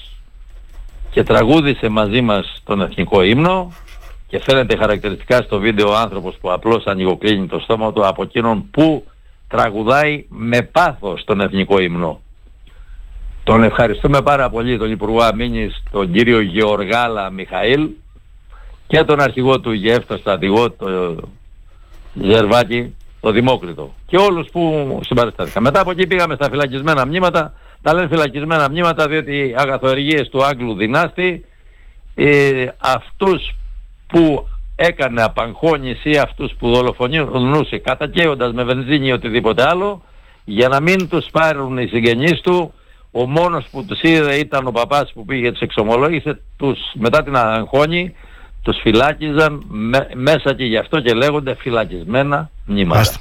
και τραγούδισε μαζί μας τον εθνικό ύμνο και φαίνεται χαρακτηριστικά στο βίντεο ο άνθρωπος που απλώς ανοιγοκλίνει το στόμα του από εκείνον που τραγουδάει με πάθος τον εθνικό ύμνο. Τον ευχαριστούμε πάρα πολύ τον Υπουργό Αμήνης, τον κύριο Γεωργάλα Μιχαήλ και τον αρχηγό του ΙΕΦ, τον στρατηγό, τον Ζερβάκη, τον Δημόκριτο και όλους που συμπαραστάθηκαν. Μετά από εκεί πήγαμε στα φυλακισμένα μνήματα, τα λένε φυλακισμένα μνήματα διότι αγαθοεργίες του Άγγλου δυνάστη ε, αυτούς που έκανε απαγχώνηση αυτούς που δολοφονούσε κατακαίοντας με βενζίνη ή οτιδήποτε άλλο για να μην τους πάρουν οι συγγενείς του ο μόνος που τους είδε ήταν ο παπάς που πήγε τους εξομολόγησε τους, μετά την αγχώνη τους φυλάκιζαν με- μέσα και γι' αυτό και λέγονται φυλακισμένα μνήματα.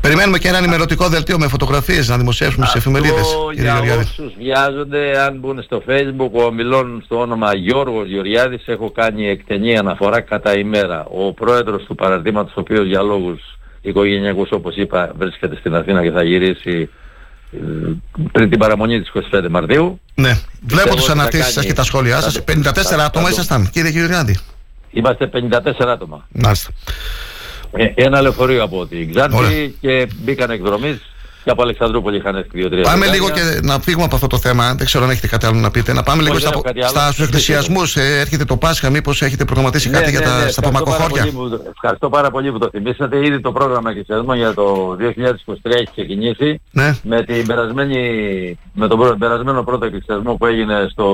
Περιμένουμε και ένα ενημερωτικό δελτίο με φωτογραφίες να δημοσιεύσουμε στις εφημερίδες. Αυτό κύριε για Γεωργιάδη. όσους βιάζονται, αν μπουν στο facebook, ο μιλών στο όνομα Γιώργος Γεωργιάδης, έχω κάνει εκτενή αναφορά κατά ημέρα. Ο πρόεδρος του παραρτήματος, ο οποίος για λόγους οικογενειακούς, όπως είπα, βρίσκεται στην Αθήνα και θα γυρίσει ε, πριν την παραμονή της 25 Μαρτίου. Ναι, βλέπω Πιστεύω τις ότι θα αναρτήσεις σας κάνει- και τα σχόλιά σας. θα- 54 θα- άτομα θα- ήσασταν, κύριε Γεωργιάδη. Είμαστε 54 άτομα. Μάλιστα. Ε, ένα λεωφορείο από την Ξάνθη Ωραία. και μπήκαν εκδρομής και από Αλεξανδρούπολη είχαν έρθει δύο-τρία. Πάμε ζευγάρια. λίγο και να φύγουμε από αυτό το θέμα. Δεν ξέρω αν έχετε κάτι άλλο να πείτε. Να πάμε Όχι, λίγο δεν στα, έχω κάτι άλλο. στα, στους εκκλησιασμούς. Ε, έρχεται το Πάσχα, μήπως έχετε προγραμματίσει κάτι για τα, στα ευχαριστώ πάρα παπακοχώρια. πολύ που- Ευχαριστώ πάρα πολύ που το θυμήσατε. Ήδη το πρόγραμμα εκκλησιασμού για το 2023 έχει ξεκινήσει. Ναι. Με, την περασμένη, με τον προ- περασμένο πρώτο εκκλησιασμό που έγινε στο,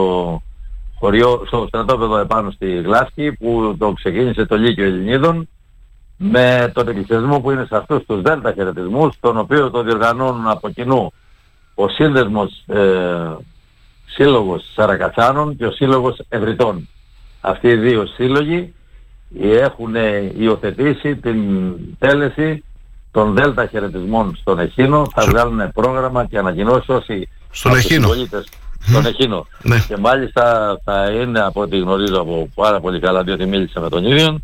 χωριό, στο στρατόπεδο επάνω στη Γλάσκη που το ξεκίνησε το Λύκειο Ελληνίδων με τον εκκλησιασμό που είναι σε αυτούς τους δέλτα χαιρετισμούς τον οποίο το διοργανώνουν από κοινού ο σύνδεσμος ε, σύλλογος Σαρακατσάνων και ο σύλλογος Ευρυτών. Αυτοί οι δύο σύλλογοι έχουν ε, υιοθετήσει την τέλεση των Δέλτα χαιρετισμών στον Εχίνο. Θα βγάλουν πρόγραμμα και ανακοινώσεις όσοι Στον από τους Εχίνο. συμπολίτες Στον Εχίνο. Ναι. Και μάλιστα θα είναι από ό,τι γνωρίζω από πάρα πολύ καλά διότι μίλησε με τον ίδιο.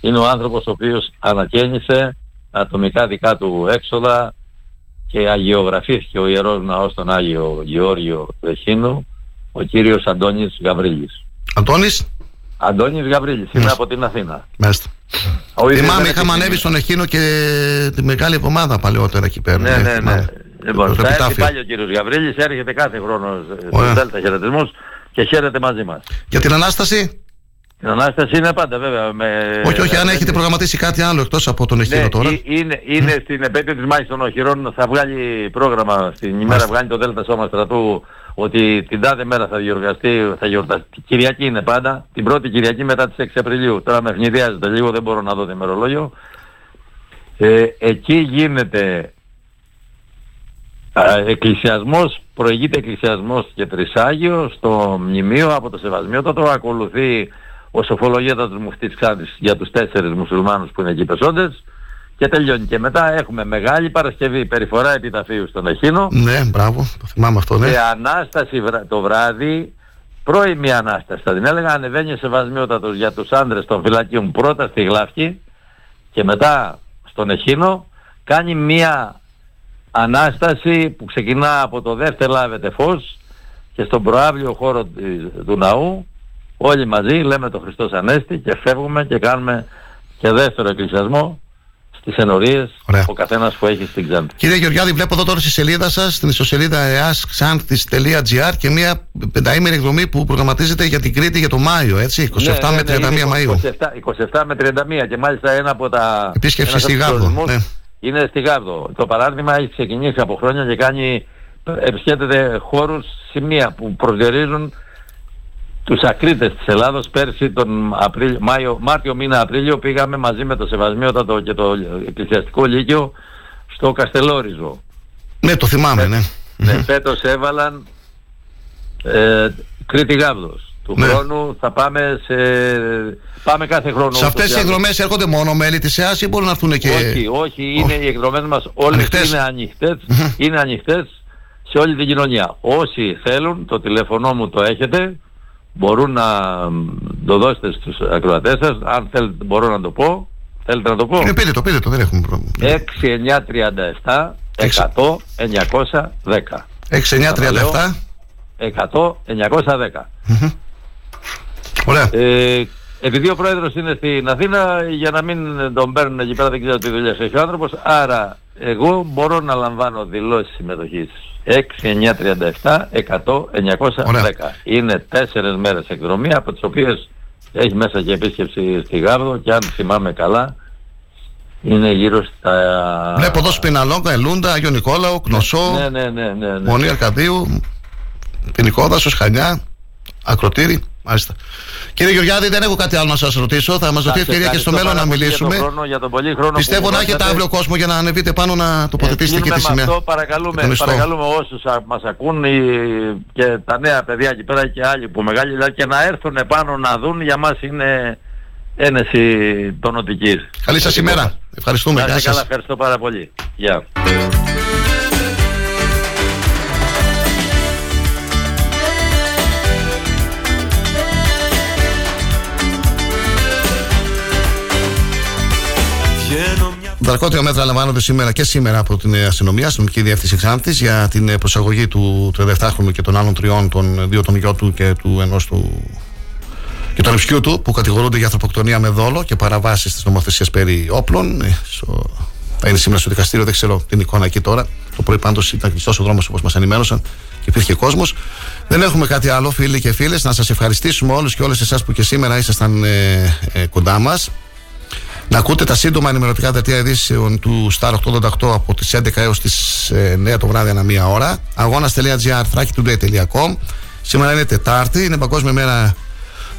Είναι ο άνθρωπος ο οποίος ανακαίνισε ατομικά δικά του έξοδα και αγιογραφήθηκε ο Ιερός Ναός στον Άγιο Γεώργιο του Εχίνου, ο κύριος Αντώνης Γαβρίλης. Αντώνης, Αντώνης Γαβρίλης, είναι από την Αθήνα. μάλιστα. Ο ίδιος Θυμάμαι, δεν είχαμε έχει ανέβει στον Εχίνο και τη μεγάλη εβδομάδα παλαιότερα εκεί πέρα. Ναι, ναι, ναι. θυμάμαι. Λοιπόν, Το θα έρθει επιτάφιο. πάλι ο κύριος Γαβρίλης, έρχεται κάθε χρόνος Ωραία. στους Δέλτα χαιρετισμούς και χαίρεται μαζί μας. Για την Ανάσταση, Η Ανάσταση είναι πάντα βέβαια. Με... όχι, όχι, αν έχετε προγραμματίσει κάτι άλλο εκτός από τον Εχίνο Ναι, τώρα. ε- είναι, είναι στην επέτειο της Μάχης των Οχυρών θα βγάλει πρόγραμμα στην ημέρα Μάλιστα. βγάλει το Δέλτα Σώμα Στρατού ότι την τάδε μέρα θα διοργαστεί, θα γιορταστεί. Κυριακή είναι πάντα, την πρώτη Κυριακή μετά τις 6 Απριλίου. Τώρα με ευνηδιάζεται λίγο, δεν μπορώ να δω το ημερολόγιο. Ε, εκεί γίνεται α, εκκλησιασμός, προηγείται εκκλησιασμός και τρισάγιο στο μνημείο από το Σεβασμιότατο, ακολουθεί ο σοφολογέτατος μουφτής Ξάνθης για τους τέσσερις μουσουλμάνους που είναι εκεί πεσόντες. Και τελειώνει. Και μετά έχουμε Μεγάλη Παρασκευή, περιφορά επιταφείου στον Εχίνο Ναι, μπράβο, το θυμάμαι αυτό, ναι. και Ανάσταση βρα- το βράδυ, πρώιμη Ανάσταση θα την έλεγα, ανεβαίνει ο Σεβασμιότατος για τους άντρες των φυλακίων πρώτα στη Γλάφκη και μετά στον Εχίνο κάνει μία Ανάσταση που ξεκινά από το δεύτερο λάβετε φως και στον προάβλιο χώρο της- του ναού όλοι μαζί λέμε το Χριστός Ανέστη και φεύγουμε και κάνουμε και δεύτερο εκκλησιασμό στις ενορίες ο καθένας που έχει στην Ξάνθη. Κύριε Γεωργιάδη, βλέπω εδώ τώρα στη σελίδα σας, στην ιστοσελίδα easxanthis.gr και μια πενταήμερη εκδρομή που προγραμματίζεται για την Κρήτη για το Μάιο, έτσι, 27 Ναι, με 31 είναι Μαΐου. 27, 27 με 31 και μάλιστα ένα από τα... Επίσκεψη ένας στη από τους Γάρδο, προορισμούς ναι. Είναι στη Γάρδο. Το παράδειγμα έχει ξεκινήσει από χρόνια και κάνει, επισκέπτεται χώρους, σημεία που προσδιορίζουν τους ακρίτες της Ελλάδος πέρσι τον Απρίλιο, Μάιο, Μάρτιο μήνα Απρίλιο πήγαμε μαζί με το Σεβασμιότατο και το Εκκλησιαστικό Λύκειο στο Καστελόριζο. Ναι, το θυμάμαι, ναι. Ναι, φέτος έβαλαν ε, Κρήτη Γάβδος. Του Ναι. χρόνου θα πάμε σε... Πάμε κάθε χρόνο. Σε αυτές ούτως τι ή άλλως. εκδρομές έρχονται μόνο μέλη της ΕΑΣ ή μπορούν να έρθουν και. Όχι, όχι, είναι οι εκδρομές μας όλες Ανοιχτές. είναι ανοιχτές, είναι ανοιχτές σε όλη την κοινωνία. Όσοι θέλουν, το τηλέφωνο μου το έχετε, μπορούν να μ, το δώσετε στους ακροατές σας, αν θέλετε μπορώ να το πω, θέλετε να το πω; Ναι, πείτε το, πείτε το, δεν έχουμε πρόβλημα. 6937 100 910. 6937 100 910. Ωραία. Ε, επειδή ο πρόεδρος είναι στην Αθήνα, για να μην τον παίρνουν εκεί πέρα δεν ξέρω τι δουλειά έχει ο άνθρωπος, άρα εγώ μπορώ να λαμβάνω δηλώσεις συμμετοχής. 6, 9, 37, 100, 910. Είναι τέσσερες μέρες εκδρομή, από τις οποίες έχει μέσα και επίσκεψη στη Γάρδο και αν θυμάμαι καλά, είναι γύρω στα... Βλέπω εδώ Σπιναλόγκα, Ελούντα, Άγιο Νικόλαο, Κνωσό, Ναι, ναι, ναι, ναι, ναι. Μονή Αρκαδίου, Ποινικόδασος, Χανιά, Ακροτήρι. Μάλιστα. Κύριε Γεωργιάδη, δεν έχω κάτι άλλο να σας ρωτήσω. Θα μας δοθεί Σας ευκαιρία και στο ευχαριστώ μέλλον πάρα να πολύ μιλήσουμε. Για τον, χρόνο, για τον πολύ χρόνο Πιστεύω που να μου έχετε δώσατε. αύριο κόσμο για να ανεβείτε πάνω να τοποθετήσετε και Κλείνουμε τη με σημαία. αυτό, παρακαλούμε, Τον ιστό. παρακαλούμε όσους α, μας ακούν οι- και τα νέα παιδιά εκεί πέρα και άλλοι που μεγάλοι δηλαδή, και να έρθουν επάνω να δουν για μας είναι ένεση τονοτικής. Καλή σας ημέρα. Ευχαριστούμε. Να Γεια είστε σας. καλά, ευχαριστώ πάρα πολύ. Γεια. Δρακότια μέτρα λαμβάνονται σήμερα και σήμερα από την ε, αστυνομία, αστυνομική διεύθυνση Ξάνθης, για την ε, προσαγωγή του 37χρονου και των άλλων τριών, των δύο των γιο του και του ενός του. και του ρεψιού του, που κατηγορούνται για ανθρωποκτονία με δόλο και παραβάσεις της νομοθεσίας περί όπλων. Ε, στο- Θα είναι σήμερα στο δικαστήριο, δεν ξέρω την εικόνα εκεί τώρα. Το πρωί πάντως ήταν κλειστός ο δρόμος όπως μας ενημέρωσαν και υπήρχε κόσμος. Δεν έχουμε κάτι άλλο, φίλοι και φίλες. Να σας ευχαριστήσουμε όλους και όλες εσάς που και σήμερα ήσασταν ε, ε, κοντά μας. Να ακούτε τα σύντομα ενημερωτικά δελτία ειδήσεων του Star 888 από τις 11 έως τις ε, 9 το βράδυ ανά μία ώρα. Αγώνας.gr, thrakitoday.com. Σήμερα είναι Τετάρτη, είναι Παγκόσμια Μέρα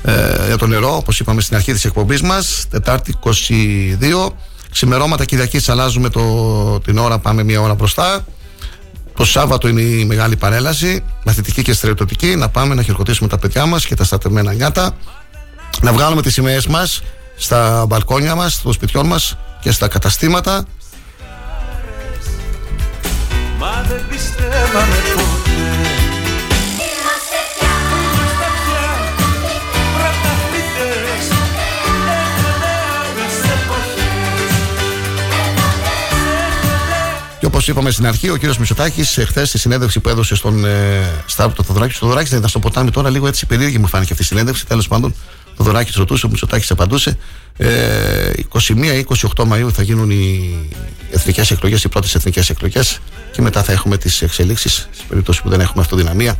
ε, για το νερό, όπως είπαμε στην αρχή της εκπομπής μας. Τετάρτη 22. Ξημερώματα Κυριακής αλλάζουμε το, την ώρα, πάμε μία ώρα μπροστά. Το Σάββατο είναι η μεγάλη παρέλαση, μαθητική και στρατιωτική. Να πάμε να χειροκροτήσουμε τα παιδιά μας και τα στατευμένα νιάτα. Να βγάλουμε τις σημαίες μας στα μπαλκόνια μας, των σπιτιών μας και στα καταστήματα. Μα δεν πιστεύαμε ποτέ. Είμαστε πια. Πρωταθλητές. Εκπαιδεύες εποχές. Και όπως είπαμε στην αρχή, ο κύριος Μητσοτάκης, εχθέ στη συνέντευξη που έδωσε στον ε, Σταύρο το Θοδωράκη, το Θοδωράκη δεν ήταν στο ποτάμι τώρα, λίγο έτσι περίεργη μου φάνηκε αυτή η συνέντευξη. Τέλος πάντων, το Θοδωράκης ρωτούσε, ο Μητσοτάκης απαντούσε. Ε, 21 28 Μαου θα γίνουν οι εθνικές εκλογές, οι πρώτες εθνικές εκλογές. Και μετά θα έχουμε τις εξελίξεις, σε περίπτωση που δεν έχουμε αυτοδυναμία.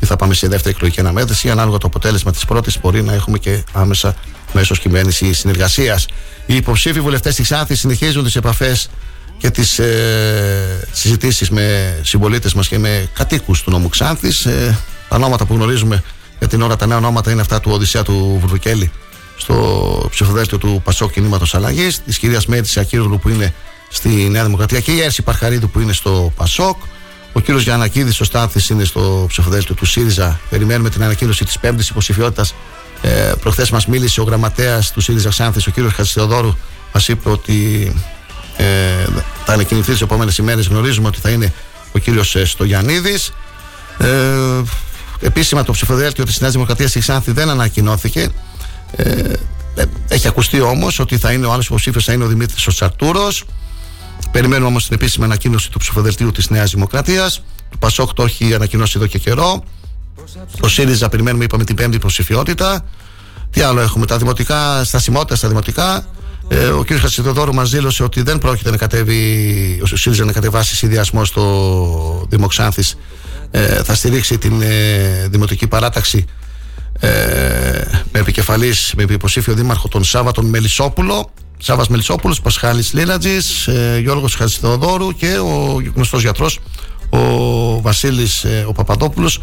Ή θα πάμε σε δεύτερη εκλογική αναμέτρηση. Ανάλογα το αποτέλεσμα της πρώτης, μπορεί να έχουμε και άμεσα μέσω κυβέρνηση συνεργασίας. Οι υποψήφοι βουλευτές της Ξάνθη συνεχίζουν τις επαφές και τις ε, συζητήσεις με συμπολίτες μας και με κατοίκους του νόμου Ξάνθης ε, τα ονόματα που γνωρίζουμε για την ώρα τα νέα ονόματα είναι αυτά του Οδυσσέα του Βουρβικέλη στο ψηφοδέλτιο του Πασόκ Κινήματος Αλλαγής της κυρίας Μέρης Ακύρουλου που είναι στη Νέα Δημοκρατία και η Έρση Παρχαρίδου που είναι στο Πασόκ ο κύριος Γιανακίδης ο Στάθης είναι στο ψηφοδέλτιο του ΣΥΡΙΖΑ περιμένουμε την ανακοίνωση της πέμπτης υποψηφιότητας ε, προχθές μας μίλησε ο γραμματέας του ΣΥΡΙΖΑ Ξάνθης ο κύριος Χατζηθεοδόρου μας είπε ότι ε, θα ανακοινωθεί τις επόμενες ημέρες. Γνωρίζουμε ότι θα είναι ο κύριος Στογιανίδη. Ε, επίσημα το ψηφοδέλτιο της Νέας Δημοκρατίας στη Ξάνθη δεν ανακοινώθηκε. Ε, ε, έχει ακουστεί όμως ότι θα είναι ο άλλος υποψήφιος θα είναι ο Δημήτρης ο Τσαρτούρο. Περιμένουμε όμως την επίσημη ανακοίνωση του ψηφοδελτίου της Νέας Δημοκρατίας. Το Πασόκ το έχει ανακοινώσει εδώ και καιρό. Το ΣΥΡΙΖΑ περιμένουμε, είπαμε, την πέμπτη υποψηφιότητα. Τι άλλο έχουμε, τα δημοτικά, στασιμότητα στα δημοτικά. Ε, ο κ. Χασιδοδόρου μας δήλωσε ότι δεν πρόκειται να κατέβει, ο ΣΥΡΙΖΑ να κατεβάσει συνδυασμό στο Δήμο Ξάνθης. Ε, θα στηρίξει την ε, δημοτική παράταξη ε, με επικεφαλής, με υποψήφιο δήμαρχο τον Σάββατον Μελισσόπουλο. Σάββας Μελισσόπουλος, Πασχάλης Λίλατζης, ε, Γιώργος Χασιδοδόρου και ο γνωστός γιατρός ο Βασίλης ε, ο Παπαδόπουλος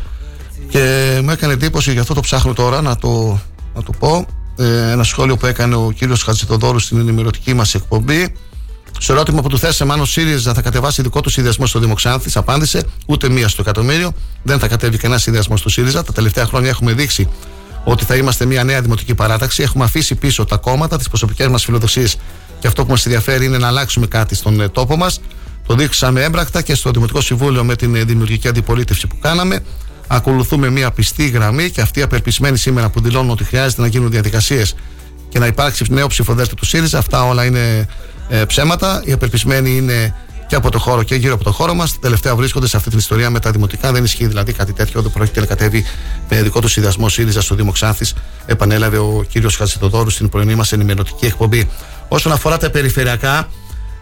και μου έκανε εντύπωση, γι' αυτό το ψάχνω τώρα να το, να το πω. Ε, ένα σχόλιο που έκανε ο κύριος Χατζητοδόρου στην ενημερωτική μας εκπομπή. Στο ερώτημα που του θέσαμε αν ο ΣΥΡΙΖΑ θα κατεβάσει δικό του συνδυασμό στο Δημοξάνθη, απάντησε ούτε μία στο εκατομμύριο. Δεν θα κατέβει κανένα συνδυασμό στο ΣΥΡΙΖΑ. Τα τελευταία χρόνια έχουμε δείξει ότι θα είμαστε μια νέα δημοτική παράταξη. Έχουμε αφήσει πίσω τα κόμματα, τις προσωπικές μας φιλοδοξίες και αυτό που μας ενδιαφέρει είναι να αλλάξουμε κάτι στον ε, τόπο μας. Το δείξαμε έμπρακτα και στο Δημοτικό Συμβούλιο με την ε, δημιουργική αντιπολίτευση που κάναμε ακολουθούμε μια πιστή γραμμή και αυτοί απελπισμένοι σήμερα που δηλώνουν ότι χρειάζεται να γίνουν διαδικασίες και να υπάρξει νέο ψηφοδέλτιο του ΣΥΡΙΖΑ, αυτά όλα είναι ε, ψέματα. Οι απελπισμένοι είναι και από το χώρο και γύρω από το χώρο μας. Τελευταία βρίσκονται σε αυτή την ιστορία με τα δημοτικά. Δεν ισχύει δηλαδή κάτι τέτοιο. Δεν πρόκειται να κατέβει με δικό του συνδυασμό ΣΥΡΙΖΑ στο Δήμο Ξάνθης. Επανέλαβε ο κύριος Χατζητοδόρου στην πρωινή μας ενημερωτική εκπομπή. Όσον αφορά τα περιφερειακά,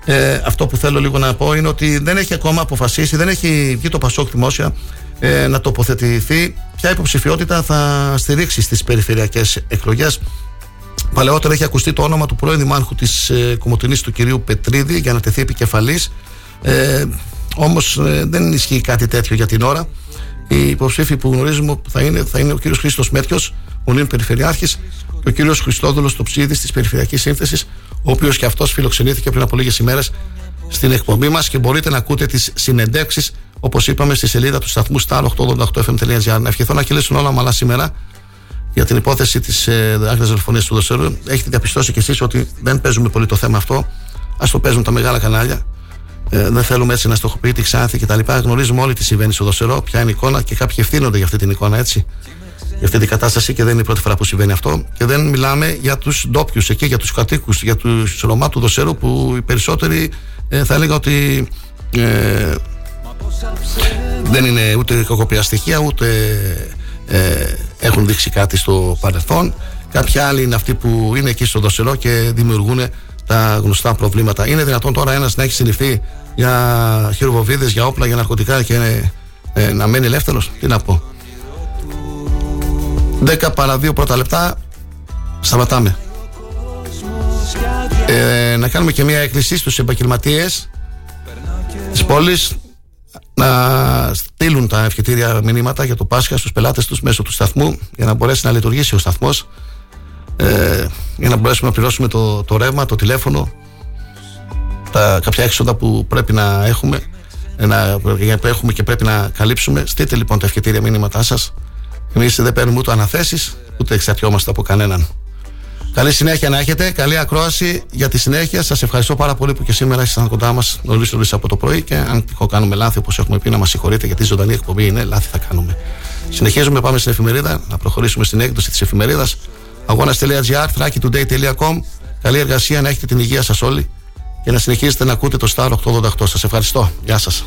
ε, αυτό που θέλω λίγο να πω είναι ότι δεν έχει ακόμα αποφασίσει, δεν έχει βγει το Πασόκ δημόσια ε, να τοποθετηθεί ποια υποψηφιότητα θα στηρίξει στις περιφερειακές εκλογές Παλαιότερα έχει ακουστεί το όνομα του πρώην δημάρχου της ε, Κομωτινής του κυρίου Πετρίδη για να τεθεί επικεφαλής. Ε, όμως ε, δεν ισχύει κάτι τέτοιο για την ώρα. Οι υποψήφοι που γνωρίζουμε που θα είναι, θα είναι ο κύριος Χρήστος Μέτριος ο νέο Περιφερειάρχης και ο κύριος Χριστόδουλος Τοψίδης της Περιφερειακής Σύνθεσης ο οποίος και αυτός φιλοξενήθηκε πριν από λίγες ημέρες στην εκπομπή μας και μπορείτε να ακούτε τις συνεντεύξεις Όπως είπαμε στη σελίδα του σταθμού star888fm.gr. Να ευχηθώ να κυλήσουν όλα ομαλά σήμερα για την υπόθεση της ε, άκρης δολοφονίας του Δοσερού. Έχετε διαπιστώσει κι εσείς ότι δεν παίζουμε πολύ το θέμα αυτό. Α το παίζουν τα μεγάλα κανάλια. Ε, δεν θέλουμε έτσι να στοχοποιεί τη Ξάνθη κτλ. Γνωρίζουμε όλοι τι συμβαίνει στο Δοσερό, ποια είναι η εικόνα και κάποιοι ευθύνονται για αυτή την εικόνα έτσι. Για αυτή την κατάσταση και δεν είναι η πρώτη φορά που συμβαίνει αυτό. Και δεν μιλάμε για τους ντόπιους εκεί, για τους κατοίκους, για τους Ρωμά του Δοσερού που οι περισσότεροι ε, θα έλεγα ότι ε, δεν είναι ούτε κακοπιά στοιχεία ούτε ε, έχουν δείξει κάτι στο παρελθόν. Κάποιοι άλλοι είναι αυτοί που είναι εκεί στο δοσερό και δημιουργούν τα γνωστά προβλήματα. Είναι δυνατόν τώρα ένας να έχει συλληφθεί για χειροβοβίδες, για όπλα, για ναρκωτικά και ε, να μένει ελεύθερος; Τι να πω. 10 παρα 2 πρώτα λεπτά. Σταματάμε. Ε, να κάνουμε και μια έκκληση στους επαγγελματίες της πόλης να στείλουν τα ευχητήρια μηνύματα για το Πάσχα στους πελάτες τους μέσω του σταθμού για να μπορέσει να λειτουργήσει ο σταθμός ε, για να μπορέσουμε να πληρώσουμε το, το ρεύμα, το τηλέφωνο τα κάποια έξοδα που πρέπει να έχουμε να, που έχουμε και πρέπει να καλύψουμε. Στείλτε λοιπόν τα ευχητήρια μήνυματά σας. Εμείς δεν παίρνουμε ούτε αναθέσεις ούτε εξαρτιόμαστε από κανέναν Καλή συνέχεια να έχετε. Καλή ακρόαση για τη συνέχεια. Σας ευχαριστώ πάρα πολύ που και σήμερα ήσασταν κοντά μας νωρίς νωρίς από το πρωί. Και αν τυχό κάνουμε λάθη, όπως έχουμε πει, να μας συγχωρείτε, γιατί η ζωντανή εκπομπή είναι, λάθη θα κάνουμε. Συνεχίζουμε, πάμε στην εφημερίδα, να προχωρήσουμε στην έκδοση της εφημερίδας. αγώνα.gr, thrakitoday.com. Καλή εργασία, να έχετε την υγεία σας όλοι και να συνεχίζετε να ακούτε το Star 888. Σας ευχαριστώ. Γεια σας.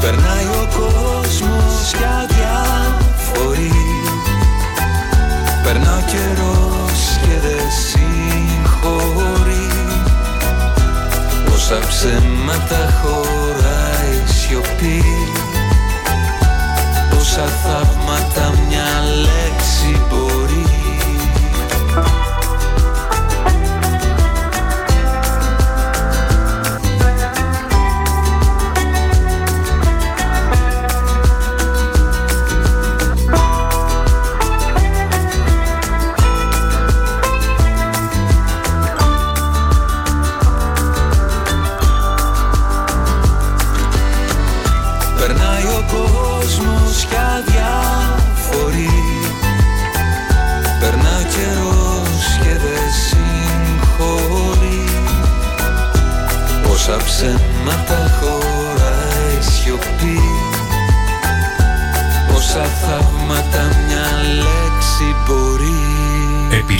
Περνάει ο κόσμος και αδιαφορεί Περνά ο καιρός και δεν συγχωρεί. Πόσα ψέματα χωράει η σιωπή. Πόσα θαύματα μια λέξη μπορεί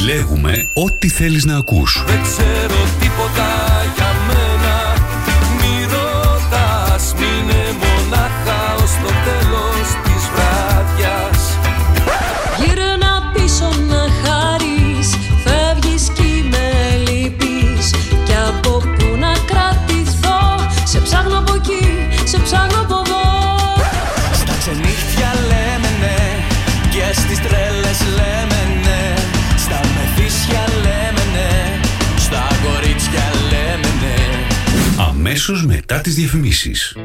Επιλέγουμε ό,τι θέλεις να ακούς. Δεν ξέρω Αμέσως μετά τις διαφημίσεις.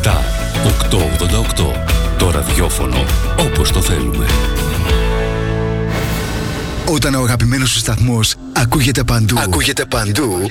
Star 888. Το ραδιόφωνο όπως το θέλουμε. Όταν ο αγαπημένος σου σταθμός ακούγεται παντού, ακούγεται παντού,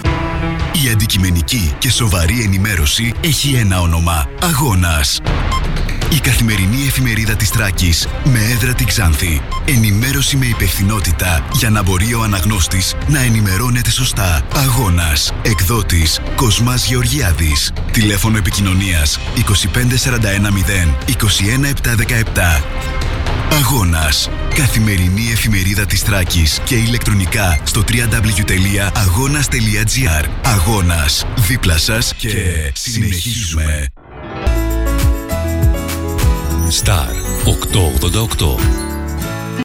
Η αντικειμενική και σοβαρή ενημέρωση έχει ένα όνομα. Αγώνας. Η καθημερινή εφημερίδα της Τράκης με έδρα την Ξάνθη. Ενημέρωση με υπευθυνότητα για να μπορεί ο αναγνώστης να ενημερώνεται σωστά. Αγώνας. Εκδότης Κοσμάς Γεωργιάδης. Τηλέφωνο επικοινωνίας 25410 21717. Αγώνας. Καθημερινή εφημερίδα της Τράκης και ηλεκτρονικά στο www.agonas.gr Αγώνας. Δίπλα σας και συνεχίζουμε. Star 888